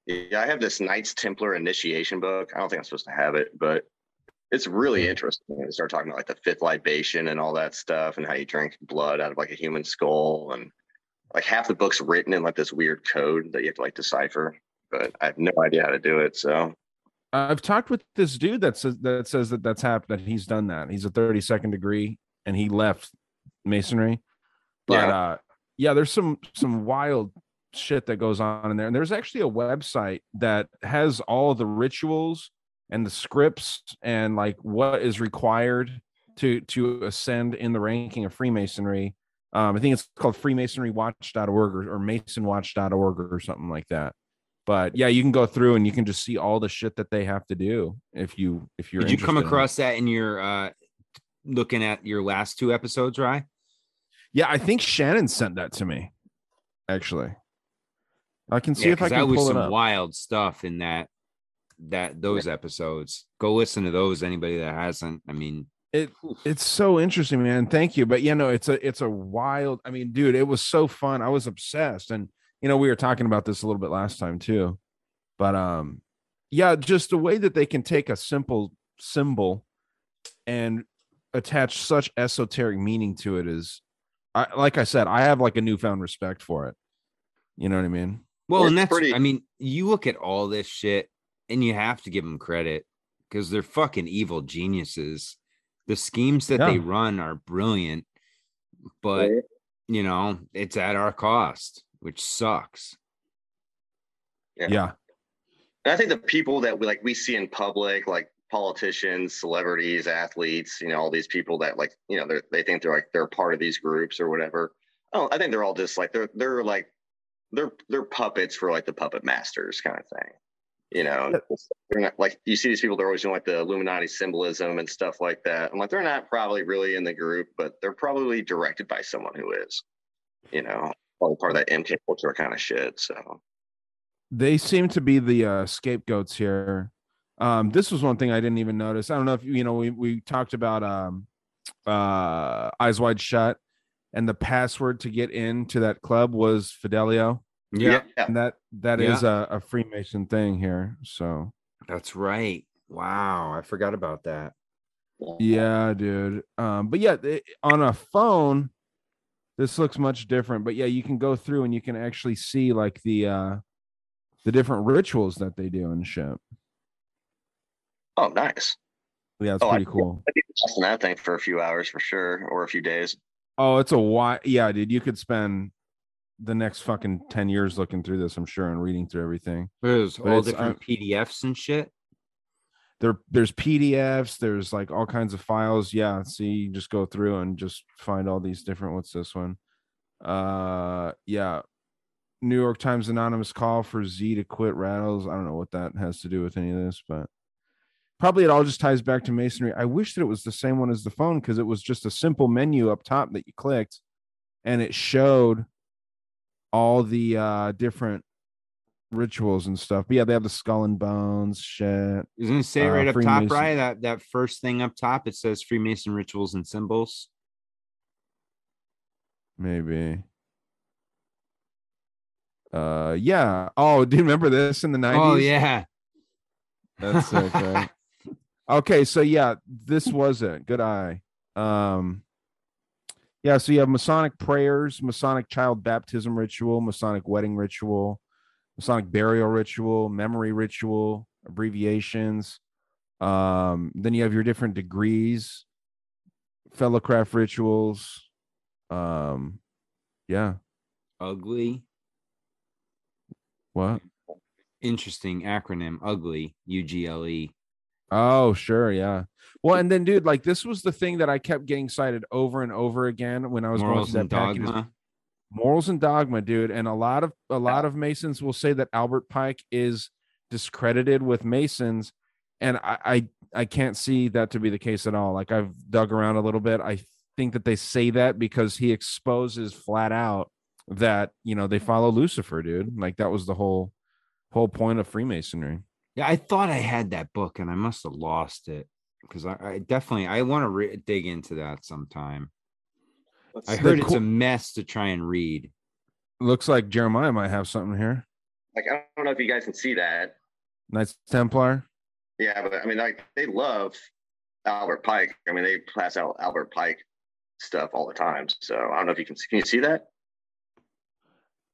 yeah, I have this Knights Templar initiation book. I don't think I'm supposed to have it, but it's really interesting. They start talking about like the fifth libation and all that stuff, and how you drink blood out of like a human skull, and like half the book's written in like this weird code that you have to like decipher. But I have no idea how to do it. So I've talked with this dude that says that says that that's happened. That he's done that. He's a 32nd degree, and he left masonry. But Yeah. uh, yeah, there's some some wild shit that goes on in there. And there's actually a website that has all the rituals and the scripts and like what is required to to ascend in the ranking of Freemasonry. Um, I think it's called freemasonrywatch.org or, or masonwatch.org or something like that. But yeah, you can go through and you can just see all the shit that they have to do if you if you're Did you come across that in your uh looking at your last two episodes, Rye? Yeah, I think Shannon sent that to me. Actually, I can see Yeah, if I can that was some wild stuff in that that those episodes. Go listen to those. Anybody that hasn't, I mean, It it's so interesting, man. Thank you. But you know, it's a it's a wild. I mean, dude, it was so fun. I was obsessed, and you know, we were talking about this a little bit last time too. But um, yeah, just the way that they can take a simple symbol and attach such esoteric meaning to it is, I like I said, I have like a newfound respect for it. You know what I mean? well, It's and that's pretty- I mean, you look at all this shit, and you have to give them credit because they're fucking evil geniuses. The schemes that they run are brilliant, but you know, it's at our cost, which sucks. Yeah. Yeah. And I think the people that we like we see in public, like politicians, celebrities, athletes, you know, all these people that like, you know, they they think they're like they're part of these groups or whatever. Oh, I think they're all just like they're they're like they're they're puppets for like the puppet masters kind of thing. You know, they're not like you see these people, they're always doing like the Illuminati symbolism and stuff like that. I'm like, they're not probably really in the group, but they're probably directed by someone who is, you know, part of that MK culture kind of shit. So they seem to be the uh, scapegoats here. Um, this was one thing I didn't even notice. I don't know if you know we we talked about um, uh, Eyes Wide Shut, and the password to get into that club was Fidelio, Yeah, and that that is Yeah. a, a Freemason thing here. So that's right. Wow, I forgot about that. yeah, dude. Um, but yeah, it- on a phone, this looks much different. But yeah, you can go through and you can actually see like the uh, the different rituals that they do and shit. Oh nice. Yeah, it's Oh, I- pretty cool. I'd be lost in that thing for a few hours for sure, or a few days. Oh, it's a why. Yeah, dude, you could spend the next fucking ten years looking through this. I'm sure and reading through everything. There's But all different uh, PDFs and shit. There, there's PDFs. There's like all kinds of files. Yeah, see, you just go through and just find all these different. What's this one? Uh, yeah. New York Times anonymous call for Z to quit rattles. I don't know what that has to do with any of this, but probably it all just ties back to masonry. I wish that it was the same one as the phone because it was just a simple menu up top that you clicked and it showed all the uh different rituals and stuff. But yeah, they have the skull and bones shit. Isn't it say uh, right up top, right? That that first thing up top, it says Freemason rituals and symbols. Maybe. Uh yeah. Oh, *laughs* do you remember this in the 90s? Oh yeah. That's sick, right? *laughs* okay, so yeah, this was it. Good eye. Um yeah, so you have Masonic prayers, Masonic child baptism ritual, Masonic wedding ritual, Masonic burial ritual, memory ritual, abbreviations. Um, then you have your different degrees, fellowcraft rituals. Um, yeah. Ugly. What? Interesting acronym. Ugly. U G L E. Oh, sure, yeah. Well, and then, dude, like this was the thing that I kept getting cited over and over again when I was Morals going and that package. dogma. Morals and dogma, dude, and a lot of a lot of Masons will say that Albert Pike is discredited with Masons, and I I, I can't see that to be the case at all. Like I've dug around a little bit. I think that they say that because he exposes flat out that you know they follow Lucifer, dude. Like that was the whole whole point of Freemasonry. Yeah, I thought I had that book and I must have lost it because I, I definitely I want to re- dig into that sometime. I The heard it's cool- a mess to try and read. Looks like Jeremiah might have something here. Like I don't know if you guys can see that. Knights Templar. Yeah, but I mean, like they love Albert Pike. I mean, they pass out Albert Pike stuff all the time. So I don't know if you can. Can you see that?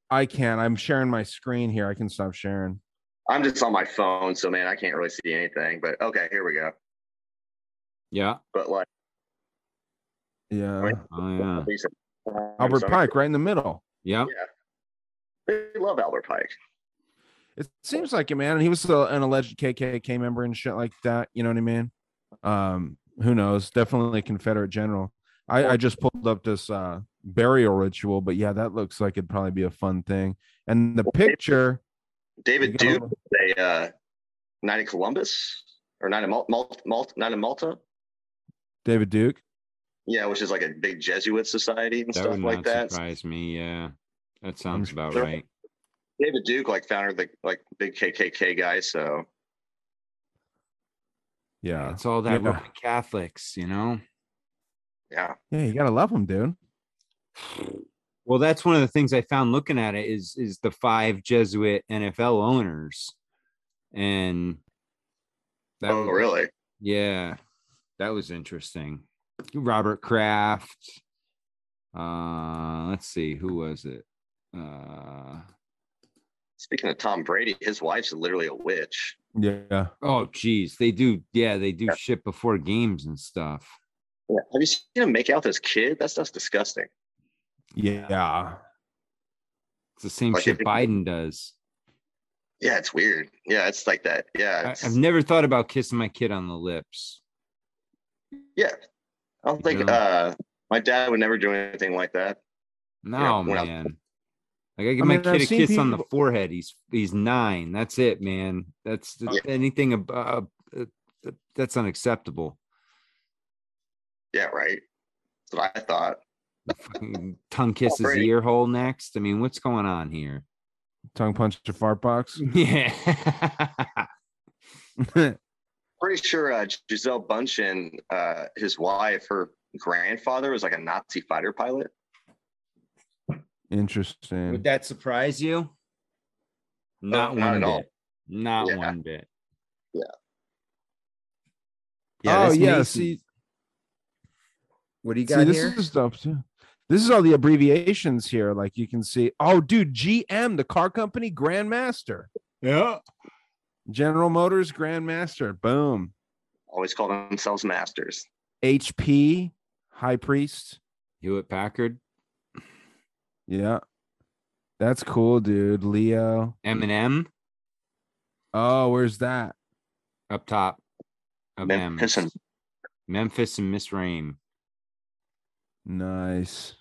I can. I'm sharing my screen here. I can stop sharing. I'm just on my phone, so man, I can't really see anything. But okay, here we go. Yeah. But like, Yeah. Oh yeah. Albert sorry. Pike, right in the middle. Yeah. They love Albert Pike. It seems like it, man. And he was a, an alleged KKK member and shit like that. You know what I mean? Um, who knows? Definitely a Confederate general. I, I just pulled up this uh burial ritual, but yeah, that looks like it'd probably be a fun thing. And the picture, David Duke, a uh, Knight of Columbus or Knight of Malta, Malta, Malta, Knight of Malta. David Duke. Yeah, which is like a big Jesuit society and That stuff would like that. surprise me. Yeah. That sounds about sure. right. David Duke, like founder of the like big KKK guy. So Yeah. It's all that Yeah. Catholics, you know. yeah, Yeah, you gotta love him, dude. *sighs* *laughs* Well, that's one of the things I found looking at it is is the five Jesuit NFL owners, and that oh was- really? yeah, that was interesting. Robert Kraft. Uh, let's see, who was it? Uh, Speaking of Tom Brady, his wife's literally a witch. Yeah. oh, geez, they do. Yeah, they do shit before games and stuff. Yeah. Have you seen him make out with his kid? That stuff's disgusting. Yeah. It's the same Like shit if- Biden does. Yeah, it's weird. Yeah, it's like that. Yeah, I, I've never thought about kissing my kid on the lips. yeah. I don't think Yeah. uh my dad would never do anything like that. No, when I- man. Like I give I my kid I've a seen kiss on the forehead. He's he's nine. That's it, man. That's, that's Yeah. anything above. Uh, uh, that's unacceptable. Yeah, right. That's what I thought. Fucking tongue kiss his ear hole next. I mean, what's going on here? Tongue punch your fart box. *laughs* Yeah. *laughs* Pretty sure uh, Gisele Bündchen, uh, his wife, her grandfather was like a Nazi fighter pilot. Interesting. Would that surprise you? Not not one at all. Not Yeah. one bit. Yeah. Yeah. oh yeah. Mason's. See, what do you see, got this here? is stuff too. This is all the abbreviations here. Like you can see. Oh, dude, GM, the car company, Grandmaster. Yeah. General Motors, Grandmaster. Boom. always call themselves masters. HP High Priest. Hewitt Packard, Yeah. That's cool, dude. Leo. Eminem Oh, where's that? up top. Of Memphis and Memphis and Misraim. Nice.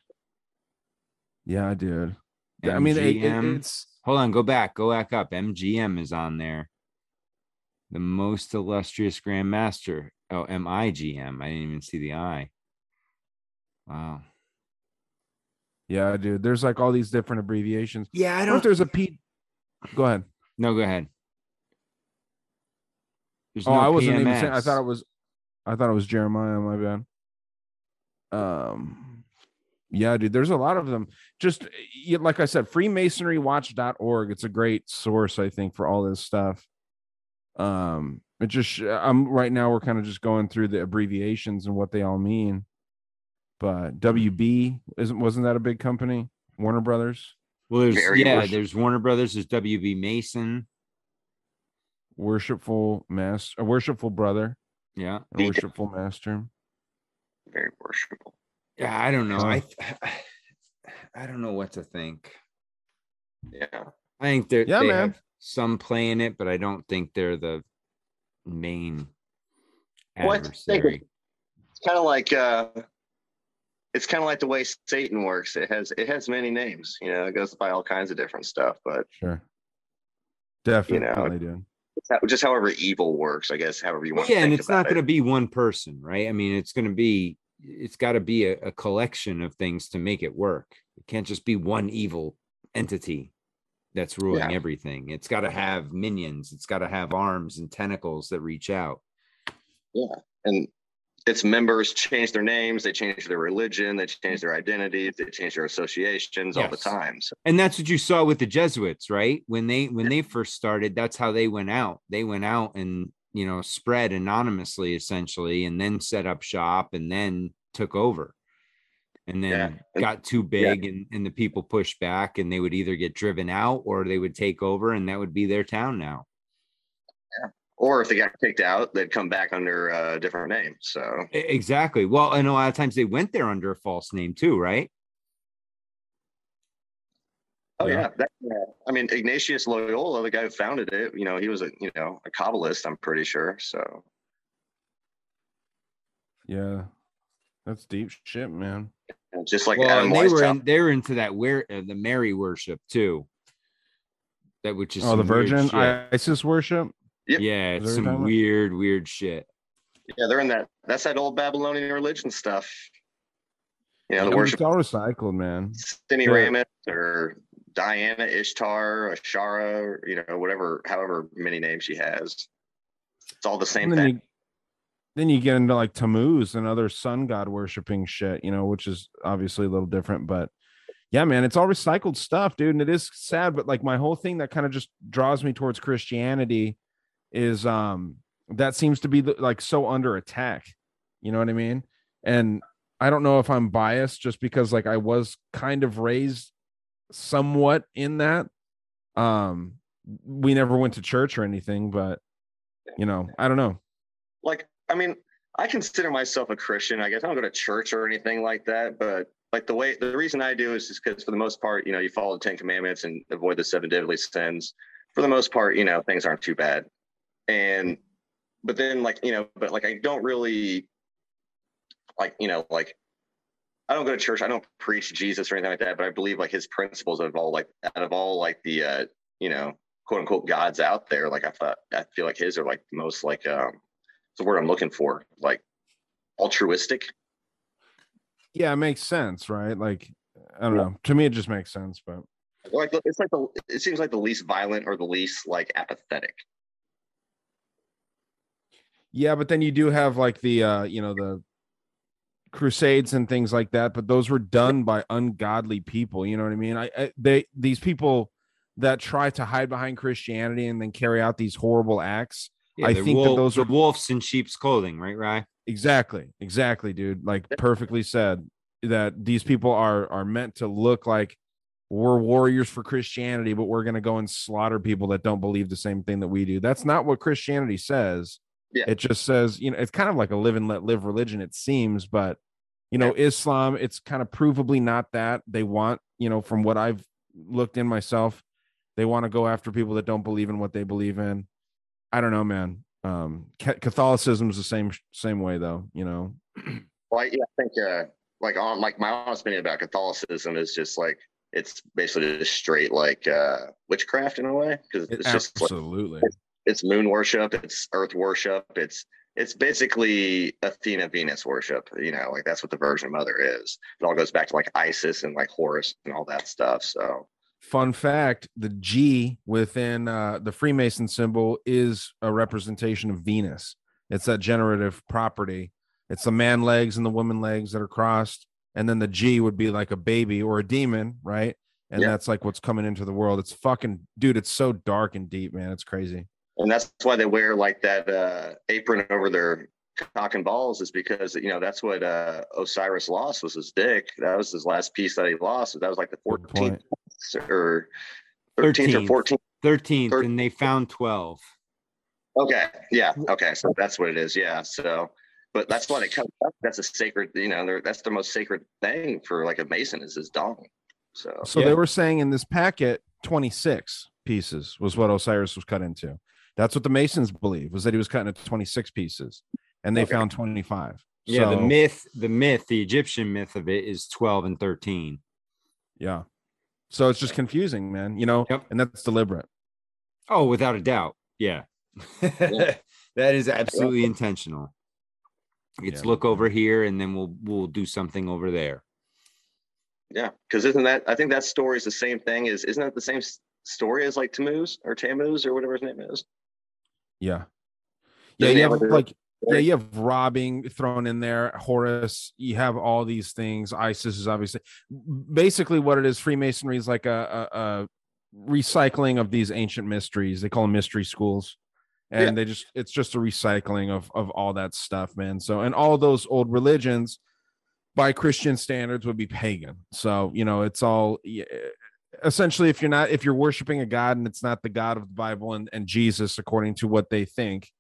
Yeah, dude. Yeah, I mean, it- it- MGM. it's Hold on, go back, go back up. MGM is on there. The most illustrious Grandmaster. Oh, MIGM. I didn't even see the I. Wow. yeah, dude. There's like all these different abbreviations. Yeah, I I don't know if there's a P. Go ahead. No, go ahead. There's oh, no I wasn't even saying. I thought it was. I thought it was Jeremiah. My bad. Um, yeah, dude. There's a lot of them. Just like I said, FreemasonryWatch.org. It's a great source, I think, for all this stuff. Um, it just. I'm right now. We're kind of just going through the abbreviations and what they all mean. But WB isn't wasn't that a big company? Warner Brothers, Well, there's Very yeah, worship- there's Warner Brothers, there's WB Mason. worshipful master, worshipful brother, Yeah. and worshipful master. very worshipful. Yeah, I don't know. I *sighs* I don't know what to think. Yeah. I think they're Yeah, they man. have some play in it, but I don't think they're the main Well, adversary. It's kind of like uh it's kind of like the way Satan works. It has it has many names. You know, it goes by all kinds of different stuff. But Sure. Definitely, dude. it's how- just however evil works, I guess. However you want. yeah, to and think it's not about going to be one person, right? I mean, it's going to be, it's got to be a, a collection of things to make it work. It can't just be one evil entity that's ruling Yeah. everything. It's got to have minions. It's got to have arms and tentacles that reach out. Yeah, and its members change their names, they change their religion, they change their identity, they change their associations all the Yes. time. So And that's what you saw with the Jesuits, right? When they when they first started, that's how they went out. They went out and you know spread anonymously, essentially, and then set up shop and then took over. And then Yeah. Got too big and, and the people pushed back and they would either get driven out or they would take over and that would be their town now. or if they got kicked out, they'd come back under a different name. So Exactly. Well, and a lot of times they went there under a false name too, right? Oh Yeah. yeah, that, yeah. I mean Ignatius Loyola, the guy who founded it, you know, he was a you know a Kabbalist, I'm pretty sure. So Yeah. That's deep shit, man. and just like well, Adam and they were in, they were into that where uh, the Mary worship too. That which is Oh, the Virgin. Isis worship. Yep. Yeah, it's some time- weird, weird shit. yeah, they're in that. That's that old Babylonian religion stuff. You know, the mean, worship It's all recycled, man. Semiramis or Diana, Ishtar, Asherah, you know, whatever, however many names she has. It's all the same then thing. you, then you get into like Tammuz and other sun god worshiping shit, you know, which is obviously a little different, but yeah, man, it's all recycled stuff, dude. And it is sad, but like my whole thing that kind of just draws me towards Christianity is um that seems to be the, like so under attack. You know what I mean? And I don't know if I'm biased just because like I was kind of raised somewhat in that. Um we never went to church or anything, but you know, I don't know. like i mean i consider myself a christian i guess i don't go to church or anything like that but like the way the reason i do is just because for the most part you know you follow the ten commandments and avoid the seven deadly sins for the most part you know things aren't too bad and but then like you know but like i don't really like you know like i don't go to church. I don't preach jesus or anything like that but i believe like his principles of all like out of all like the uh you know quote unquote gods out there like i thought i feel like his are like the most like um it's the word i'm looking for like altruistic. Yeah it makes sense right? Like i don't know. To me it just makes sense but like it's like the it seems like the least violent or the least like apathetic. Yeah but then you do have like the uh you know the crusades and things like that but those were done by ungodly people you know what i mean? I, I they these people that try to hide behind christianity and then carry out these horrible acts Yeah, I think that those are- wolves in sheep's clothing, right, Rye? exactly exactly dude. Like perfectly said that these people are are meant to look like we're warriors for christianity but we're going to go and slaughter people that don't believe the same thing that we do. That's not what christianity says. Yeah. It just says, you know, it's kind of like a live and let live religion, it seems, but you know, Islam, it's kind of provably not that. They want, you know, from what I've looked in myself, they want to go after people that don't believe in what they believe in. I don't know, man. Um, Catholicism is the same same way, though. You know. *clears throat* Well, yeah, I think uh, like on like my honest opinion about Catholicism is just like it's basically just straight like uh witchcraft in a way because it's just like, absolutely it's, it's moon worship, it's earth worship, it's it's basically Athena Venus worship. You know, like that's what the Virgin Mother is. It all goes back to like Isis and like Horus and all that stuff. So fun fact the g within uh, the freemason symbol is a representation of venus it's that generative property it's the man legs and the woman legs that are crossed and then the g would be like a baby or a demon right and Yeah. that's like what's coming into the world it's fucking dude it's so dark and deep man it's crazy and that's why they wear like that uh apron over their cock and balls is because you know that's what uh Osiris lost was his dick. That was his last piece that he lost. That was like the 14th or 13th or 14th 13th, and they found 12. Okay. Yeah. Okay. So that's what it is. Yeah. So, but that's why they come. That's a sacred. You know, they're, that's the most sacred thing for like a mason is his dong. So. so they were saying in this packet 26 pieces was what osiris was cut into that's what the masons believe was that he was cutting into 26 pieces and they Okay. found 25 Yeah, the myth, the myth, the Egyptian myth of it is 12 and 13. Yeah. So it's just confusing, man, you know, and that's deliberate. Oh, without a doubt. Yeah. *laughs* that is absolutely intentional. It's Yeah. look over here and then we'll we'll do something over there. Yeah. Because isn't that? I think that story is the same thing. Is isn't that the same story as like Tammuz or Tammuz or whatever his name is? Yeah. Yeah, you have like yeah, you have robbing thrown in there, Horus, you have all these things. Isis is obviously basically what it is. Freemasonry is like a, a, a recycling of these ancient mysteries. They call them mystery schools. And Yeah. they just it's just a recycling of of all that stuff, man. So and all those old religions by Christian standards would be pagan. So, you know, it's all yeah, essentially if you're not if you're worshiping a god and it's not the god of the bible and, and jesus according to what they think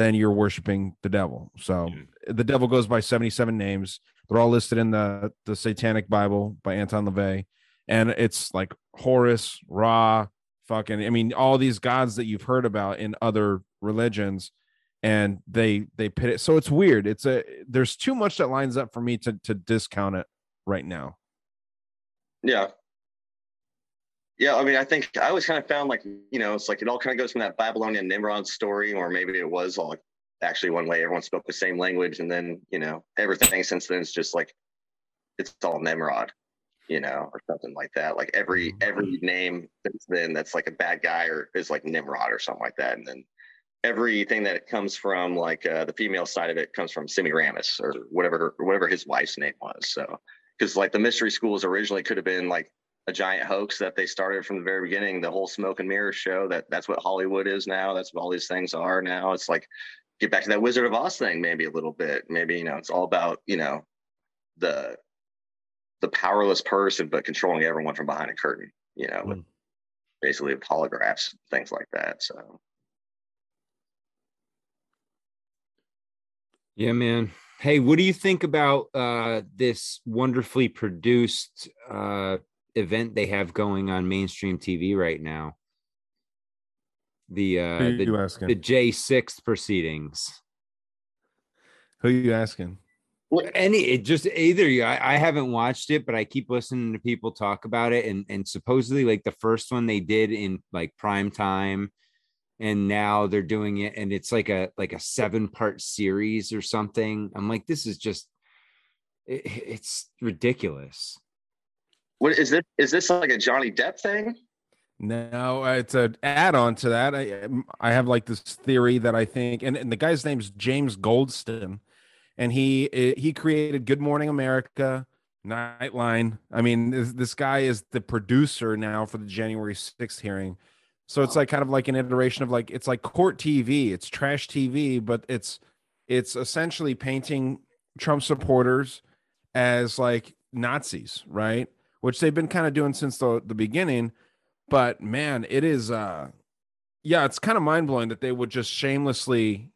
then you're worshiping the devil. So hmm. the devil goes by 77 names. They're all listed in the the satanic bible by anton lavey. And it's like horus ra fucking i mean all these gods that you've heard about in other religions. And they they pit it. So it's weird. It's a there's too much that lines up for me to to discount it right now. Yeah. Yeah, I mean, I think I always kind of found like, you know, it's like it all kind of goes from that Babylonian Nimrod story, or maybe it was all actually one way everyone spoke the same language, and then you know everything since then is just like it's all Nimrod, you know, or something like that. Like every every name since then that's like a bad guy or is like Nimrod or something like that, and then everything that it comes from like uh, the female side of it comes from Semiramis or whatever whatever his wife's name was. So because like the mystery schools originally could have been like a giant hoax that they started from the very beginning the whole smoke and mirror show that that's what hollywood is now that's what all these things are now. It's like get back to that wizard of oz thing maybe a little bit. Maybe you know it's all about you know the the powerless person but controlling everyone from behind a curtain you know with basically holographs things like that so. Yeah, man. Hey, what do you think about uh this wonderfully produced uh event they have going on mainstream TV right now? The uh the, asking? the J6 proceedings. who are you asking Well, any it just either you I, I haven't watched it, but I keep listening to people talk about it, and and supposedly like the first one they did in like prime time, and now they're doing it, and it's like a like a seven part series or something. I'm like, this is just it, it's ridiculous. What is this is this like a johnny depp thing No, it's a add on to that. I I have like this theory that I think, and, and the guy's name's James Goldston, and he eh, he created Good Morning America, Nightline. I mean, this, this guy is the producer now for the January sixth hearing, so it's like kind of like an iteration of like it's like court TV. It's trash TV, but it's it's essentially painting Trump supporters as like Nazis, right? Which they've been kind of doing since the, the beginning. But man, it is uh yeah, it's kind of mind blowing that they would just shamelessly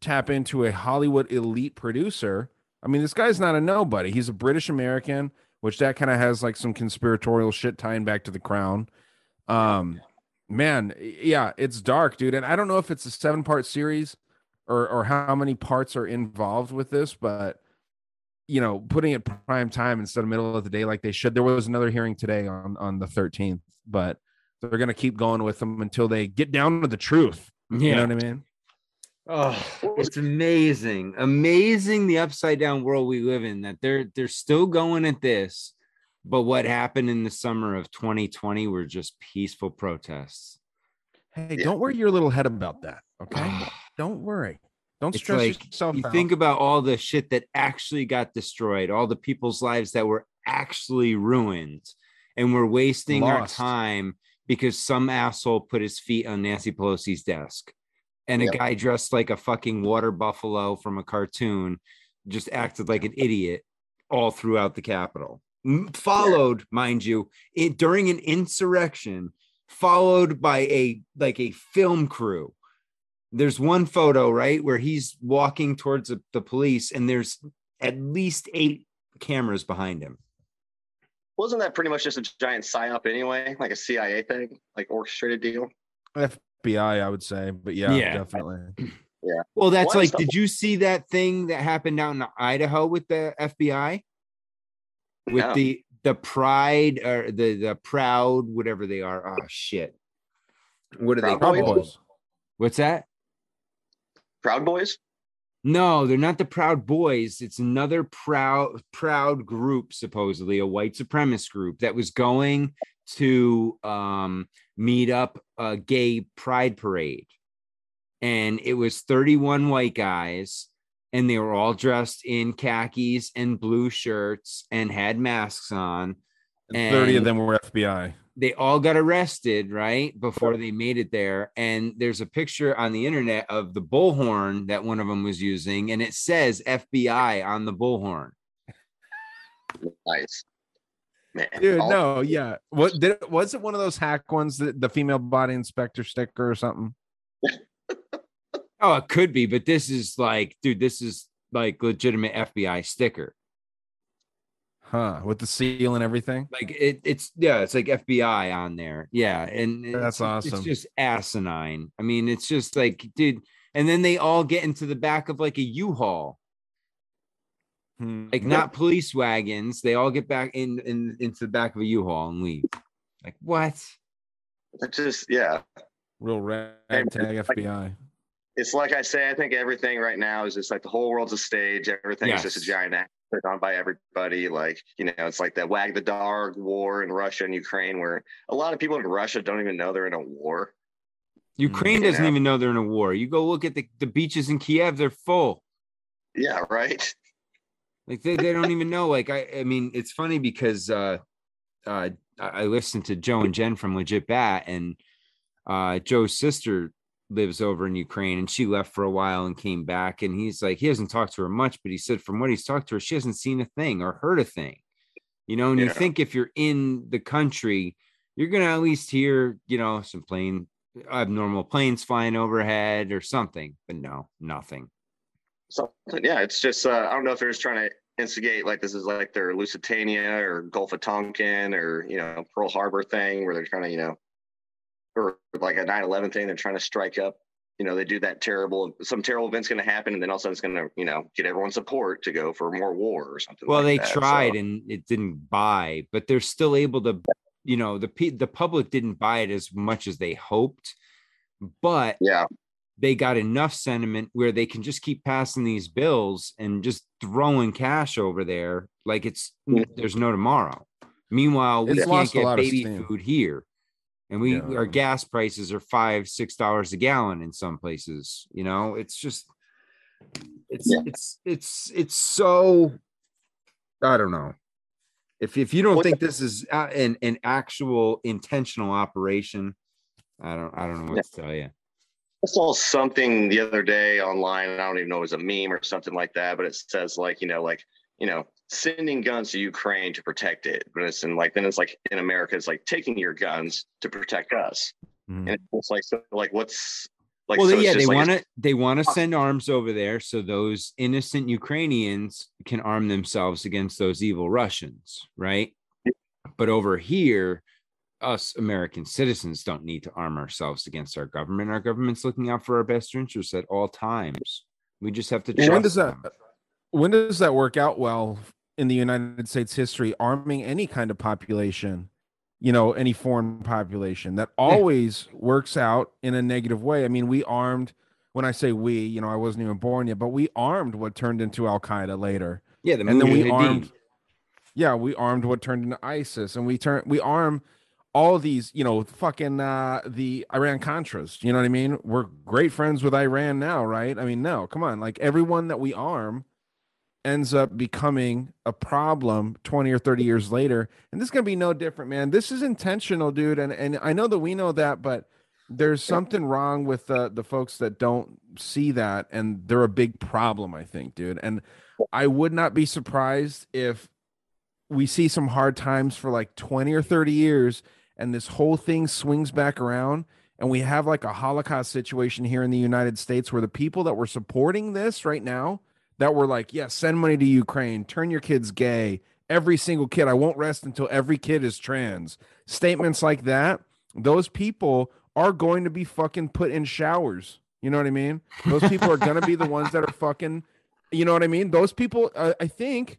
tap into a Hollywood elite producer. I mean, this guy's not a nobody. He's a British American, which that kind of has like some conspiratorial shit tying back to the crown. Um, man, yeah, it's dark, dude. And I don't know if it's a seven part series or or how many parts are involved with this, but you know, putting it prime time instead of middle of the day like they should. There was another hearing today on on the 13th, but they're gonna keep going with them until they get down to the truth. You know what I mean? Oh, it's amazing, amazing the upside down world we live in. That they're they're still going at this, but what happened in the summer of 2020 were just peaceful protests. Hey, don't worry your little head about that. Okay, don't worry. Don't stress like yourself you out. think about all the shit that actually got destroyed, all the people's lives that were actually ruined, and we're wasting our time because some asshole put his feet on Nancy Pelosi's desk, and a Yep. guy dressed like a fucking water buffalo from a cartoon just acted like an idiot all throughout the Capitol. Followed, mind you, it during an insurrection, followed by a like a film crew there's one photo right where he's walking towards the, the police and there's at least eight cameras behind him Wasn't that pretty much just a giant psyop anyway, like a CIA thing, like orchestrated deal? FBI, I would say, but yeah, Yeah. definitely. *clears throat* Yeah. well that's What like stuff- did you see that thing that happened out in idaho with the fbi with No. the the pride or the the proud whatever they are oh shit what are they Proud called Boys. what's that Proud Boys? No, they're not the Proud Boys. It's another proud proud group, supposedly a white supremacist group that was going to um, meet up a gay pride parade, and it was 31 white guys, and they were all dressed in khakis and blue shirts and had masks on. And 30 of them were FBI. they all got arrested right before they made it there and there's a picture on the internet of the bullhorn that one of them was using and it says fbi on the bullhorn Nice. Man, Dude, all- no, yeah. What did it, was it one of those hack ones that the female body inspector sticker or something? *laughs* oh it could be but this is like dude this is like legitimate fbi sticker Huh. With the seal and everything. like it, it's yeah it's like fbi on there yeah and That's awesome. it's just asinine i mean it's just like dude and then they all get into the back of like a u-haul Hmm. like not police wagons. They all get back in, in into the back of a U-Haul and leave. Like what? It's just yeah. real ragtag Like- FBI. It's like I say, I think everything right now is just like the whole world's a stage. Everything's just a giant act put on by everybody. Like, you know, it's like the wag the dog war in Russia and Ukraine, where a lot of people in Russia don't even know they're in a war. Ukraine Yeah. doesn't even know they're in a war. You go look at the, the beaches in Kiev, they're full. Yeah, right. *laughs* Like they, they don't even know. Like I I mean, it's funny because uh uh I I listened to Joe and Jen from Legit Bat and uh Joe's sister lives over in Ukraine and she left for a while and came back and he's like he hasn't talked to her much but he said from what he's talked to her she hasn't seen a thing or heard a thing. You know and you think if you're in the country you're gonna at least hear you know some plane abnormal planes flying overhead or something but no nothing. So yeah, it's just uh, I don't know if they're just trying to instigate like this is like their Lusitania or Gulf of Tonkin or you know Pearl Harbor thing where they're trying to you know or like a 9-11 thing they're trying to strike up you know they do that terrible some terrible event's going to happen and then all of a sudden it's going to you know get everyone's support to go for more war or something well like they that. So, tried and it didn't buy but they're still able to you know the the public didn't buy it as much as they hoped but yeah they got enough sentiment where they can just keep passing these bills and just throwing cash over there like it's Mhm. there's no tomorrow meanwhile we It's can't get baby food here and we Yeah. our gas prices are five six dollars a gallon in some places you know it's just it's Yeah. it's it's it's so i don't know if if you don't What- think this is uh, an an actual intentional operation i don't i don't know what to tell you I saw something the other day online. and I don't even know if it was a meme or something like that, but it says like, you know, like, you know, sending guns to Ukraine to protect it. But it's in like, then it's like in America, it's like taking your guns to protect us. Mhm. And it's like, so like, what's, Like, well, so they, yeah, they like- want to they want to send arms over there so those innocent Ukrainians can arm themselves against those evil Russians, right? But over here, us American citizens don't need to arm ourselves against our government. Our government's looking out for our best interests at all times. We just have to Well, trust when does them. When does that work out well in the United States history arming any kind of population you know any foreign population that always works out in a negative way? I mean we armed when I say we you know I wasn't even born yet but we armed what turned into Al Qaeda later. Yeah, the and then we armed yeah we armed what turned into ISIS and we turn we arm all these you know fucking uh the Iran Contras you know what I mean? We're great friends with Iran now right? I mean no come on like everyone that we arm ends up becoming a problem 20 or 30 years later. And this is going to be no different man. This is intentional dude. And and i know that we know that but there's something wrong with the the folks that don't see that and they're a big problem i think dude. And i would not be surprised if we see some hard times for like 20 or 30 years and this whole thing swings back around and we have like a holocaust situation here in the united states where the people that were supporting this right now that were like, yeah, send money to Ukraine, turn your kids gay. Every single kid, I won't rest until every kid is trans. Statements like that, those people are going to be fucking put in showers. You know what I mean? Those people are going to be the ones that are fucking, you know what I mean? Those people, uh, I think,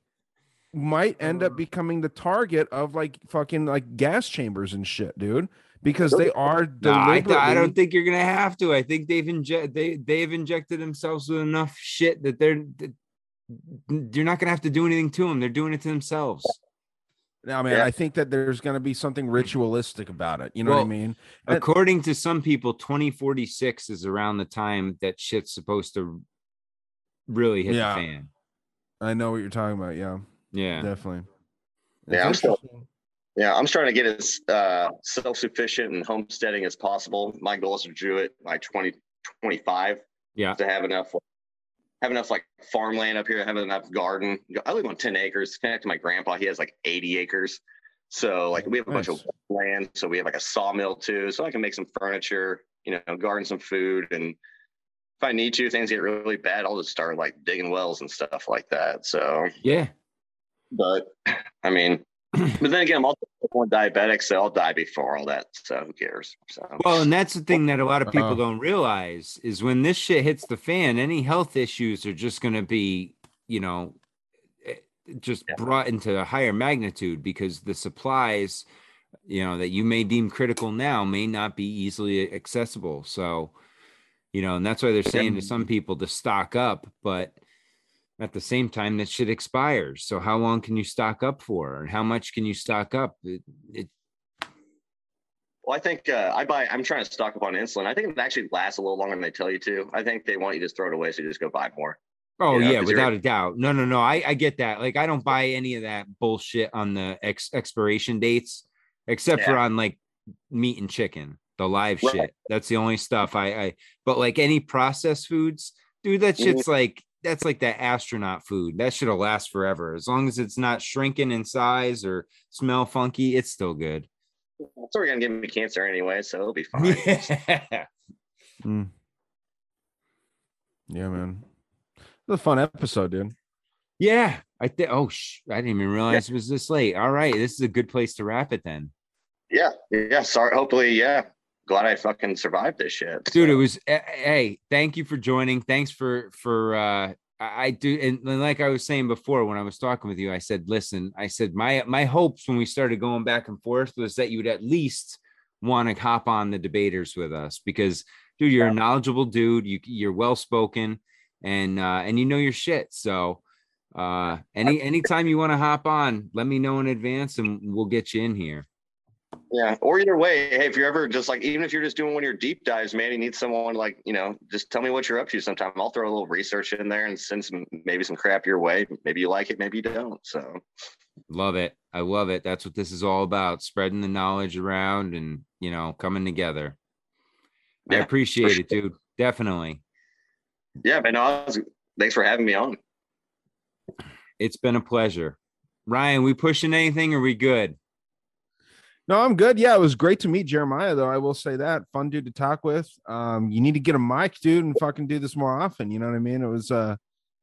might end up becoming the target of like fucking like gas chambers and shit, dude, because they are No, I, deliberately. I don't think you're gonna have to. I think they've inject they they've injected themselves with enough shit that they're that you're not gonna have to do anything to them. They're doing it to themselves. No, man, I think that there's going to be something ritualistic about it. You know what I Well, mean? And- According to some people, 2046 is around the time that shit's supposed to really hit Yeah. the fan. I know what you're talking about. Yeah, Yeah. definitely. Yeah, I'm still, interesting. Yeah, I'm trying to get as uh, self-sufficient and homesteading as possible. My goal is to do it by 2025 Yeah. to have enough, have enough like farmland up here, have enough garden. I live on 10 acres. Connect to my grandpa, he has like 80 acres. So like we have a bunch of land. So we have like a sawmill too. So I can make some furniture, you know, garden some food. And if I need to, things get really bad, I'll just start like digging wells and stuff like that. So Yeah. but I mean, *clears throat* but then again, I'm also one diabetic, so I'll die before all that. So who cares? So Well, and that's the thing that a lot of people Uh-oh. don't realize is when this shit hits the fan, any health issues are just going to be, you know, eh, just brought into a higher magnitude because the supplies, you know, that you may deem critical now may not be easily accessible. So, you know, and that's why they're saying to some people to stock up, but at the same time, that shit expires. So, how long can you stock up for, and how much can you stock up? It, it well, I think uh, I buy. I'm trying to stock up on insulin. I think it actually lasts a little longer than they tell you to. I think they want you to just throw it away, so you just go buy more. Oh You know, yeah, without a doubt. No, no, no. I, I get that. Like I don't buy any of that bullshit on the ex- expiration dates, except for on like meat and chicken, the live Right. shit. That's the only stuff I, I. But like any processed foods, dude, that Mhm. shit's like that's like that astronaut food. That shit'll last forever as long as it's not shrinking in size or smell funky. It's still good. It's already gonna give me cancer anyway, so it'll be *laughs* fine. Yeah. Mm. Yeah, man. It was a fun episode, dude. Yeah. I think. Oh, sh- I didn't even realize it was this late. All right, this is a good place to wrap it then. yeah, yeah. Sorry. Hopefully, yeah. Glad I fucking survived this shit. dude it was eh, hey thank you for joining thanks for for uh I do, and and like I was saying before when I was talking with you, I said, "Listen, I said my my hopes when we started going back and forth was that you would at least want to hop on the debaters with us because, dude, you're a knowledgeable dude. You you're well spoken, and uh, and you know your shit. So, uh, any anytime you want to hop on, let me know in advance, and we'll get you in here. Yeah. Or either way, hey, if you're ever just like, even if you're just doing one of your deep dives, man, you need someone like, you know, just tell me what you're up to sometime. I'll throw a little research in there and send some, maybe some crap your way. Maybe you like it, maybe you don't. So, Love it. I love it. That's what this is all about spreading the knowledge around and, you know, coming together. I appreciate for it, dude. Definitely. yeah, man, no, thanks for having me on. It's been a pleasure. Ryan, we pushing anything? Or we good? No, I'm good. Yeah, it was great to meet Jeremiah, though. I will say that fun dude to talk with. Um, you need to get a mic, dude, and fucking do this more often. You know what I mean? It was uh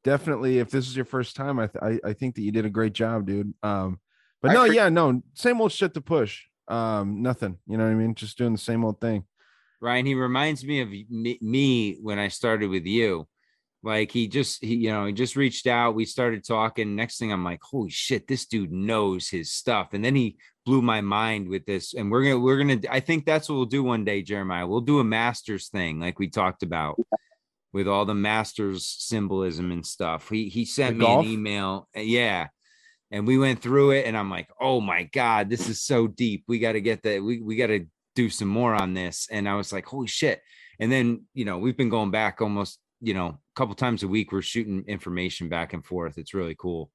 definitely if this is your first time, I th- I, I think that you did a great job, dude. Um, but I no, appre- yeah, no, same old shit to push. Um, nothing. You know what I mean? Just doing the same old thing. Ryan, he reminds me of me, me when I started with you. Like he just he, you know, he just reached out. We started talking. Next thing I'm like, holy shit, this dude knows his stuff. And then he blew my mind with this. And we're gonna, we're gonna, I think that's what we'll do one day, Jeremiah. We'll do a masters thing, like we talked about with all the masters symbolism and stuff. He he sent The me golf? an email. uh, Yeah. And we went through it, and I'm like, oh my God, this is so deep. We got to get that. We, we got to do some more on this. And I was like, holy shit. And then, you know, we've been going back almost, you know, a couple times a week. We're shooting information back and forth. It's really cool.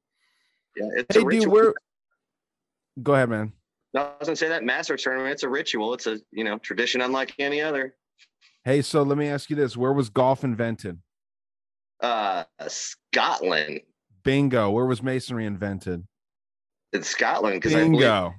Yeah, it's Hey, a dude, ritual. where? Go ahead, man. No, I was gonna say that master tournament. It's a ritual. It's a you know tradition unlike any other. Hey, so let me ask you this: Where was golf invented? Uh, Scotland. Bingo. Where was masonry invented? *laughs* It's Scotland because I believe Bingo.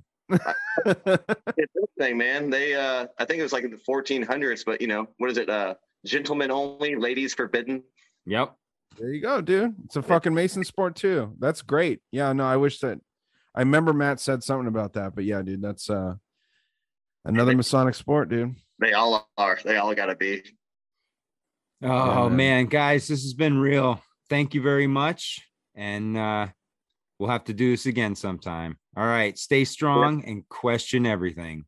it's this thing, man. They uh, I think it was like in the 1400s, but you know what is it? Uh, gentlemen only, ladies forbidden. Yep. There you go, dude. It's a fucking Mason sport too. That's great. Yeah, no, I wish that I remember Matt said something about that, but yeah, dude, that's uh another Masonic sport, dude. They all are. They all gotta be. Oh man. man, guys, this has been real. Thank you very much. And uh we'll have to do this again sometime. All right. Stay strong and question everything.